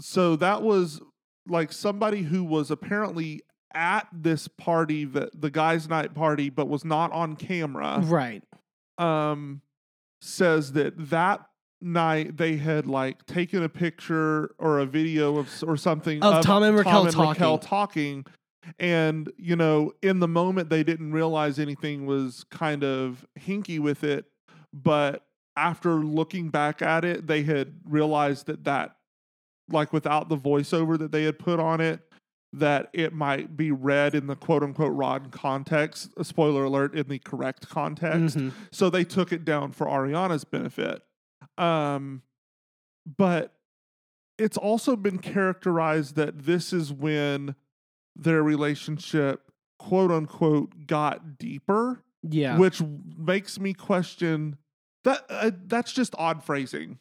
so that was like somebody who was apparently at this party that the guys night party but was not on camera Right. um says that that night they had like taken a picture or a video of or something Of Tom and Raquel Raquel talking. talking and you know in the moment they didn't realize anything was kind of hinky with it but after looking back at it they had realized that that like without the voiceover that they had put on it that it might be read in the quote unquote wrong context a spoiler alert in the correct context Mhm. so they took it down for Ariana's benefit. Um, but it's also been characterized that this is when their relationship, quote unquote, got deeper, Yeah. which makes me question that. Uh, that's just odd phrasing.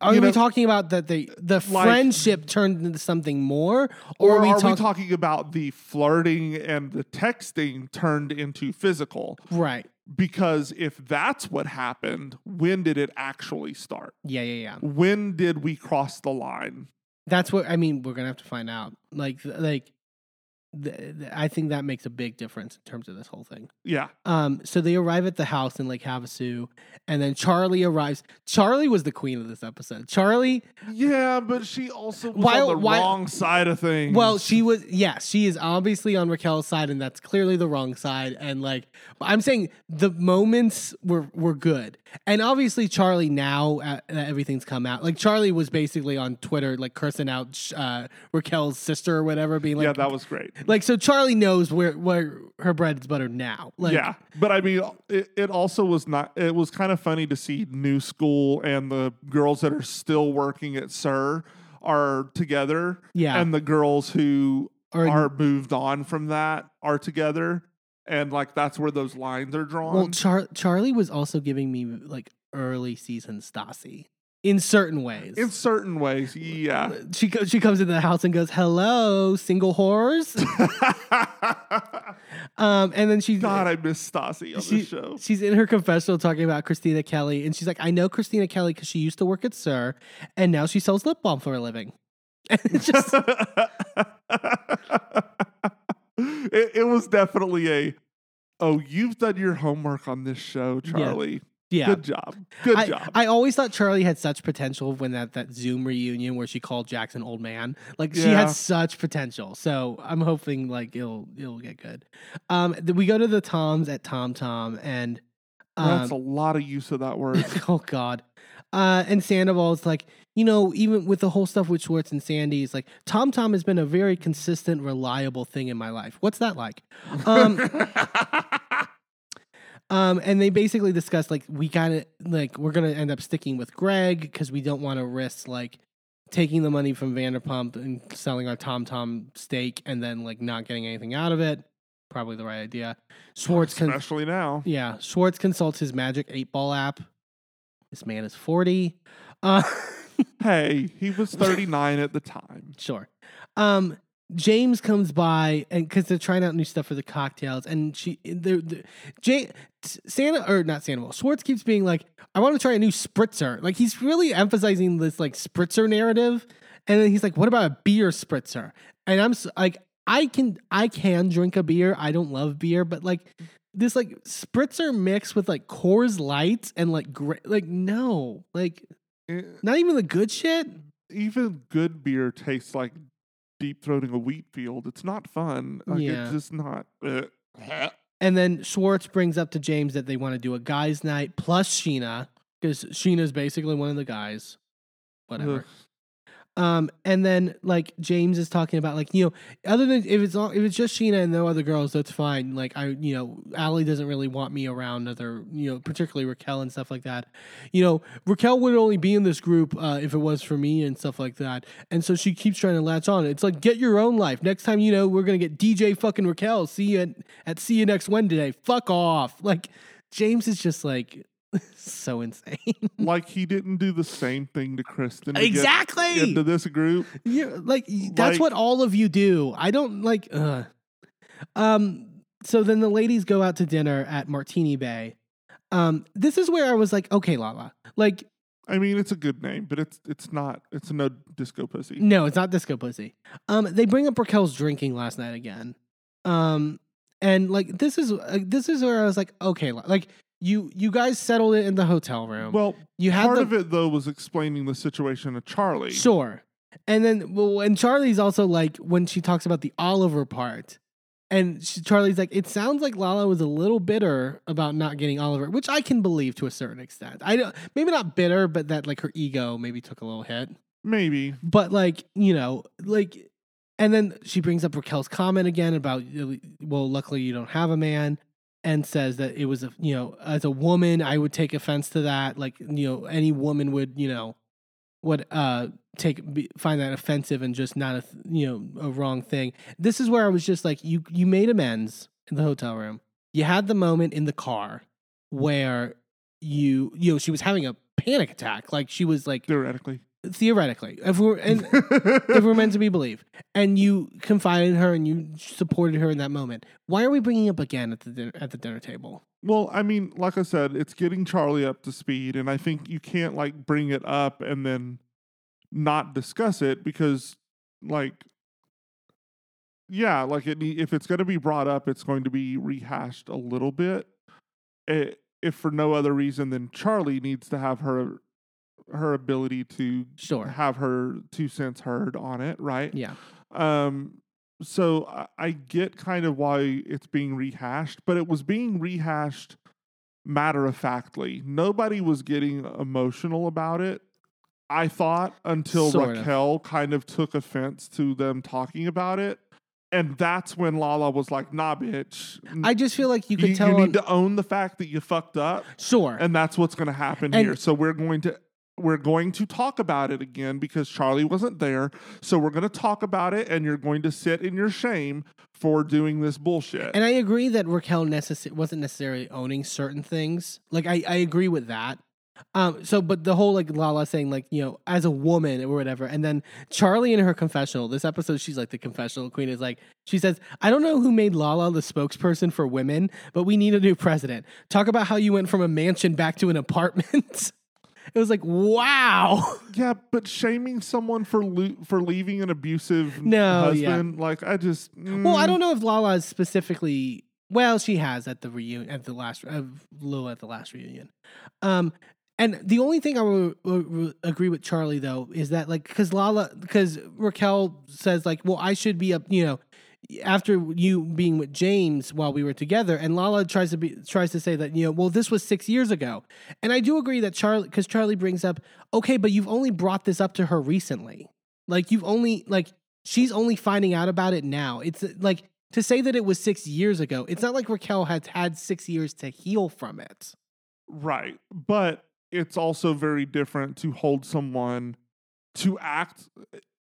Are you we know- talking about that the the Like- friendship turned into something more, Or, or, are we, are we talking about the flirting and the texting turned into physical? right? Because if that's what happened, when did it actually start? Yeah, yeah, yeah. When did we cross the line? That's what I mean. We're gonna have to find out. Like, like, th- th- I think that makes a big difference in terms of this whole thing. Yeah. Um, so they arrive at the house in Lake Havasu, and then Charlie arrives. Charlie was the queen of this episode. Charlie, Yeah, but she also was While- on the while- wrong side of things. well, she was, yeah, she is obviously on Raquel's side, and that's clearly the wrong side. And like, I'm saying the moments were were good, and obviously Charlie now uh, that everything's come out. Like Charlie was basically on Twitter, like cursing out uh, Raquel's sister or whatever, being like, yeah, that was great. Like so. Charlie knows where where her bread is buttered now. Like, yeah, but I mean, it, it also was not. It was kind of funny to see New School and the girls that are still working at SUR are together. Yeah. and the girls who Or- are moved on from that are together, and like that's where those lines are drawn. Well, Char- Charlie was also giving me like early season Stassi in certain ways. in certain ways, yeah. she co- she comes into the house and goes, "Hello, single whores." um, and then she God, I miss Stassi on she, this show. she's in her confessional talking about Christina Kelly, and she's like, "I know Christina Kelly because she used to work at SUR, and now she sells lip balm for a living." And just it, it was definitely a oh you've done your homework on this show charlie yeah. Good job good I, job I always thought Charlie had such potential when that, that Zoom reunion where she called Jackson old man. Like she had such potential. So I'm hoping like it'll it'll get good. Um we go to the Toms at Tom Tom and that's um, a lot of use of that word oh god. Uh and Sandoval's like, you know, even with the whole stuff with Schwartz and Sandy, it's like Tom Tom has been a very consistent, reliable thing in my life. What's that like? Um Um, and they basically discussed like we gotta like we're gonna end up sticking with Greg because we don't want to risk like taking the money from Vanderpump and selling our Tom Tom stake and then like not getting anything out of it. Probably the right idea. Schwartz, con- especially now yeah, Schwartz consults his Magic Eight Ball app. This man is forty. Uh, hey he was 39 at the time Sure. Um, James comes by and because they're trying out new stuff for the cocktails, and she, they're, they're, Jay, Santa or not Santa, well, Schwartz keeps being like, "I want to try a new spritzer." Like he's really emphasizing this like spritzer narrative, and then he's like, "What about a beer spritzer?" And I'm like, I can, I can drink a beer. I don't love beer, but like this like spritzer mixed with like Coors Light and like gra- like no, like Eh, not even the good shit. even good beer tastes like deep throating a wheat field it's not fun like Yeah. it's just not eh. And then Schwartz brings up to James that they want to do a guys' night plus Scheana because Scheana's basically one of the guys. Whatever. Um, and then like James is talking about like you know other than if it's all, if it's just Scheana and no other girls, that's fine. Like I you know Ally doesn't really want me around other you know particularly Raquel and stuff like that. You know Raquel would only be in this group uh, if it was for me and stuff like that. And so she keeps trying to latch on. It's like get your own life. Next time you know we're gonna get DJ fucking Raquel. See you at, at see you next Wednesday. Fuck off. Like James is just like so insane. like he didn't do the same thing to Kristen. To exactly. Get into this group. Yeah, like that's Like- what all of you do. I don't like. Uh. Um. So then the ladies go out to dinner at Martini Bay. Um. This is where I was like, okay, Lala. Like, I mean, it's a good name, but it's it's not. It's a no disco pussy. no, it's not disco pussy. Um. They bring up Raquel's drinking last night again. Um. And like this is uh, this is where I was like, okay, like you you guys settled it in the hotel room. Well, you had part the, of it though was explaining the situation to Charlie. Sure. And then, well, and Charlie's also like when she talks about the Oliver part, and she, Charlie's like, it sounds like Lala was a little bitter about not getting Oliver, which I can believe to a certain extent. I don't, maybe not bitter, but that like her ego maybe took a little hit. Maybe. But like, you know, like, and then she brings up Raquel's comment again about, well, luckily you don't have a man, and says that it was a, you know, as a woman, I would take offense to that. Like, you know, any woman would, you know, would uh take be, find that offensive and just not a you know a wrong thing. This is where I was just like, you you made amends in the hotel room. You had the moment in the car where you you know she was having a panic attack, like she was like Theoretically. Theoretically, if we're and if we're meant to be believed, and you confided in her and you supported her in that moment. Why are we bringing up again at the dinner, at the dinner table? Well, I mean, like I said, it's getting Charlie up to speed, and I think you can't like bring it up and then not discuss it because, like, yeah, like it. If it's going to be brought up, it's going to be rehashed a little bit. Eh, if for no other reason than Charlie needs to have her her ability to Sure. have her two cents heard on it, right? Yeah. Um, so I, I get kind of why it's being rehashed, but it was being rehashed matter of factly. Nobody was getting emotional about it. I thought until Sort of. Raquel kind of took offense to them talking about it. And that's when Lala was like, nah, bitch. I just feel like you you, tell. you need to own the fact that you fucked up. sure. And that's what's going to happen And- here. So we're going to we're going to talk about it again because Charlie wasn't there. So we're going to talk about it, and you're going to sit in your shame for doing this bullshit. And I agree that Raquel necess- wasn't necessarily owning certain things. Like I, I agree with that. Um, so but the whole like Lala saying like, you know, as a woman or whatever, and then Charlie in her confessional, this episode she's like the confessional queen is like she says, I don't know who made Lala the spokesperson for women, but we need a new president. Talk about how you went from a mansion back to an apartment. it was like, wow. yeah, but shaming someone for lo- for leaving an abusive No, yeah. husband, like I just Well, I mm, don't know if Lala is specifically. Well, she has at the reunion, at the last, uh, Lil at the last reunion. Um, and the only thing I would, would- would agree with Charlie though is that like because Lala, because Raquel says like, well, I should be up, you know, after you being with James while we were together, and Lala tries to be tries to say that you know, well, this was six years ago, and I do agree that Charlie, because Charlie brings up, okay, but you've only brought this up to her recently, like you've only like she's only finding out about it now. It's like to say that it was six years ago. It's not like Raquel has had six years to heal from it. right, but it's also very different to hold someone to act.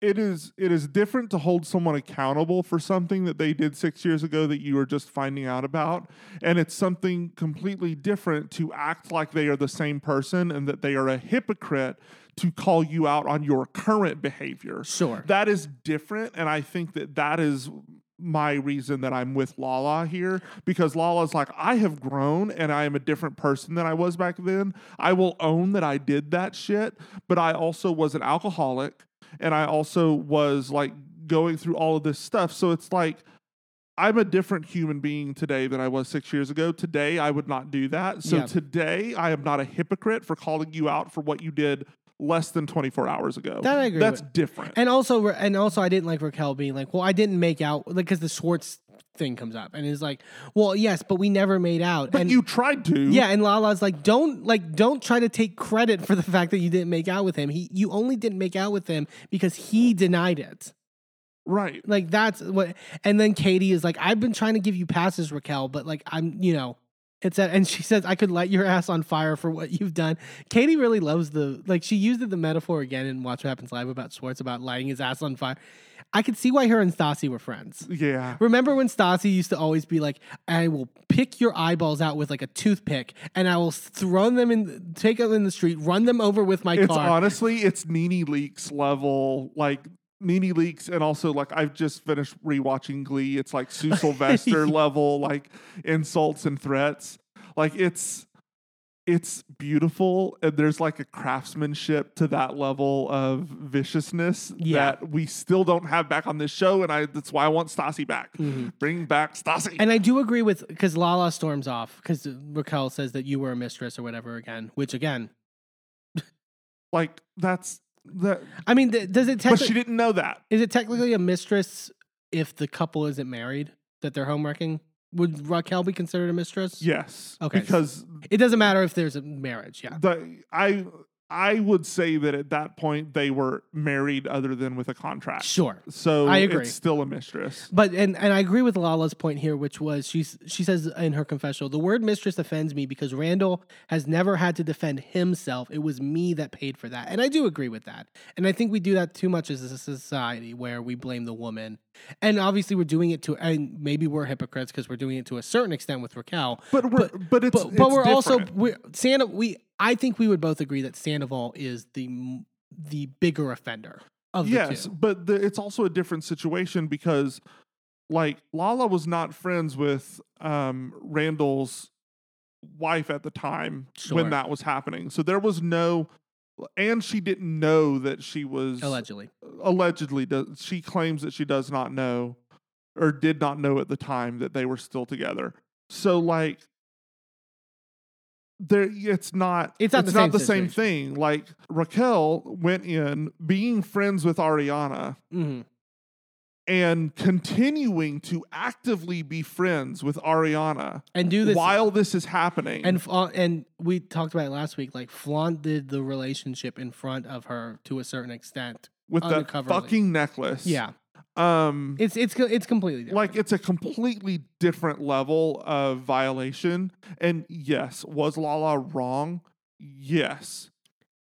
It is it is different to hold someone accountable for something that they did six years ago that you were just finding out about, and it's something completely different to act like they are the same person and that they are a hypocrite to call you out on your current behavior. Sure. That is different, and I think that that is my reason that I'm with Lala here because Lala's like, I have grown and I am a different person than I was back then. I will own that I did that shit, but I also was an alcoholic and I also was like going through all of this stuff. So it's like, I'm a different human being today than I was six years ago. Today, I would not do that. So Yeah. today, I am not a hypocrite for calling you out for what you did less than 24 hours ago. That I agree That's with. different. And also, and also, I didn't like Raquel being like, "Well, I didn't make out," like because the Schwartz thing comes up and is like, "Well, yes, but we never made out." But and you tried to. yeah, and Lala's like, "Don't like don't try to take credit for the fact that you didn't make out with him. He you only didn't make out with him because he denied it." Right. Like that's what and then Katie is like, I've been trying to give you passes, Raquel, but like I'm, you know, it's a, and she says, I could light your ass on fire for what you've done. Katie really loves the like she used the metaphor again in Watch What Happens Live about Schwartz about lighting his ass on fire. I could see why her and Stassi were friends. Yeah. Remember when Stassi used to always be like, I will pick your eyeballs out with like a toothpick and I will throw them in, take them in the street, run them over with my It's car. honestly, it's NeNe Leakes level, like NeNe Leakes, and also like I've just finished rewatching Glee. It's like Sue Sylvester level, like insults and threats. Like it's it's beautiful, and there's like a craftsmanship to that level of viciousness Yeah. that we still don't have back on this show, and I that's why I want Stassi back. Mm-hmm. Bring back Stassi. And I do agree with because Lala storms off because Raquel says that you were a mistress or whatever again. Which again, like that's that, I mean, th- does it but she didn't know that. is it technically a mistress if the couple isn't married that they're homewrecking? Would Raquel be considered a mistress? Yes. Okay. Because It doesn't matter if there's a marriage. Yeah. the I I would say that at that point they were married other than with a contract. Sure. So I agree. it's still a mistress. But and and I agree with Lala's point here, which was she's she says in her confessional, the word mistress offends me because Randall has never had to defend himself. It was me that paid for that. And I do agree with that. And I think we do that too much as a society where we blame the woman. And obviously we're doing it to and maybe we're hypocrites because we're doing it to a certain extent with Raquel. But we're but, it's but, but it's we're also we're Santa we I think we would both agree that Sandoval is the the bigger offender of the yes, but the, it's also a different situation because like Lala was not friends with um Randall's wife at the time Sure. when that was happening. So there was no and she didn't know that she was Allegedly. allegedly does she claims that she does not know or did not know at the time that they were still together so like there it's not It's not the same the same thing like raquel went in being friends with ariana hmm and continuing to actively be friends with ariana And do this while this is happening and fla- and we talked about it last week. Like flaunted the relationship in front of her to a certain extent. with undercoverly. fucking necklace Yeah, um it's it's it's completely different. like it's a completely different level of violation and yes was lala wrong yes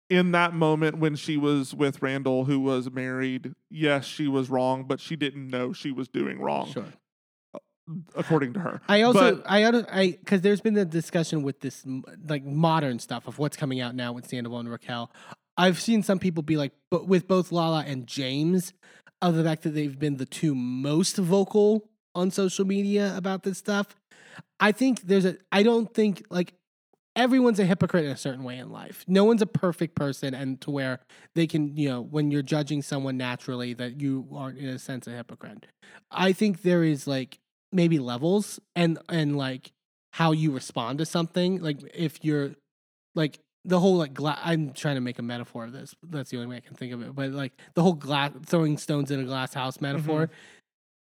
in that moment when she was with randall who was married yes she was wrong but she didn't know she was doing wrong sure. according to her I also But- I I because there's been a discussion with this like modern stuff of what's coming out now with Sandoval and Raquel. I've seen some people be like, but with both Lala and James, of the fact that they've been the two most vocal on social media about this stuff. I think there's a. I don't think like everyone's a hypocrite in a certain way in life. No one's a perfect person, and to where they can, you know, when you're judging someone naturally, that you are in a sense a hypocrite. I think there is like maybe levels and and like how you respond to something. Like if you're like the whole like glass. I'm trying to make a metaphor of this. That's the only way I can think of it. But like the whole glass throwing stones in a glass house metaphor. Mm-hmm.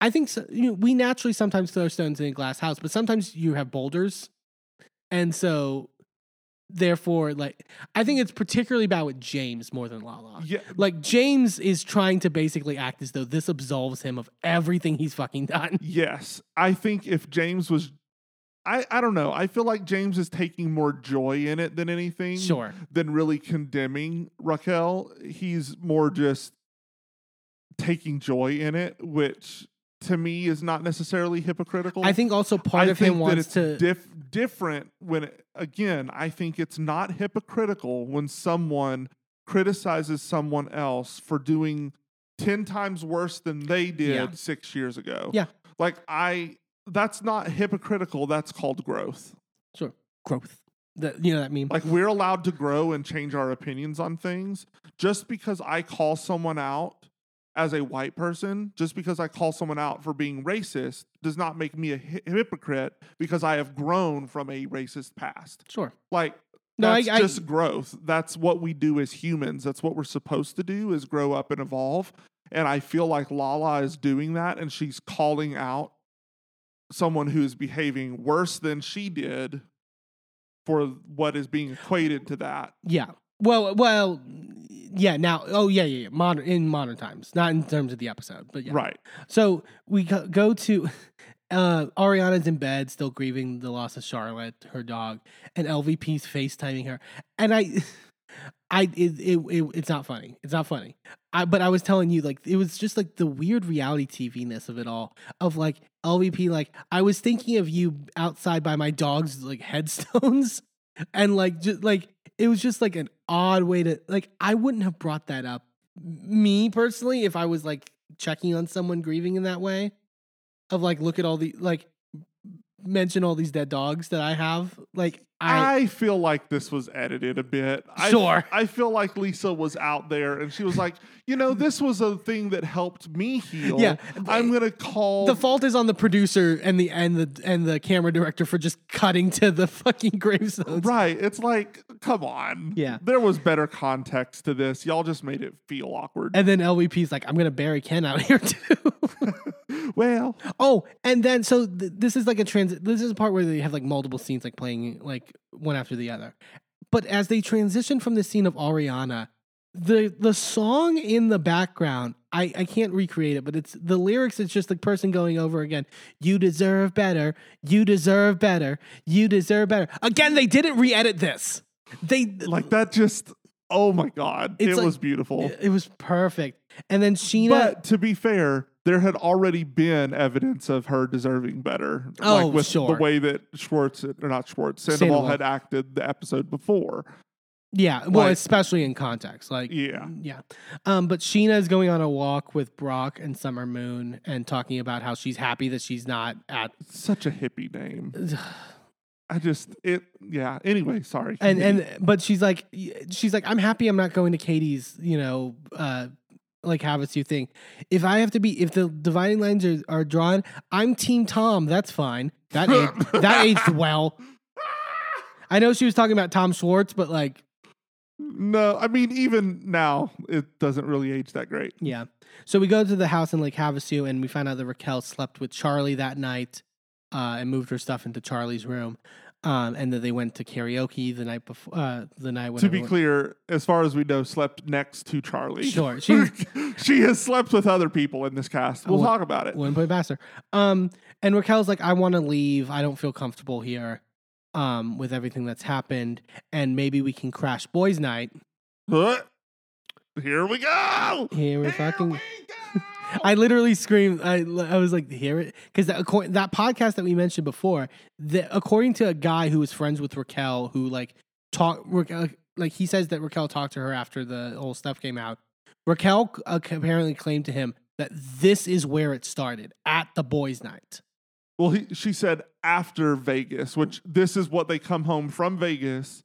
I think so, you know, we naturally sometimes throw stones in a glass house, but sometimes you have boulders, and so therefore, like I think it's particularly bad with James more than Lala. yeah Like James is trying to basically act as though this absolves him of everything he's fucking done. yes i think if james was I, I don't know. I feel like James is taking more joy in it than anything. Sure. than really condemning Raquel. He's more just taking joy in it, which to me is not necessarily hypocritical. I think also part I of him wants to. diff- different when again, I think it's not hypocritical when someone criticizes someone else for doing 10 times worse than they did Yeah. 6 years ago. Yeah. Like I that's not hypocritical, that's called growth. sure. Growth. That you know that meme. Like we're allowed to grow and change our opinions on things. Just because I call someone out as a white person, just because I call someone out for being racist, does not make me a hy- hypocrite because I have grown from a racist past. Sure. Like No, I- that's I- just growth. That's what we do as humans. That's what we're supposed to do is grow up and evolve. And I feel like Lala is doing that and she's calling out someone who is behaving worse than she did for what is being equated to that. Yeah. Well, well, yeah. Now, oh yeah, yeah, yeah. Modern in modern times, not in terms of the episode, but yeah. Right. So we go go to uh Ariana's in bed, still grieving the loss of Charlotte, her dog, and LVP's FaceTiming her. And I I it, it, it it's not funny. It's not funny. I but I was telling you like it was just like the weird reality TV ness of it all. Of like LVP like I was thinking of you outside by my dog's like headstones. And like just like it was just like an odd way to like I wouldn't have brought that up. Me personally if I was like checking on someone grieving in that way of like look at all the like mention all these dead dogs that I have like I, I feel like this was edited a bit. I- Sure. I, feel like Lisa was out there and she was like, you know, this was a thing that helped me heal. Yeah. I'm gonna call the fault is on the producer and the and the and the camera director for just cutting to the fucking gravestones. Right. It's like, come on. Yeah. There was better context to this. Y'all just made it feel awkward. And then LVP's like, I'm gonna bury Ken out here too. well, oh, and then so th- this is like a transit. This is a part where they have like multiple scenes like playing like one after the other. But as they transition from the scene of Ariana, the the song in the background, I I can't recreate it, but it's the lyrics. It's just the person going over again. You deserve better. You deserve better. You deserve better. Again, they didn't re-edit this. They like that just oh my god. It like- was beautiful. It was perfect. And then Scheana. But to be fair, there had already been evidence of her deserving better. Oh, like with sure. the way that Schwartz or not Schwartz, Sandoval, Sandoval. had acted the episode before. Yeah, well, Like- especially in context, like Yeah. yeah. Um, but Scheana is going on a walk with Brock and Summer Moon and talking about how she's happy that she's not at Such a hippie name. I just it yeah. Anyway, sorry. and and but she's like she's like I'm happy I'm not going to Katie's you know uh like Havasu thing. If I have to be if the dividing lines are, are drawn, I'm Team Tom. That's fine. That aged, that aged well. I know she was talking about Tom Schwartz, but like no, I mean even now it doesn't really age that great. Yeah. So we go to the house in Lake Havasu and we find out that Raquel slept with Charlie that night uh, and moved her stuff into Charlie's room. Um, and that they went to karaoke the night before, uh, the night when to be everyone- clear, as far as we know, slept next to Charlie. Sure, she- she has slept with other people in this cast. We'll talk about it. one point faster. Um, and Raquel's like, I want to leave. I don't feel comfortable here um, with everything that's happened. And maybe we can crash boys' night. Huh? Here we go. Here we fucking. we go. I literally screamed. I, I was like, hear it? Because that, that podcast that we mentioned before, the, according to a guy who was friends with Raquel, who like talk, like he says that Raquel talked to her after the whole stuff came out. Raquel uh, apparently claimed to him that this is where it started at the boys' night. Well, he, she said after Vegas, which this is what they come home from Vegas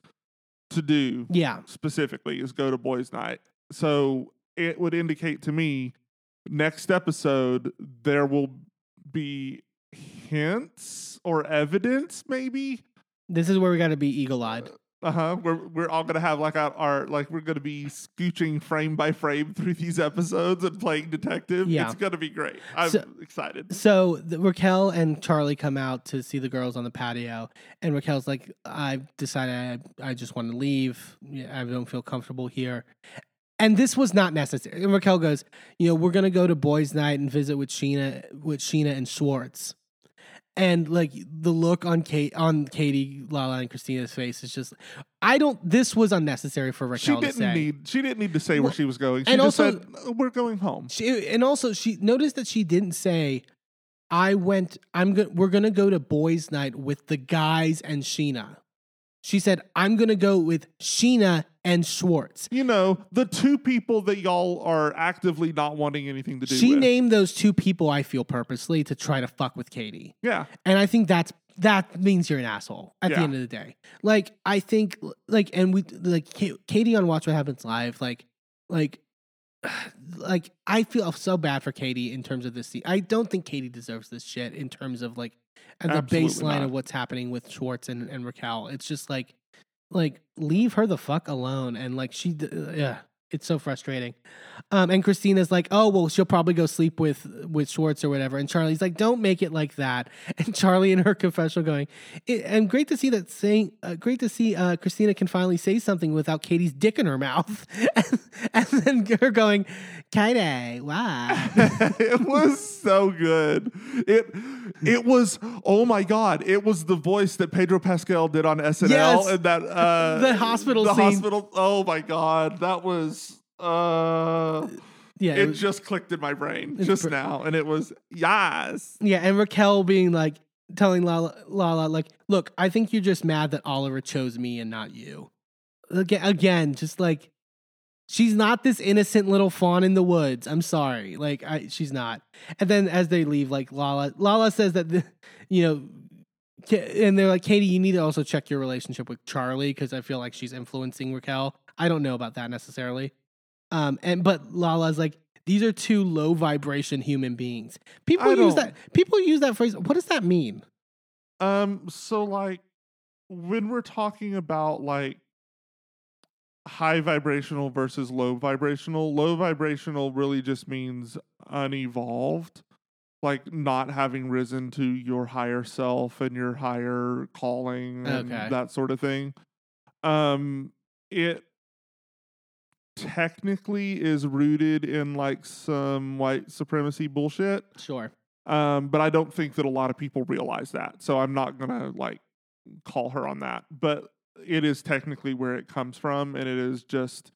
to do Yeah, specifically is go to boys' night. So it would indicate to me next episode there will be hints or evidence, maybe. this is where we got to be eagle eyed. Uh huh. We're we're all gonna have like our, our like we're gonna be scooching frame by frame through these episodes and playing detective. Yeah. It's gonna be great. I'm So- excited. So the, Raquel and Charlie come out to see the girls on the patio, and Raquel's like, "I've decided I, I just want to leave. I don't feel comfortable here." And this was not necessary. And Raquel goes, "You know, we're gonna go to boys' night and visit with Scheana, with Scheana and Schwartz." And like the look on Kate, on Katie, Lala, and Christina's face is just, I don't. This was unnecessary for Raquel to didn't need she didn't need to say Well, where she was going. She and just also- said "Uh, we're going home. She and also she noticed that she didn't say, "I went. I'm going. We're gonna go to boys' night with the guys and Scheana." She said, "I'm gonna go with Scheana and Schwartz." You know, the two people that y'all are actively not wanting anything to do She with. named those two people. I feel purposely to try to fuck with Katie, yeah. and I think that's that means you're an asshole at the Yeah. end of the day. Like I think, like, and we like Ka- Katie on Watch What Happens Live, like, like. Like I feel so bad for Katie in terms of this scene. I don't think Katie deserves this shit in terms of like and the Absolutely baseline not. of what's happening with Schwartz and, and Raquel. It's just like like leave her the fuck alone and like she uh, yeah it's so frustrating. Um, and Christina's like, oh well, she'll probably go sleep with with Schwartz or whatever. And Charlie's like, don't make it like that. And Charlie in her confessional going, it, and great to see that saying, uh, great to see uh, Christina can finally say something without Katie's dick in her mouth. and, and then her going, Katie, why? it was so good. It it was oh my god! It was the voice that Pedro Pascal did on SNL Yes. and that uh, The hospital The scene. hospital. Oh my god, that was. Uh, yeah, it, was- just clicked in my brain just now, and it was yes. Yeah, and Raquel being like telling Lala, Lala like, "Look, I think you're just mad that Oliver chose me and not you." Again, again, just like she's not this innocent little fawn in the woods. I'm sorry, like I, she's not. And then as they leave, like Lala, Lala says that the, you know. And they're like, Katie, you need to also check your relationship with Charlie because I feel like she's influencing Raquel. I don't know about that necessarily. Um, and but Lala's like, these are two low vibration human beings. People I use that. People use that phrase. What does that mean? Um, so like when we're talking about like high vibrational versus low vibrational, low vibrational really just means unevolved, like not having risen to your higher self and your higher calling and Okay. that sort of thing. Um, it technically is rooted in like some white supremacy bullshit Sure. um, but I don't think that a lot of people realize that. So I'm not gonna like call her on that. But it is technically where it comes from, and it is just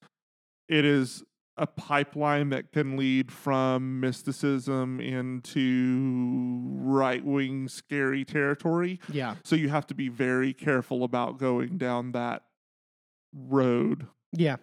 it is a pipeline that can lead from mysticism into right wing scary territory. Yeah. So you have to be very careful about going down that road. Yeah.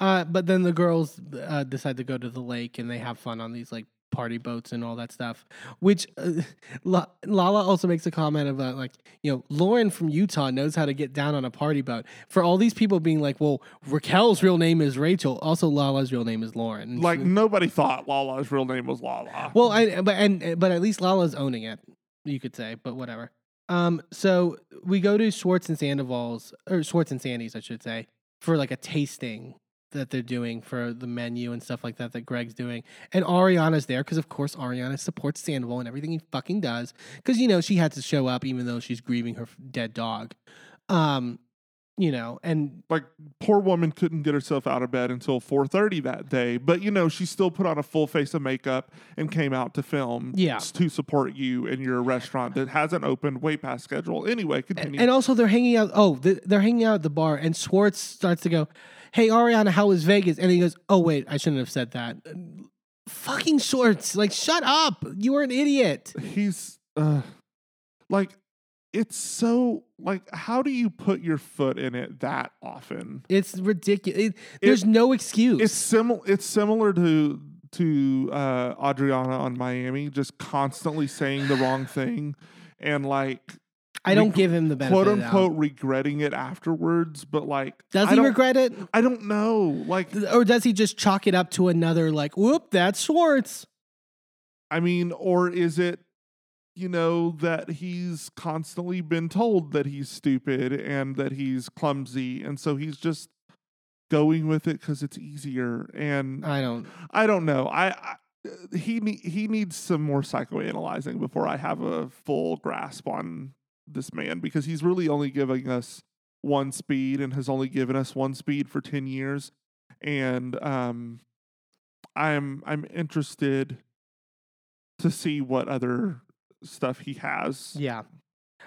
Uh, but then the girls uh, decide to go to the lake and they have fun on these like party boats and all that stuff. Which uh, La- Lala also makes a comment about like you know Lauren from Utah knows how to get down on a party boat. For all these people being like, well, Raquel's real name is Rachel. Also, Lala's real name is Lauren. Like she- nobody thought Lala's real name was Lala. Well, I but and but at least Lala's owning it, you could say, but whatever. Um, so we go to Schwartz and Sandoval's or Schwartz and Sandy's, I should say, for like a tasting that they're doing for the menu and stuff like that that Greg's doing. And Ariana's there because of course Ariana supports Sandoval and everything he fucking does. Because you know, she had to show up even though she's grieving her dead dog. Um, you know, and like poor woman couldn't get herself out of bed until 4:30 that day but you know she still put on a full face of makeup and came out to film Yeah. to support you in your restaurant that hasn't opened way past schedule anyway continue And also, they're hanging out. Oh, they're hanging out at the bar, and Schwartz starts to go, "Hey, Ariana, how was Vegas?" And he goes, "Oh, wait, I shouldn't have said that." Fucking Schwartz, like, shut up! You were an idiot. he's uh like it's so like how do you put your foot in it that often It's ridiculous. there's no excuse. it's similar it's similar to to uh Adriana on Miami just constantly saying the wrong thing and like I don't reg- give him the benefit quote unquote regretting it afterwards, but like Does I he regret it, I don't know. Like or does he just chalk it up to another like, "Whoop, that's Schwartz"? I mean, or is it you know that he's constantly been told that he's stupid and that he's clumsy and so he's just going with it cuz it's easier and I don't. I don't know. I, I he he needs some more psychoanalyzing before I have a full grasp on this man because he's really only giving us one speed and has only given us one speed for 10 years and um I'm I'm interested to see what other stuff he has. Yeah.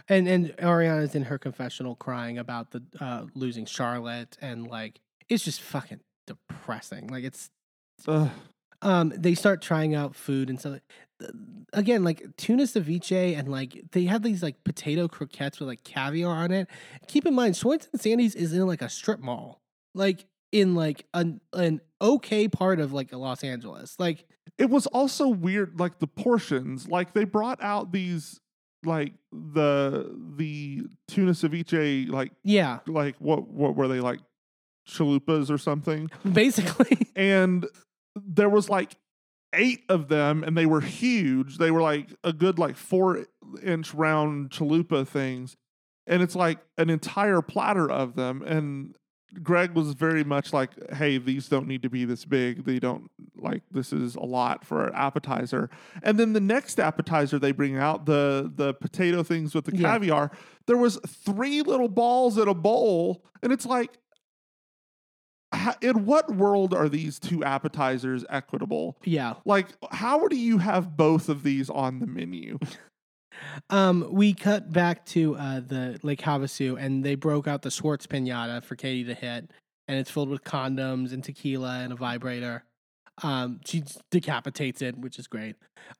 And and Ariana's in her confessional crying about the uh, losing Charlotte and like it's just fucking depressing. Like it's Ugh. um they start trying out food and stuff. Again, like tuna ceviche and like they have these like potato croquettes with like caviar on it. Keep in mind, Schwartz and Sandy's is in like a strip mall, like in like an an okay part of like Los Angeles. Like It was also weird, like the portions. Like they brought out these, like the the tuna ceviche, like yeah, like what what were they like chalupas or something? basically. And there was like eight of them, and they were huge. They were like a good like four inch round chalupa things, and it's like an entire platter of them. And Greg was very much like, "Hey, these don't need to be this big. They don't like this is a lot for an appetizer." And then the next appetizer they bring out the the potato things with the Yeah. caviar. There was three little balls in a bowl, and it's like, in what world are these two appetizers equitable? Yeah. Like, how do you have both of these on the menu? Um, we cut back to uh, the Lake Havasu, and they broke out the Schwartz pinata for Katie to hit, and it's filled with condoms and tequila and a vibrator. Um, she decapitates it, which is great.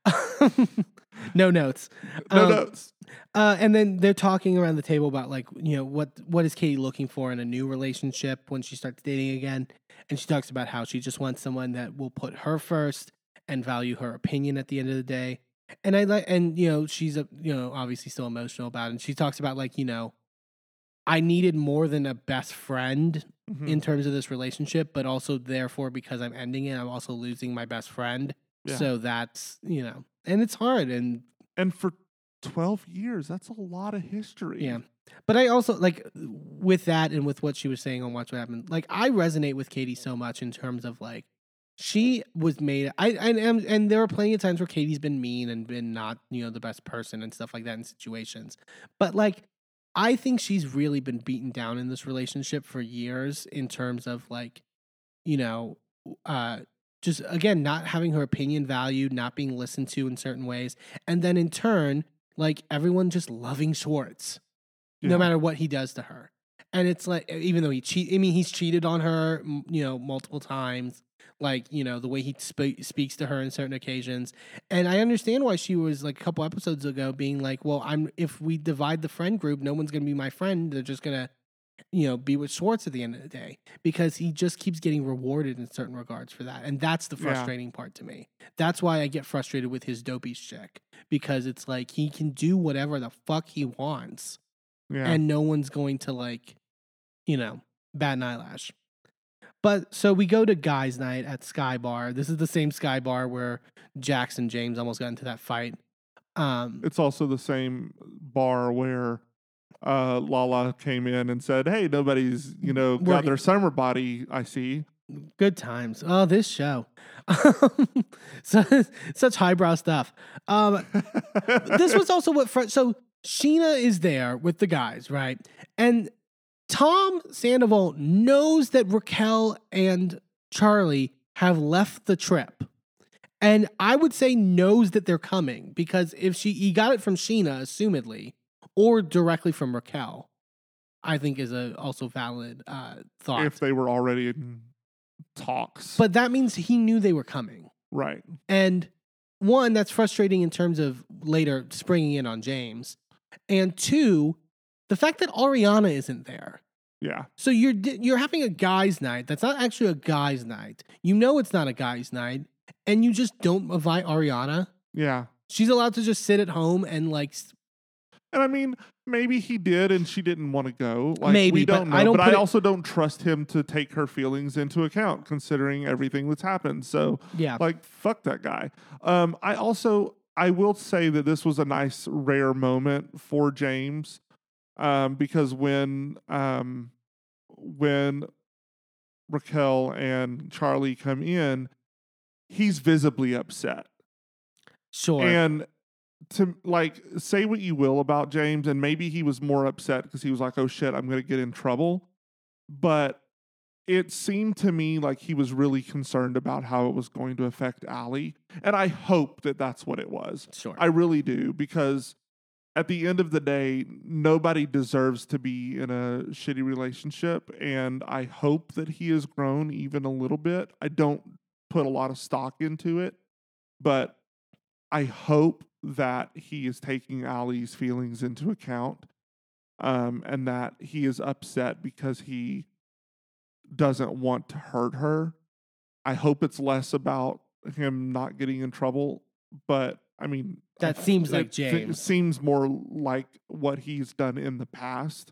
no notes. No Um, notes. Uh, and then they're talking around the table about like you know what what is Katie looking for in a new relationship when she starts dating again, and she talks about how she just wants someone that will put her first and value her opinion at the end of the day. And I like and you know she's a you know obviously still emotional about it. And she talks about like you know I needed more than a best friend Mhm. in terms of this relationship, but also therefore because I'm ending it, I'm also losing my best friend. Yeah. So that's you know, and it's hard and and for 12 years, that's a lot of history. Yeah. But I also like with that and with what she was saying on Watch What Happened. Like I resonate with Katie so much in terms of like she was made. I and and, and there are plenty of times where Katie's been mean and been not you know the best person and stuff like that in situations. But like I think she's really been beaten down in this relationship for years in terms of like you know uh just again not having her opinion valued, not being listened to in certain ways, and then in turn like everyone just loving Schwartz no matter what he does to her. And it's like, even though he cheat, I mean, he's cheated on her, you know, multiple times. Like, you know, the way he spe- speaks to her in certain occasions. And I understand why she was like a couple episodes ago being like, well, I'm, if we divide the friend group, no one's going to be my friend. They're just going to, you know, be with Schwartz at the end of the day because he just keeps getting rewarded in certain regards for that. And that's the Yeah. frustrating part to me. That's why I get frustrated with his dopey check because it's like he can do whatever the fuck he wants Yeah. and no one's going to like, you know, bat an eyelash. But so we go to guys' night at Sky Bar. This is the same Sky Bar where Jackson James almost got into that fight. Um, it's also the same bar where uh, Lala came in and said, "Hey, nobody's you know got their summer body. I see." good times. Oh, this show. so, such highbrow stuff. Um, this was also what fr- so Scheana is there with the guys, right? And Tom Sandoval knows that Raquel and Charlie have left the trip. And I would say knows that they're coming because if she he got it from Scheana, assumedly, or directly from Raquel, I think is a also valid uh, thought. if they were already in talks, but that means he knew they were coming. right, And one, that's frustrating in terms of later springing in on James. And two, the fact that Ariana isn't there. yeah, So you're you're having a guys' night that's not actually a guys' night. You know it's not a guys' night, and you just don't invite Ariana. yeah. She's allowed to just sit at home and like And I mean, maybe he did, and she didn't want to go. Like, Maybe, we don't know. I don't but I it- also don't trust him to take her feelings into account, considering everything that's happened. So, yeah. like, fuck that guy. Um, I also I will say that this was a nice rare moment for James, um, because when um, when Raquel and Charlie come in, he's visibly upset. Sure. And to like say what you will about James, and maybe he was more upset because he was like, "Oh shit, I'm gonna get in trouble," but it seemed to me like he was really concerned about how it was going to affect Ally, and I hope that that's what it was. sure. I really do because at the end of the day, nobody deserves to be in a shitty relationship, and I hope that he has grown even a little bit. I don't put a lot of stock into it, but I hope that he is taking Ally's feelings into account, um, and that he is upset because he doesn't want to hurt her. I hope it's less about him not getting in trouble, but I mean That seems like James. it seems more like what he's done in the past.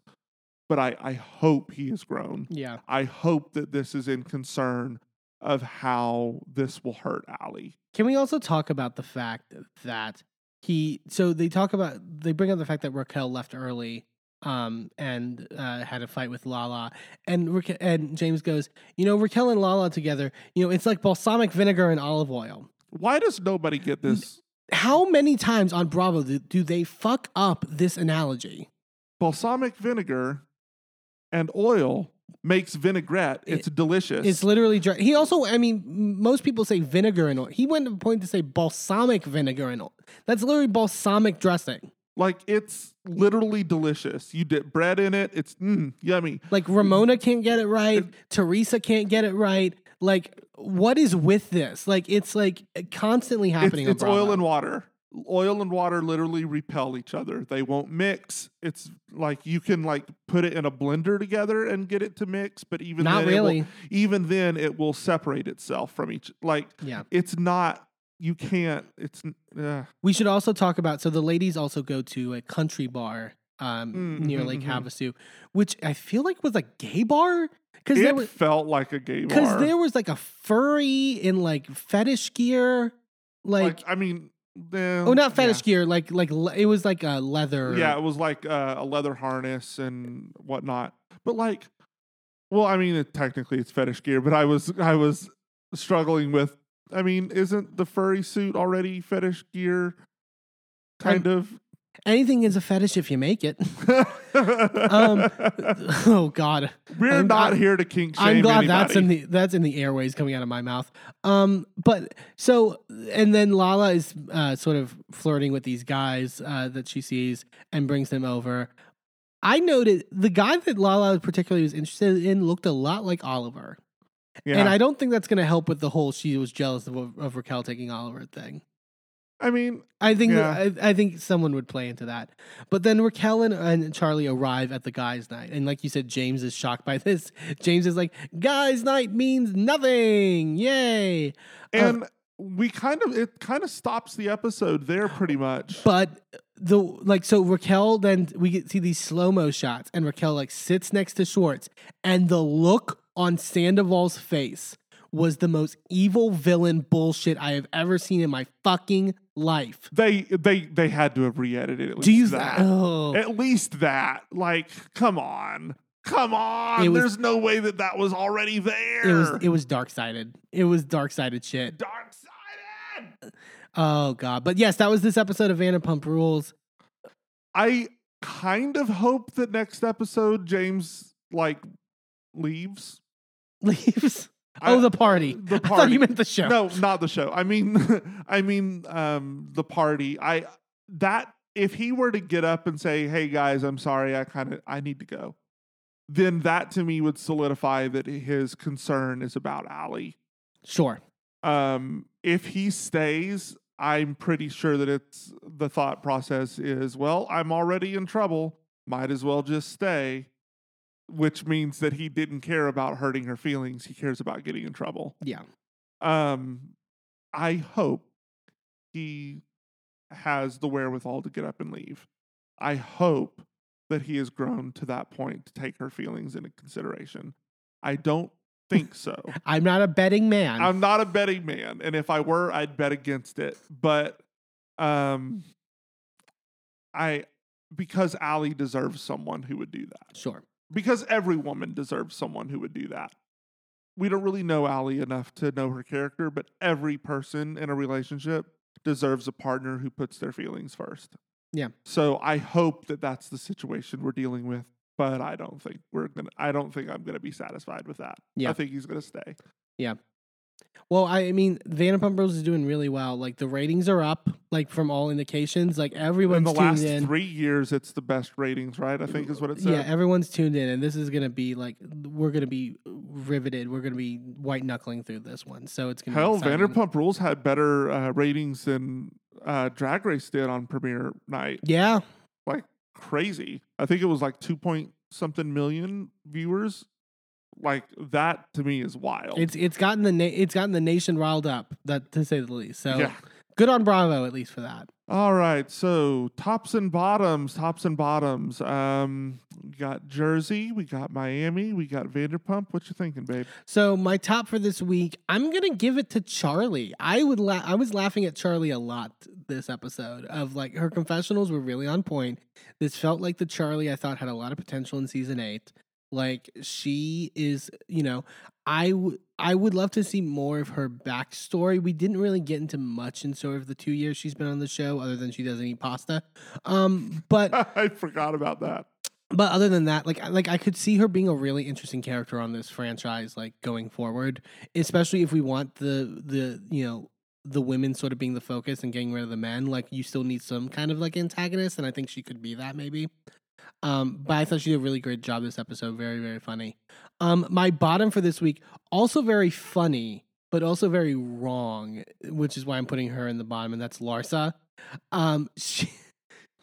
But I, I hope he has grown. yeah. I hope that this is in concern of how this will hurt Ally. Can we also talk about the fact that he? So they talk about they bring up the fact that Raquel left early um, and uh, had a fight with Lala. And and James goes, you know, Raquel and Lala together, you know, it's like balsamic vinegar and olive oil. Why does nobody get this? How many times on Bravo do, do they fuck up this analogy? Balsamic vinegar and oil makes vinaigrette. It's delicious. It's literally dry. He also, I mean, most people say vinegar and oil. He went to the point to say balsamic vinegar and oil. That's literally balsamic dressing. like it's literally delicious. You dip bread in it. It's mm, yummy. Like Ramona can't get it right. Teresa can't get it right. Like, what is with this? Like, it's like constantly happening. on it's oil and water. Oil and water literally repel each other. They won't mix. It's like you can like put it in a blender together and get it to mix, but even Not then it will- really. even then it will separate itself from each. Like Yeah. it's not. You can't. It's. Uh, We should also talk about. So the ladies also go to a country bar um, Mm, near mhm, Lake mhm. Havasu, which I feel like was a gay bar because there it was felt like a gay bar. because there was like a furry in like fetish gear, like, like I mean, eh, oh not fetish yeah. gear, like like le- it was like a leather. Yeah, it was like uh, a leather harness and whatnot. But like, well, I mean, it, technically it's fetish gear, but I was I was struggling with. I mean, isn't the furry suit already fetish gear? Kind of. Anything is a fetish if you make it. um, oh God, We're I'm- not I'm- here to kink shame I'm glad that's in the that's in the airways coming out of my mouth. Um, but so and then Lala is uh, sort of flirting with these guys uh, that she sees and brings them over. I noted the guy that Lala particularly was interested in looked a lot like Oliver, yeah. and I don't think that's going to help with the whole she was jealous of, of Raquel taking Oliver thing. I mean, I think Yeah. I, I think someone would play into that. But then Raquel and, and Charlie arrive at the guys' night, and like you said, James is shocked by this. James is like, "Guys' night means nothing! Yay!" Uh, and we kind of it kind of stops the episode there pretty much. But the like, so Raquel then we get see these slow mo shots, and Raquel like sits next to Schwartz, and the look on Sandoval's face was the most evil villain bullshit I have ever seen in my fucking life. They they they had to have re-edited at least Do you that. Oh. At least that. Like, come on. Come on. Was- There's no way that that was already there. It was it was dark sided. It was dark sided shit. dark sided. Oh god. But yes, that was this episode of Vanderpump Rules. I kind of hope that next episode James like leaves. Leaves. I- oh, the party. the I thought you meant the show. No, not the show. I mean I mean um the party. I that if he were to get up and say, "Hey guys, I'm sorry. I kind of I need to go." Then that to me would solidify that his concern is about Ally. Sure. um, if he stays, I'm pretty sure that it's the thought process is, well, I'm already in trouble. Might as well just stay, which means that he didn't care about hurting her feelings. He cares about getting in trouble. Yeah. Um, I hope he has the wherewithal to get up and leave. I hope that he has grown to that point to take her feelings into consideration. I don't think so. I'm not a betting man. I'm not a betting man, and if I were, I'd bet against it. But um, I because Ally deserves someone who would do that. sure. Because every woman deserves someone who would do that. We don't really know Ally enough to know her character, but every person in a relationship deserves a partner who puts their feelings first. Yeah. So I hope that that's the situation we're dealing with, but I don't think we're gonna. I don't think I'm gonna be satisfied with that. Yeah. I think he's gonna stay. Well, I mean, Vanderpump Rules is doing really well. Like the ratings are up, like from all indications. Like everyone's in the tuned last in. three years, it's the best ratings, right? I think is what it said. Yeah, everyone's tuned in, and this is gonna be like we're gonna be riveted. We're gonna be white knuckling through this one, so it's gonna Hell, be exciting. Vanderpump Rules had better uh, ratings than uh, Drag Race did on premiere night. Yeah, Like crazy. I think it was like two point something million viewers. Like that to me is wild. it's it's gotten the na- it's gotten the nation riled up, that to say the least. So yeah. good on Bravo at least for that. All right, so tops and bottoms, tops and bottoms. Um, we got Jersey, we got Miami, we got Vanderpump. What you thinking, babe? So my top for this week, I'm gonna give it to Charlie. I would la- I was laughing at Charlie a lot this episode. Of like her confessionals were really on point. This felt like the Charlie I thought had a lot of potential in season eight. Like she is, you know, I would I would love to see more of her backstory. We didn't really get into much in sort of the two years she's been on the show, other than she doesn't eat pasta. Um, but I forgot about that. but other than that, like like I could see her being a really interesting character on this franchise, like going forward, especially if we want the the you know the women sort of being the focus and getting rid of the men. Like you still need some kind of like antagonist, and I think she could be that maybe. Um, but I thought she did a really great job this episode. Very very funny. Um, my bottom for this week also very funny, but also very wrong, which is why I'm putting her in the bottom, and that's Larsa. Um, she,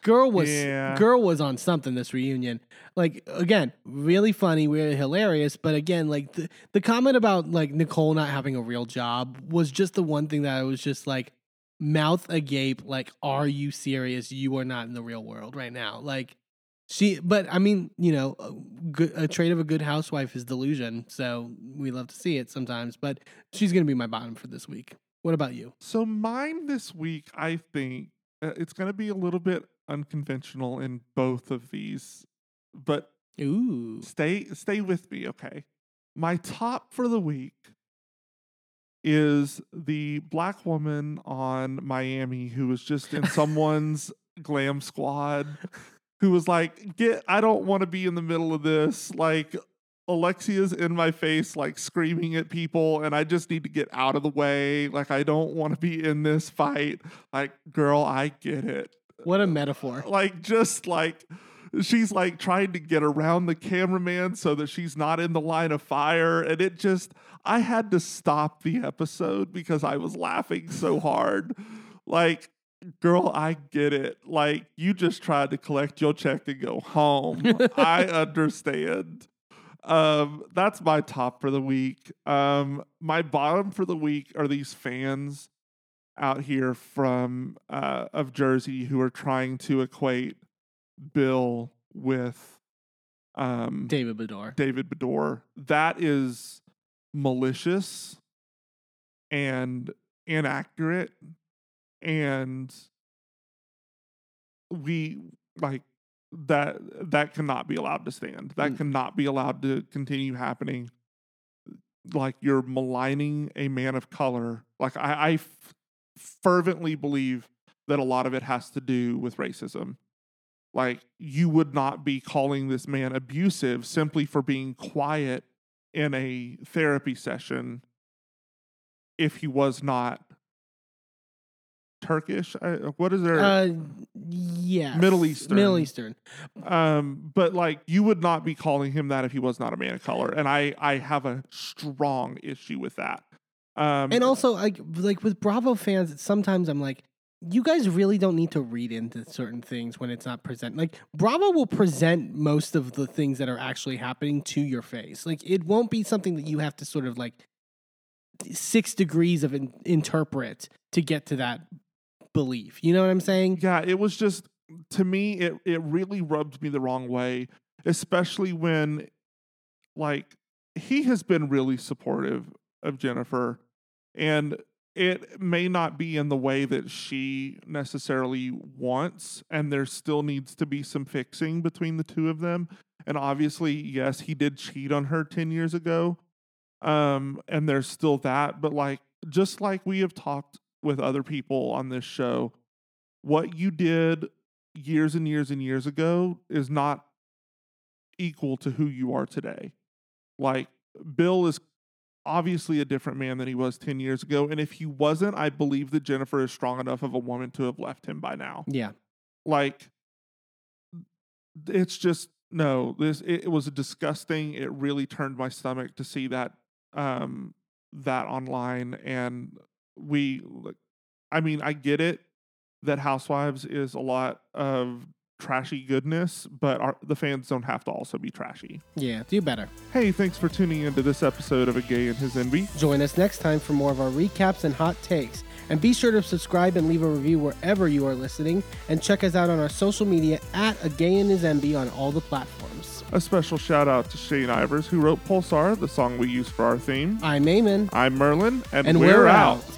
girl was Yeah. girl was on something this reunion. Like again, really funny, really hilarious. But again, like the, the comment about like Nicole not having a real job was just the one thing that I was just like mouth agape. Like, are you serious? You are not in the real world right now. Like she, but I mean, you know, a, a trait of a good housewife is delusion. So we love to see it sometimes. But she's gonna be my bottom for this week. What about you? So mine this week, I think uh, it's going to be a little bit unconventional in both of these, but Ooh, stay stay with me, okay? My top for the week is the black woman on Miami who was just in someone's glam squad who was like, "Get I don't want to be in the middle of this." Like Alexia's in my face like screaming at people and I just need to get out of the way. Like I don't want to be in this fight. Like girl, I get it what a metaphor. like just like she's like trying to get around the cameraman so that she's not in the line of fire and it just i had to stop the episode because i was laughing so hard like girl i get it. Like you just tried to collect your check and go home. I understand. Um that's my top for the week. Um my bottom for the week are these fans out here from uh, of Jersey who are trying to equate Bill with um, David Beador. David Beador. That is malicious and inaccurate, and we like that. That cannot be allowed to stand. That Mm. cannot be allowed to continue happening. Like you're maligning a man of color. Like I, I f- fervently believe that a lot of it has to do with racism. Like you would not be calling this man abusive simply for being quiet in a therapy session if he was not Turkish. I, what is there? Uh, yes. Middle Eastern. Middle Eastern. um, but like you would not be calling him that if he was not a man of color, and I I have a strong issue with that. Um, And also, like, like with Bravo fans, sometimes I'm like, you guys really don't need to read into certain things when it's not present. Like, Bravo will present most of the things that are actually happening to your face. Like, it won't be something that you have to sort of like six degrees of in- interpret to get to that belief. You know what I'm saying? yeah, it was just to me it it really rubbed me the wrong way, especially when like he has been really supportive of Jennifer and it may not be in the way that she necessarily wants and there still needs to be some fixing between the two of them and obviously yes he did cheat on her 10 years ago um and there's still that but like just like we have talked with other people on this show what you did years and years and years ago is not equal to who you are today. Like bill is obviously a different man than he was 10 years ago and if he wasn't i believe that jennifer is strong enough of a woman to have left him by now. Yeah. like it's just no this it, it was disgusting. It really turned my stomach to see that um that online and we i mean i get it that housewives is a lot of trashy goodness but our, the fans don't have to also be trashy Yeah. Do better. hey thanks for tuning into this episode of a gay and his Enby Join us next time for more of our recaps and hot takes. And be sure to subscribe and leave a review wherever you are listening. And check us out on our social media at A Gay and His Enby on all the platforms. a special shout out to shane ivers who wrote pulsar the song we use for our theme I'm Eamon. i'm merlin and, And we're, we're out. out.